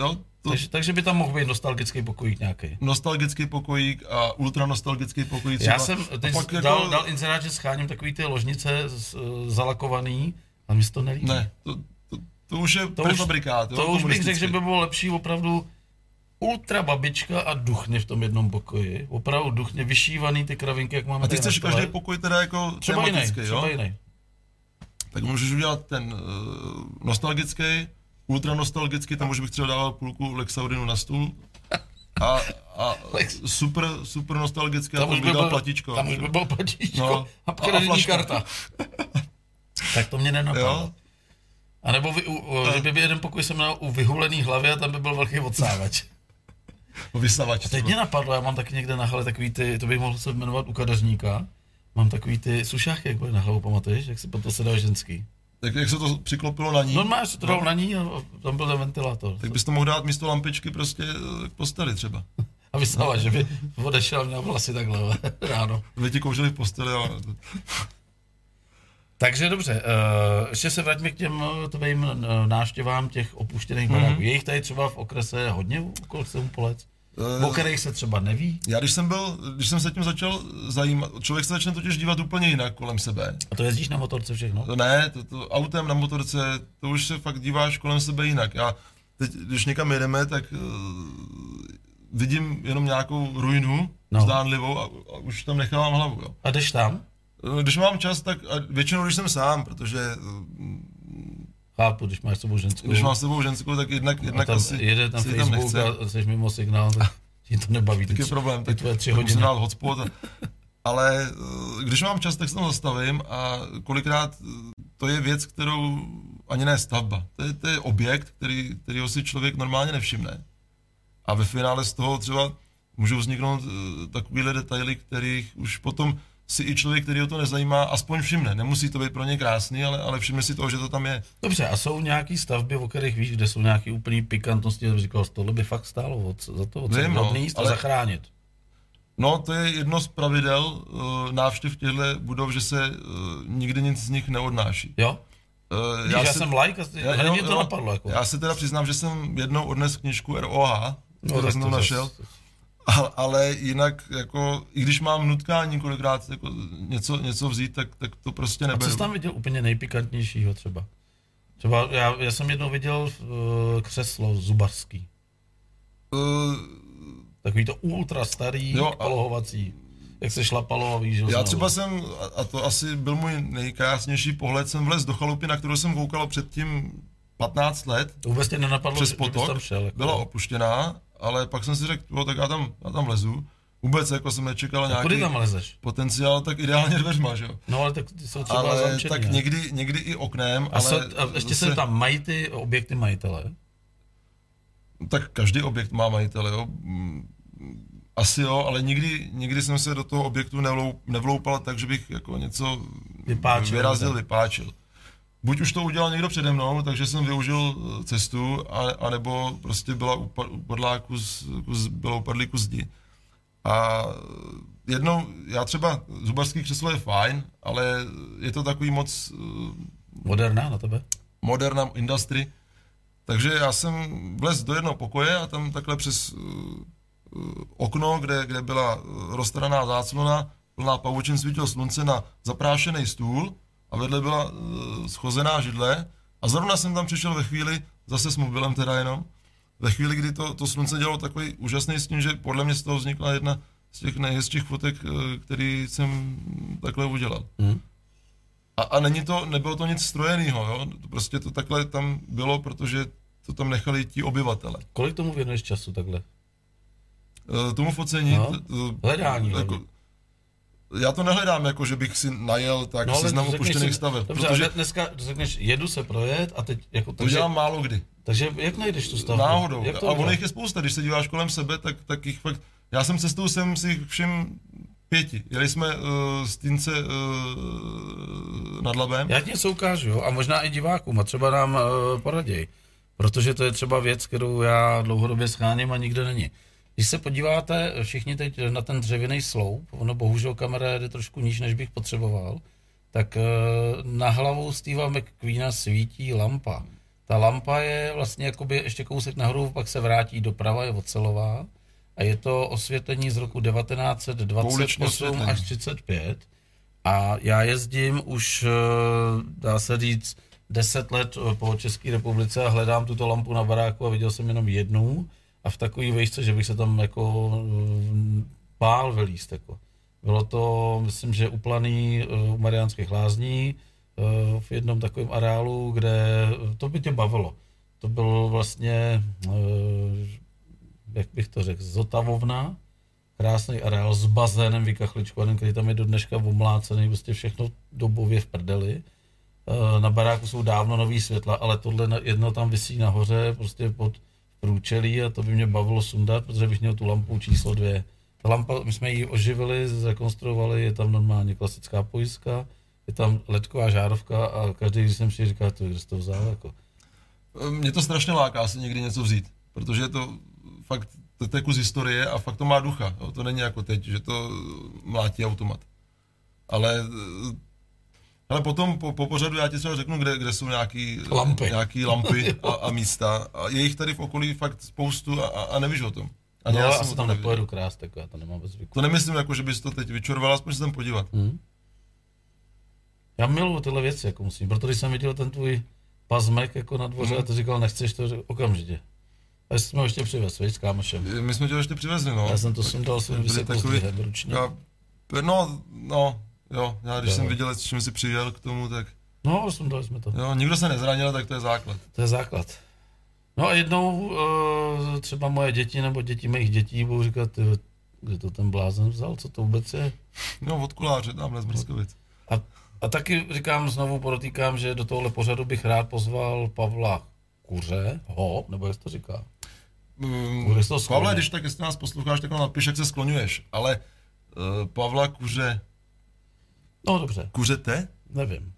jo, to, Takže, takže by tam mohl být nostalgický pokojík nějaký. nostalgický pokojík a ultra nostalgický pokojík třeba. Já jsem teď dal, jako, dal inzerát, že scháním takový ty ložnice z, eh, zalakovaný a mi se to nelíbí. Ne, to, to, to už je to prefabrikát, už, jo, to už bych řekl, že by bylo lepší opravdu ultra babička a duchně v tom jednom pokoji. Opravdu duchně vyšívaný ty kravinky, jak máme A ty chceš každý pokoj teda jako Třeba jiný, tematický, třeba jo? jiný. Tak můžeš udělat ten uh, nostalgický, ultra nostalgický, tam už bych třeba dával půlku Lexaurinu na stůl. A, a super, super nostalgické, Tam tam už by byl, platičko. tam už by byl platíčko No. a kreditní karta. tak to mě nenapadlo. Jo? A nebo vy, u, u, že by byl jeden pokoj jsem měl u vyhulený hlavy a tam by byl velký odsávač. Vysavač. Teď třeba. mě napadlo, já mám taky někde na hale takový ty, to bych mohl se jmenovat u kadeřníka. Mám takový ty sušáky, jak byly na hlavu, pamatuješ, jak se potom se dá ženský. Tak jak se to přiklopilo na ní, No máš se to dal na ní a tam byl ten ventilátor. tak bys to mohl dát místo lampičky prostě eh, k posteli třeba. [laughs] A vysala, že by odešel a měl vlasy takhle [laughs] ráno. Vy ti kouřili v posteli a Takže dobře, uh, ještě se vraťme k těm eh, tvým eh, návštěvám těch opuštěných baráků. Je jich tady třeba v okrese hodně okolo Polec, o kterých se třeba neví. Já když jsem byl, když jsem se tím začal zajímat, člověk se začne totiž dívat úplně jinak kolem sebe. A to jezdíš na motorce všechno? To ne, to, to autem na motorce, to už se fakt díváš kolem sebe jinak. Já teď, když někam jedeme, tak uh, vidím jenom nějakou ruinu, no. zdánlivou a, a už tam nechávám hlavu. Jo. A jdeš tam? Eh, Když mám čas, tak většinou, když jsem sám, protože eh, Chápu, když máš s sebou ženskou. když mám s sebou ženskou, tak jednak, jednak tam asi jede tam Facebook nechce. a jsi mimo signál, tak ti to nebaví. Tak je problém, tak, tvoje tři hodiny. dát hotspot. A, ale eh, když mám čas, tak se tam zastavím a kolikrát eh, to je věc, kterou ani ne stavba. To je, to je objekt, který, kterýho si člověk normálně nevšimne. A ve finále z toho třeba můžou vzniknout takovéhle detaily, kterých už potom si i člověk, který ho to nezajímá, aspoň všimne. Nemusí to být pro ně krásný, ale, ale všimne si toho, že to tam je. Dobře, a jsou nějaký stavby, o kterých víš, kde jsou nějaký úplný pikantnosti, že říkal, tohle by fakt stálo od, za to Vím, no, a ale- zachránit. No, to je jedno z pravidel uh, návštěv těchto budov, že se uh, nikdy nic z nich neodnáší. Jo? Uh, Víš, já, já jsem like a já, jo, mě to jo, napadlo. Jako. Já se teda přiznám, že jsem jednou odnes knížku ROH, no, tak jsem to našel, ale, ale jinak, jako, i když mám nutkání kolikrát jako něco, něco vzít, tak, tak to prostě A co neberu. jsi tam viděl úplně nejpikantnějšího třeba? Třeba já, já jsem jednou viděl uh, křeslo zubarský. Uh, Takový to ultra starý, Jo, a- polohovací. Jak se šlapalo, víš, že já třeba jsem, a- a to asi byl můj nejkrásnější pohled, jsem vlez do chalupy, na kterou jsem koukal předtím 15 let, To vůbec tě nenapadlo, přes že potok, tam šel. Jako. byla opuštěná, ale pak jsem si řekl, jo, tak já tam, já tam vlezu vůbec jako jsem nečekal A nějaký kudy tam lezeš? potenciál, tak ideálně dveřma, že jo. No ale tak ty jsou třeba Ale zamčený, tak ne? někdy, někdy i oknem, A, ale so, a ještě se tam mají ty objekty majitele. tak každý objekt má majitele, jo. Asi jo, ale nikdy, nikdy jsem se do toho objektu nevlou, nevloupal tak, že bych jako něco Vypáčil, vyrazil, tak. vypáčil. Buď už to udělal někdo přede mnou, takže jsem využil eh, cestu, a, anebo prostě byla u pa- u padlá kus, kus, bylo upadlý kus zdi. A jednou, já třeba zubařský křeslo je fajn, ale je to takový moc eh, Moderná na tebe? moderna industry. Takže já jsem vlez do jednoho pokoje a tam takhle přes okno, kde, kde byla roztraná záclona, plná pavučin, svítilo slunce na zaprášený stůl a vedle byla uh, schozená židle a zrovna jsem tam přišel ve chvíli, zase s mobilem teda jenom, ve chvíli, kdy to, to slunce dělalo takový úžasný stín, že podle mě z toho vznikla jedna z těch nejhezčích fotek, uh, který jsem takhle udělal. Hm? A, a není to, nebylo to nic strojeného, jo? Prostě to takhle tam bylo, protože to tam nechali ti obyvatele. Kolik tomu věnuješ času takhle? E, tomu focení... No, t- t- hledání Jako, já to nehledám jako, že bych si najel tak no, seznam opuštěných staveb, Dobře, protože dneska řekneš, jedu se projet a teď jako to takže, dělám málo kdy. takže jak najdeš tu stavbu? Náhodou. Jak A to ono udělat? jich je spousta, když se díváš kolem sebe, tak, tak jich fakt... Já jsem cestou jsem si všim pěti. Jeli jsme uh, z Týnce uh, nad Labem. Já ti něco ukážu, jo? a možná i divákům, a třeba nám uh, poraděj, protože to je třeba věc, kterou já dlouhodobě scháním a nikde není. Když se podíváte všichni teď na ten dřevěný sloup, ono bohužel kamera jde trošku níž, než bych potřeboval, tak uh, na hlavu Steva McQueena svítí lampa. Ta lampa je vlastně jakoby ještě kousek nahoru, pak se vrátí doprava, je ocelová a je to osvětlení z roku Pouliční 1928 osvětlení. až 35 a já jezdím už, eh, dá se říct, 10 let eh, po České republice a hledám tuto lampu na baráku a viděl jsem jenom jednu a v takový vejšce, že bych se tam jako eh, bál vylíst. Jako. Bylo to, myslím, že uplaný eh, u Mariánských lázní eh, v jednom takovém areálu, kde to by tě bavilo. To byl vlastně, eh, jak bych to řekl, zotavovna, krásný areál s bazénem vykachličkovaným, který tam je do dneška omlácený, prostě všechno dobově v prdeli. Na baráku jsou dávno nový světla, ale tohle jedno tam visí nahoře, prostě pod průčelí a to by mě bavilo sundat, protože bych měl tu lampu číslo dvě. Ta lampa, my jsme ji oživili, zrekonstruovali, je tam normálně klasická pojistka, je tam ledková žárovka a každý, když jsem si říká, to kde jsi to vzal, jako. Mě to strašně láká si někdy něco vzít, protože je to fakt, to, je kus historie a fakt to má ducha. Jo? To není jako teď, že to mlátí automat. Ale, ale potom po, po pořadu já ti třeba řeknu, kde, kde jsou nějaký Lampy. nějaký lampy [laughs] a, a, místa. A je jich tady v okolí fakt spoustu a, a, a nevíš o tom. Ani No, já, jsem se tom tam nevěděl. nepojedu krást, tak já to nemám bez zvyku. To nemyslím jako, že bys to teď vyčoroval, aspoň se tam podívat. Hmm. Já miluju tyhle věci, jako musím, protože když jsem viděl ten tvůj pazmek jako na dvoře Mhm. a ty říkal, nechceš to, okamžitě. A jsme ho ještě přivez, víš, s kámošem. My jsme tě ještě přivezli, no. Já jsem to sundal svým vysokou takový- ručně. No, no, jo, já když Jo. jsem viděl, s čím si přijel k tomu, tak No, sundali jsme to. jo, nikdo se nezranil, tak to je základ. To je základ. No a jednou uh, třeba moje děti nebo děti mých dětí budou říkat, ty, kde to ten blázen vzal, co to vůbec je. No, od kuláře, tamhle z Mrskovic. A, a taky říkám, znovu podotýkám, že do tohle pořadu bych rád pozval Pavla Kuře, ho, nebo jak to říká? Se to. Pavle, když tak, jestli nás posloucháš, tak nám napiš, jak se skloňuješ. Ale uh, Pavla kuře, No dobře, kuřete? nevím.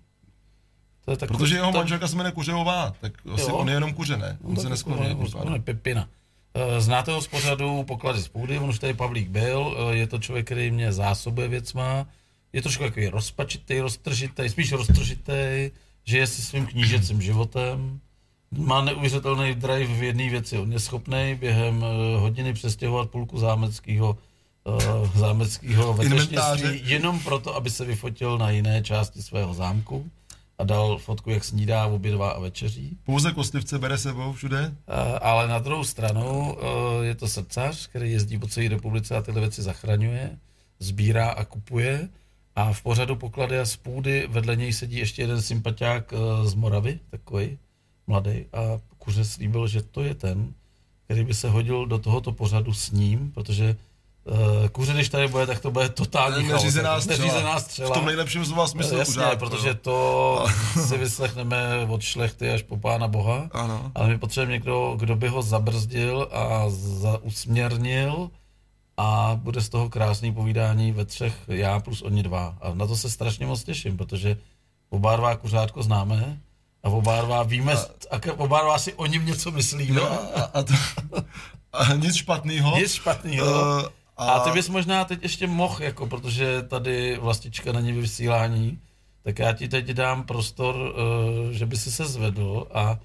To je tak, Protože jeho to- manželka se jmenuje Kuřehová, tak asi Jo. on je jenom kuře, ne? On No, se on- on je Pepina. Eh, Znáte ho z pořadu Poklady z půdy, on už tady Pavlík byl, eh, je to člověk, který mě zásobuje věcma, je trošku takový rozpačitý, roztržitý, spíš roztržitý, žije si svým knížecím životem, má neuvěřitelný drive v jedné věci, on je schopný během eh, hodiny přestěhovat půlku zámeckého uh, zámeckého vetešnictví jenom proto, aby se vyfotil na jiné části svého zámku a dal fotku, jak snídá, obědvá a večeří. Pouze kostlivce bere sebou všude? Eh, Ale na druhou stranu eh, je to srdcař, který jezdí po celé republice a tyhle věci zachraňuje, sbírá a kupuje. A v pořadu poklady a z půdy vedle něj sedí ještě jeden sympatiák z Moravy, takový mladý. A kuře slíbil, že to je ten, který by se hodil do tohoto pořadu s ním, protože Uh, kuře, když tady bude, tak to bude totální chaos. Neřízená střela. Neřízená střela. V tom nejlepším slova smyslu. Jasně, kuřátko, protože no. to si vyslechneme od šlechty až po pána boha. Ano. Ale my potřebujeme někdo, kdo by ho zabrzdil a za, usměrnil a bude z toho krásný povídání ve třech, já plus oni dva. A na to se strašně moc těším, protože oba dva kuřátko známe a oba dva víme, a, a oba dva si o ním něco myslíme. Jo, a, a, to, a nic špatného. Nic špatného. Uh, a... a ty bys možná teď ještě mohl, jako, protože tady vlastička není vysílání, tak já ti teď dám prostor, uh, že by si se zvedl a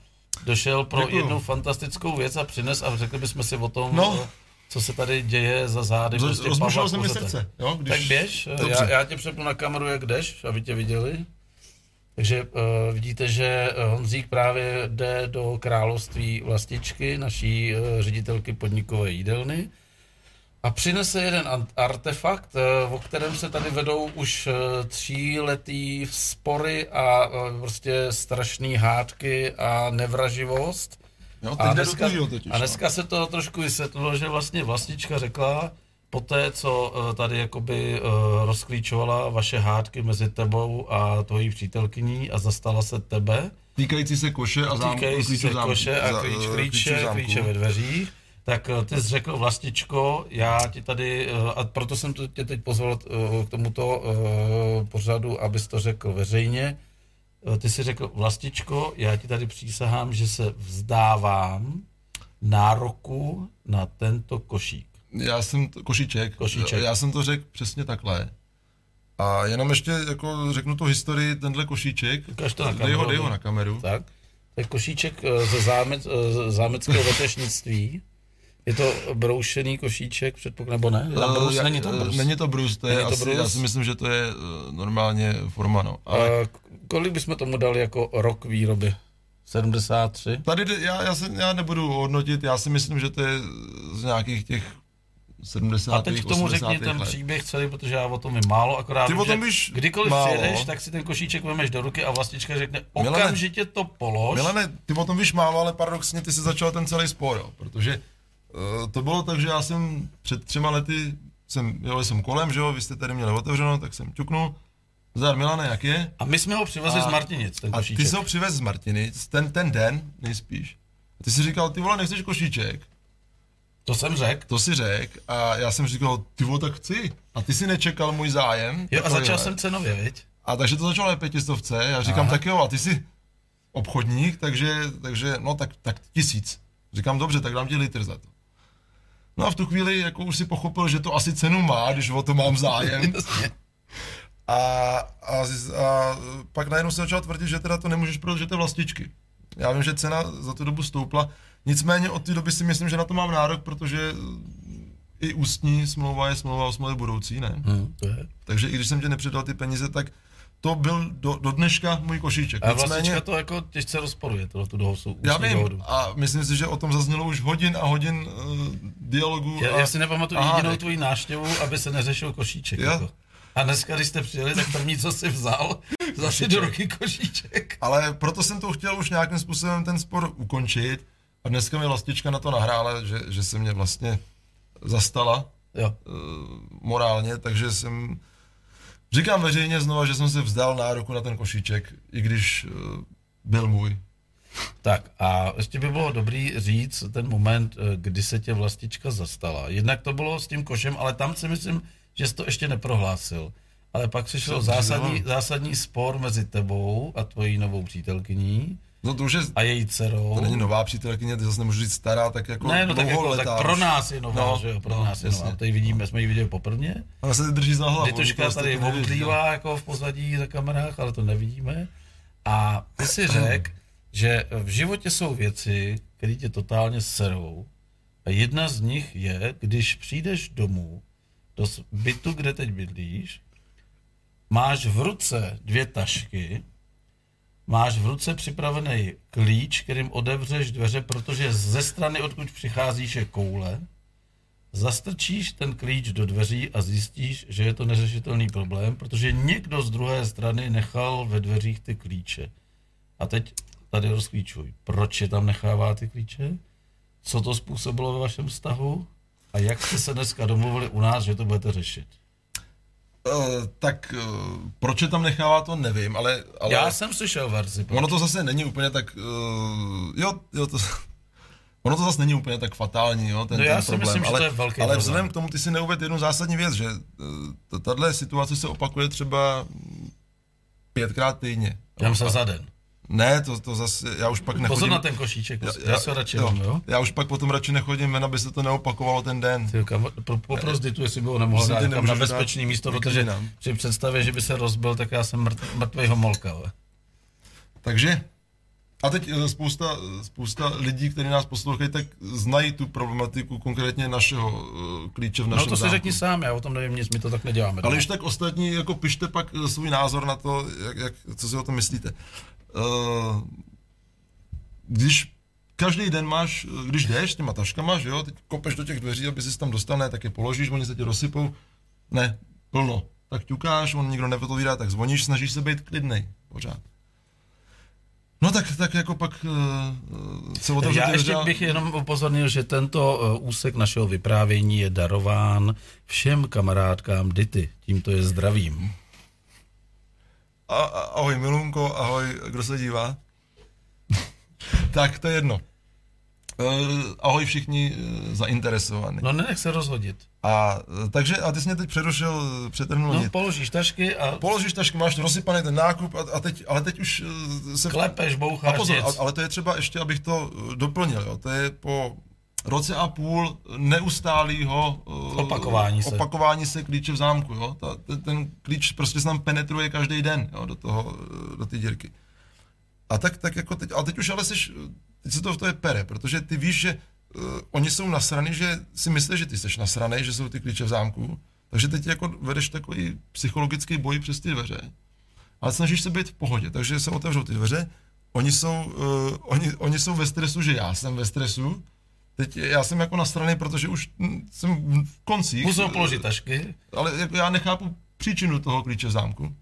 došel pro Děkuju. jednu fantastickou věc a přines a řekli bychom si o tom, no. Co se tady děje za zády. Z, prostě rozbušilo se mi srdce. Jo, když... Tak běž, já, já tě přepnu na kameru, jak jdeš, aby tě viděli. Takže uh, vidíte, že Honzík právě jde do království vlastičky, naší uh, ředitelky podnikové jídelny a přinese jeden artefakt, uh, o kterém se tady vedou už uh, tříletý spory a uh, prostě strašné hádky a nevraživost. Jo, a, dneska, totiž, a dneska se to trošku vysvětlilo, že vlastně vlastička řekla, poté, co eh, tady jakoby rozklíčovala vaše hádky mezi tebou a tvojí přítelkyní a zastala se tebe. Týkající se koše a zámku. Týkající se koše a klíč, eh, klíče, klíče ve dveřích. Tak ty jsi řekl, vlastičko, já ti tady, a proto jsem tě teď pozval k tomuto pořadu, abys to řekl veřejně, ty si řekl, vlastičko, já ti tady přísahám, že se vzdávám nároku na tento košík. Já jsem, to, košíček, košíček. já jsem to řekl přesně takhle. A jenom ještě jako řeknu tu historii, tenhle košíček, Ukaž to na dej ho, dej ho na kameru. Tak, to je košíček eh, ze zámec, eh, zámeckého [laughs] vetešnictví. Je to broušený košíček, předpoklad, nebo ne? Je tam brus, Uh, není to brus. Není to brus, to je Není to asi, brus? já si myslím, že to je uh, normálně forma, no. Ale Uh, kolik bychom tomu dali jako rok výroby? 73? tady já, já, se, já nebudu hodnotit, já si myslím, že to je z nějakých těch 70. A teď k tomu 80. řekni ten let. příběh celý, protože já o tom vím málo, akorát Ty vím, o tom že víš kdykoliv málo. přijedeš, tak si ten košíček vemeš do ruky a vlastička řekne Milane, okamžitě to polož. Milane, ty o tom víš málo, ale paradoxně ty jsi začal ten celý spor, jo, protože to bylo tak, že já jsem před třema lety, jsem, jel jsem kolem, že jo, vy jste tady měli otevřeno, tak jsem ťuknul, zdar Milane, jak je? A my jsme ho přivezli A- z Martinic, ten A košíček. ty jsi ho přivez z Martinic, ten, ten den nejspíš. A ty jsi říkal, ty vole, nechceš košíček? To jsem řekl. To si řek a já jsem říkal, ty vole, tak chci. A ty si nečekal můj zájem. Jo, a začal jsem cenově, viď? A takže to začalo na pětistovce, já říkám, Aha. tak jo, a ty jsi obchodník, takže, takže no tak, tak tisíc. Říkám, dobře, tak dám ti litr za to. No a v tu chvíli jako už si pochopil, že to asi cenu má, když o to mám zájem. A, a, a pak najednou se začal tvrdit, že teda to nemůžeš prodat, že to vlastičky. Já vím, že cena za tu dobu stoupla, nicméně od té doby si myslím, že na to mám nárok, protože i ústní smlouva je smlouva o smlouvě budoucí, ne? Hm, to je. Takže i když jsem ti nepředal ty peníze, tak to byl do, do dneška můj košíček. A vlastička to jako těžce rozporuje, tohle tu dohodu, já vím, dohodu. a myslím si, že o tom zaznělo už hodin a hodin uh, dialogu. Já, a, já si nepamatuju a jedinou tvoji návštěvu, aby se neřešil košíček. Jo. Jako. A dneska, když jste přijeli, tak první, co si vzal, zase do ruky košíček. Ale proto jsem to chtěl už nějakým způsobem ten spor ukončit a dneska mi vlastička na to nahrála, že, že se mě vlastně zastala Jo. uh, morálně, takže jsem říkám veřejně znova, že jsem se vzdal nároku na ten košíček, i když uh, byl můj. Tak a ještě by bylo dobrý říct ten moment, eh, kdy se tě vlastička zastala. Jednak to bylo s tím košem, ale tam si myslím, že jsi to ještě neprohlásil. Ale pak přišel zásadní, zásadní spor mezi tebou a tvojí novou přítelkyní No to už je, a její dcerou. to není nová přítelkyně, ty zase nemůžu říct stará, tak jako ne, no tak, jako, tak dlouholetá pro nás je nová, No, že jo, pro no, nás je jasně. nová. Tady vidíme, jsme ji viděli poprvé. Ona se drží za hlavu. Lituška to tady nevědí, omdlívá jako v pozadí za kamerách, ale to nevidíme. A ty si [clears throat] řekl, že v životě jsou věci, které tě totálně serou. A jedna z nich je, když přijdeš domů do bytu, kde teď bydlíš, máš v ruce dvě tašky, máš v ruce připravený klíč, kterým odevřeš dveře, protože ze strany, odkud přicházíš, je koule, zastrčíš ten klíč do dveří a zjistíš, že je to neřešitelný problém, protože někdo z druhé strany nechal ve dveřích ty klíče. A teď tady rozklíčuj. Proč je tam nechává ty klíče? Co to způsobilo ve vašem vztahu? A jak jste se dneska domluvili u nás, že to budete řešit? Uh, tak uh, proč je tam nechává, to nevím, ale... ale Já jsem slyšel verzi. Ono to zase není úplně tak... Uh, jo, jo, to... [laughs] Ono to zase není úplně tak fatální, jo, ten, no já ten si problém, myslím, ale, že to je velký ale problém. vzhledem k tomu ty si neuvěd jednu zásadní věc, že tahle situace se opakuje třeba pětkrát týdně. Jdem se za den. Ne, to, to zase, já už pak nechodím... Pozor na ten košíček, já, já se radši jo, jo? Já už pak potom radši nechodím ven, aby se to neopakovalo ten den. Ty, kam, pro, poprost tu, jestli by ho nemohl dát tam na bezpečný místo, protože při představě, že by se rozbil, tak já jsem mrtv, mrtvý homolka. Ale. Takže a teď eh, spousta, spousta lidí, kteří nás poslouchají, tak znají tu problematiku konkrétně našeho eh, klíče v našem No to si řekni sám, já o tom nevím nic, my to tak neděláme. Ale když tak ostatní, jako pište pak eh, svůj názor na to, jak, jak, co si o tom myslíte. Uh, když každý den máš, když jdeš s těma taškama, že jo, teď kopeš do těch dveří, aby si tam dostal, ne, tak je položíš, oni se tě rozsypou, ne, plno. Tak ťukáš, on nikdo neotevírá, tak zvoníš, snažíš se být klidnej, pořád. No tak, tak jako pak uh, se otevře Já ještě bych jenom upozornil, že tento uh, úsek našeho vyprávění je darován všem kamarádkám Dity. Tímto je zdravím. A, a, ahoj Milunko, ahoj, kdo se dívá? tak to je jedno. Uh, ahoj všichni uh, zainteresovaní. No nenech se rozhodit. A uh, takže, a ty jsi mě teď přerušil, přetrhnul No nit. položíš tašky a Položíš tašky, máš rozsypaný ten nákup a, a teď, ale teď už uh, se... klepeš, a boucháš pozor, nic. a, ale to je třeba ještě, abych to doplnil, jo, to je po roce a půl neustálého uh, Opakování se. opakování se klíče v zámku. Jo? Ta, ten, ten klíč prostě se tam penetruje každý den jo, do toho, uh, do té dírky. A tak, tak jako teď, a teď už ale seš, teď se to v to je pere, protože ty víš, že uh, oni jsou nasraný, že si myslíš, že ty jsi nasraný, že jsou ty klíče v zámku, takže teď jako vedeš takový psychologický boj přes ty dveře, ale snažíš se být v pohodě, takže se otevřou ty dveře, oni jsou, uh, oni, oni jsou ve stresu, že já jsem ve stresu, teď já jsem jako nasraný, protože už hm, jsem v koncích. Musel položit tašky. Ale jako já nechápu příčinu toho klíče v zámku.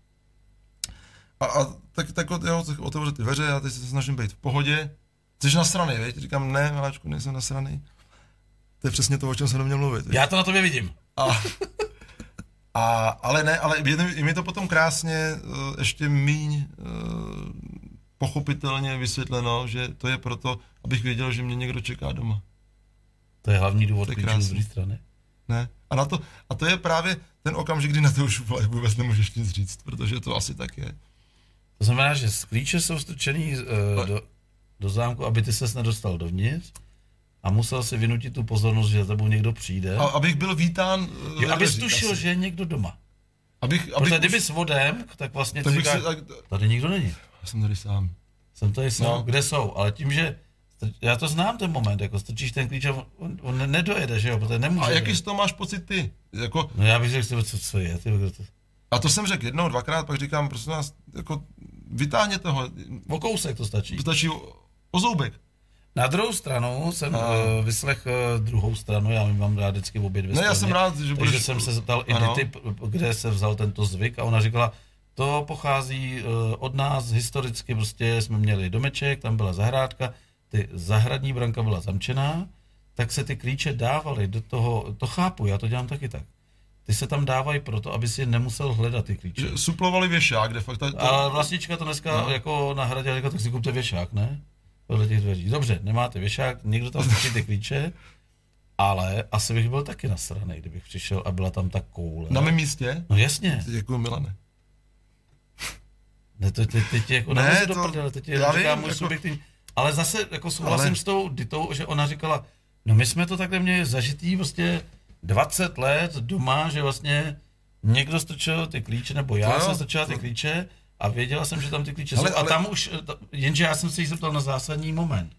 A, a tak, tak od- jo, otevřu ty dveře, já teď se snažím být v pohodě. Jsi nasraný, veď? Říkám, ne, miláčku, nejsem nasraný. To je přesně to, o čem jsem neměl mluvit. Já to na tobě vidím. A, a, ale ne, ale je, je mi to potom krásně uh, ještě míň uh, pochopitelně vysvětleno, že to je proto, abych věděl, že mě někdo čeká doma. To je hlavní důvod klíčů z druhé strany. Ne? A, na to, a to je právě ten okamžik, kdy na to už vůbec nemůžeš nic říct, protože to asi tak je. To znamená, že klíče jsou strčený uh, do, do zámku, aby ty ses nedostal dovnitř a musel si vynutit tu pozornost, že za tebou někdo přijde. A, abych byl vítán. uh, jo, dveřích tušil, že je někdo doma. Abych, abych Protože už- kdyby s vodem, tak vlastně tak říkáš, si, tak, tady nikdo není. já jsem tady sám. Jsem tady sám, No. kde jsou, ale tím, že já to znám ten moment, jako strčíš ten klíč a on, on ne- nedojede, že jo, protože nemůže. A jaký z toho máš pocit ty? Jako, No já bych řekl, co, co je, ty, to... a to jsem řekl jednou, dvakrát, pak říkám, prosím vás, jako, vytáhněte ho, O kousek to stačí. stačí o, o zoubek. Na druhou stranu jsem A- uh, vyslech uh, druhou stranu, já mám rád vždycky obě dvě No, já jsem rád, že Takže budeš- jsem se zeptal i Ano. Dity, p- kde se vzal tento zvyk a ona říkala, to pochází uh, od nás historicky, prostě jsme měli domeček, tam byla zahrádka, ty zahradní branka byla zamčená, tak se ty klíče dávaly do toho, to chápu, já to dělám taky tak. Ty se tam dávají proto, aby si nemusel hledat ty klíče. Že suplovali věšák, de facto. To, A vlastnička to dneska No. jako na hradě řekla, tak si kupte věšák, ne? Podle těch dveří. Dobře, nemáte věšák, někdo tam strčí ty klíče, ale asi bych byl taky nasranej, kdybych přišel a byla tam ta koule. na mém místě? No jasně. Děkuji, Milane. Ne, to, teď, teď jako Ne, ne, do to- prdele, teď je, já říkám můj jako- subjektivní. Ale zase jako souhlasím Ale- s tou Ditou, že ona říkala, no my jsme to takhle měli zažitý prostě 20 let doma, že vlastně někdo strčil ty klíče, nebo já jsem strčila ty klíče a věděla jsem, že tam ty klíče Ale- jsou. A ale- tam už, jenže já jsem se jí zeptal na zásadní moment.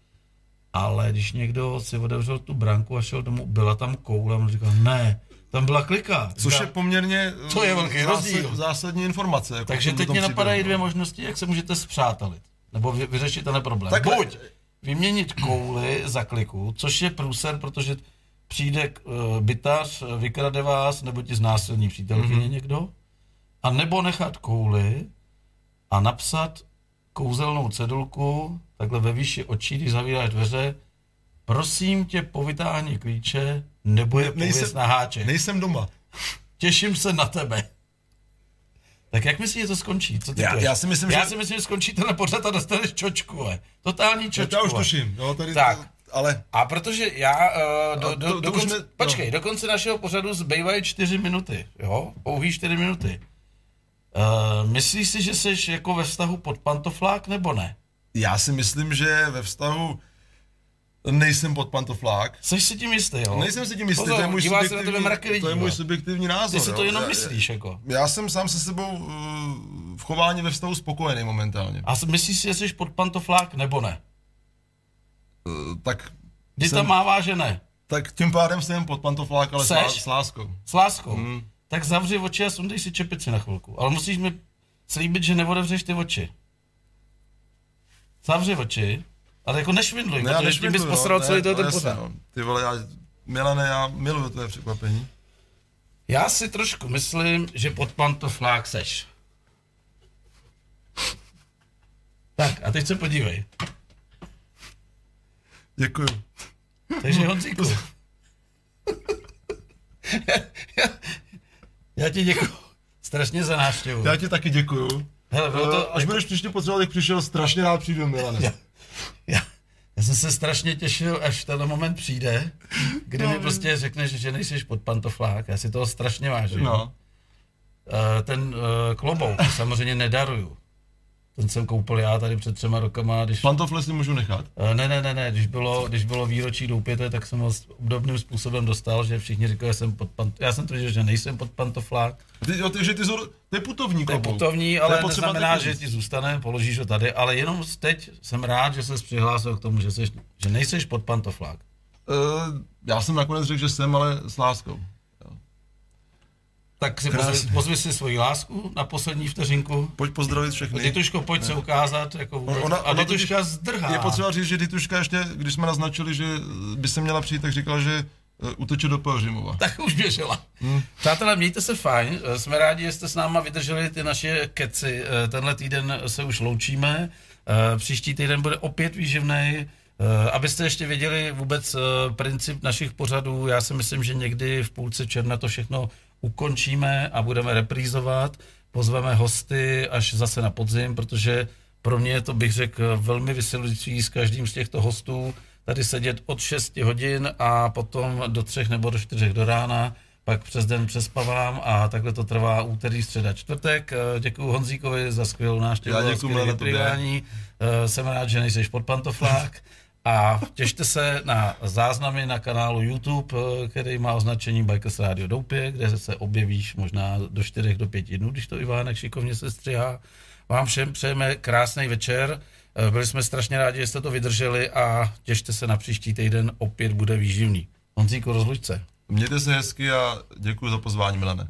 Ale když někdo si otevřel tu branku a šel domů, byla tam koule, on říkal, ne, tam byla klika. Což je poměrně To je velký zásad- rozdíl. zásadní informace. Jako takže teď mě napadají dvě možnosti, jak se můžete zpřátelit. Nebo vy, vyřešit ten problém. Tak- Buď vyměnit kouli za kliku, což je průser, protože přijde uh, bytař, vykrade vás, nebo ti znásilní přítelkyně Mhm. mm-hmm. někdo, a nebo nechat kouli a napsat kouzelnou cedulku, takhle ve výši očí, když zavíráš dveře, prosím tě, po vytáhání klíče, nebo je Ne- pověst nejsem- na háček. Nejsem doma. Těším se na tebe. Tak jak myslíš, že to skončí? Co ty Já- já si myslím, já že- si myslím, že skončí tenhle pořad a dostaneš čočku, le. Totální čočku. Já už le. tuším. Jo, tady, Tak. To, ale A protože já, uh, do, A do, to- to do už konce, ne- no. počkej, do konce našeho pořadu zbývají čtyři minuty, jo? Pouhý čtyři minuty. Uh, myslíš si, že jsi jako ve vztahu pod pantoflák, nebo ne? já si myslím, že ve vztahu nejsem pod pantoflák. Jsi si tím jistý, jo? Nejsem si tím jistý, Pozor, to je můj se na subjektivní, mraky lidí, to je jo. můj subjektivní názor. Ty si to jo. jenom Já- myslíš, jako. Já jsem sám se sebou uh, v chování ve vztahu spokojený momentálně. A myslíš si, že jsi pod pantoflák, nebo ne? Uh, tak, Kdy jsem, tam mává, že ne? tak tím pádem jsem pod pantoflák, ale Seš? s láskou. S láskou. Hmm. Mm. Tak zavři oči a sundej si čepici na chvilku. Ale musíš mi slíbit, že neodevřeš ty oči. Zavři oči, ale jako nešvindluj, Ne, já protože tím bys nešvindluju, posral no, celý ne, to no, ten pořád. no. Ty vole, já, Milane, já miluju tvé překvapení. Já si trošku myslím, že pod pantoflák seš. Tak, a teď se podívej. Děkuju. Takže Honzíku. [laughs] já ti děkuji strašně za návštěvu. Já ti taky děkuju. Hele, bylo to, až budeš příště potřebovat, jak přišel, strašně rád přijdu, Milane. [laughs] Já, já, jsem se strašně těšil, až ten moment přijde, kdy mi prostě řekneš, že nejsiš pod pantoflák. Já si toho strašně vážím. No. Eh, ten uh, klobouk samozřejmě nedaruju. Ten jsem koupil já tady před třema rokama, když... Pantofle si můžu nechat. Eh, Ne, ne, ne, ne, když bylo, když bylo výročí doupěte, tak jsem ho s- obdobným způsobem dostal, že všichni říkali, že jsem pod pant... Já jsem tvrdil, že nejsem pod pantoflák. Ty, jo, ty, že ty jsou, to je putovní To je putovní, To ale potřeba neznamená, že ti zůstane, položíš ho tady, ale jenom teď jsem rád, že ses přihlásil k tomu, že, seš, že nejseš pod pantoflák. Uh, já jsem nakonec řekl, že jsem, ale s láskou. Tak si pozvi, pozvi si svoji lásku na poslední vteřinku. Pojď pozdravit všechny. Dituško, pojď se ukázat. Jako vůbec. Ona- a ona Dituška totiž- zdrhá. Je potřeba říct, že Dituška ještě, když jsme naznačili, že by se měla přijít, tak říkala, že uh, uteče do Pelřimova. Tak už běžela. Hmm. Přátelé, mějte se fajn. Eh, Jsme rádi, že jste s náma vydrželi ty naše keci. Eh, Tenhle týden se už loučíme. Eh, Příští týden bude opět výživný. Abyste ještě věděli vůbec eh, princip našich pořadů, já si myslím, že někdy v půlce června to všechno ukončíme a budeme reprízovat. Pozveme hosty až zase na podzim, protože pro mě je to, bych řekl, velmi vysilující s každým z těchto hostů tady sedět od 6 hodin a potom do třech nebo do čtyřech do rána, pak přes den přespavám a takhle to trvá úterý, středa, čtvrtek. Eh, Děkuji Honzíkovi za skvělou návštěvu Já a děkuju, skvělé. Eh, Jsem rád, že nejseš pod pantoflák. [laughs] A těšte se na záznamy na kanálu YouTube, eh, který má označení Bikers Radio Doupě, kde se objevíš možná do 4 do 5 dnů, když to Ivánek šikovně se střihá. Vám všem přejeme krásný večer. Eh, Byli jsme strašně rádi, že jste to vydrželi a těšte se na příští týden, opět bude výživný. Honzíko, rozluč se. Mějte se hezky a děkuji za pozvání, Milane.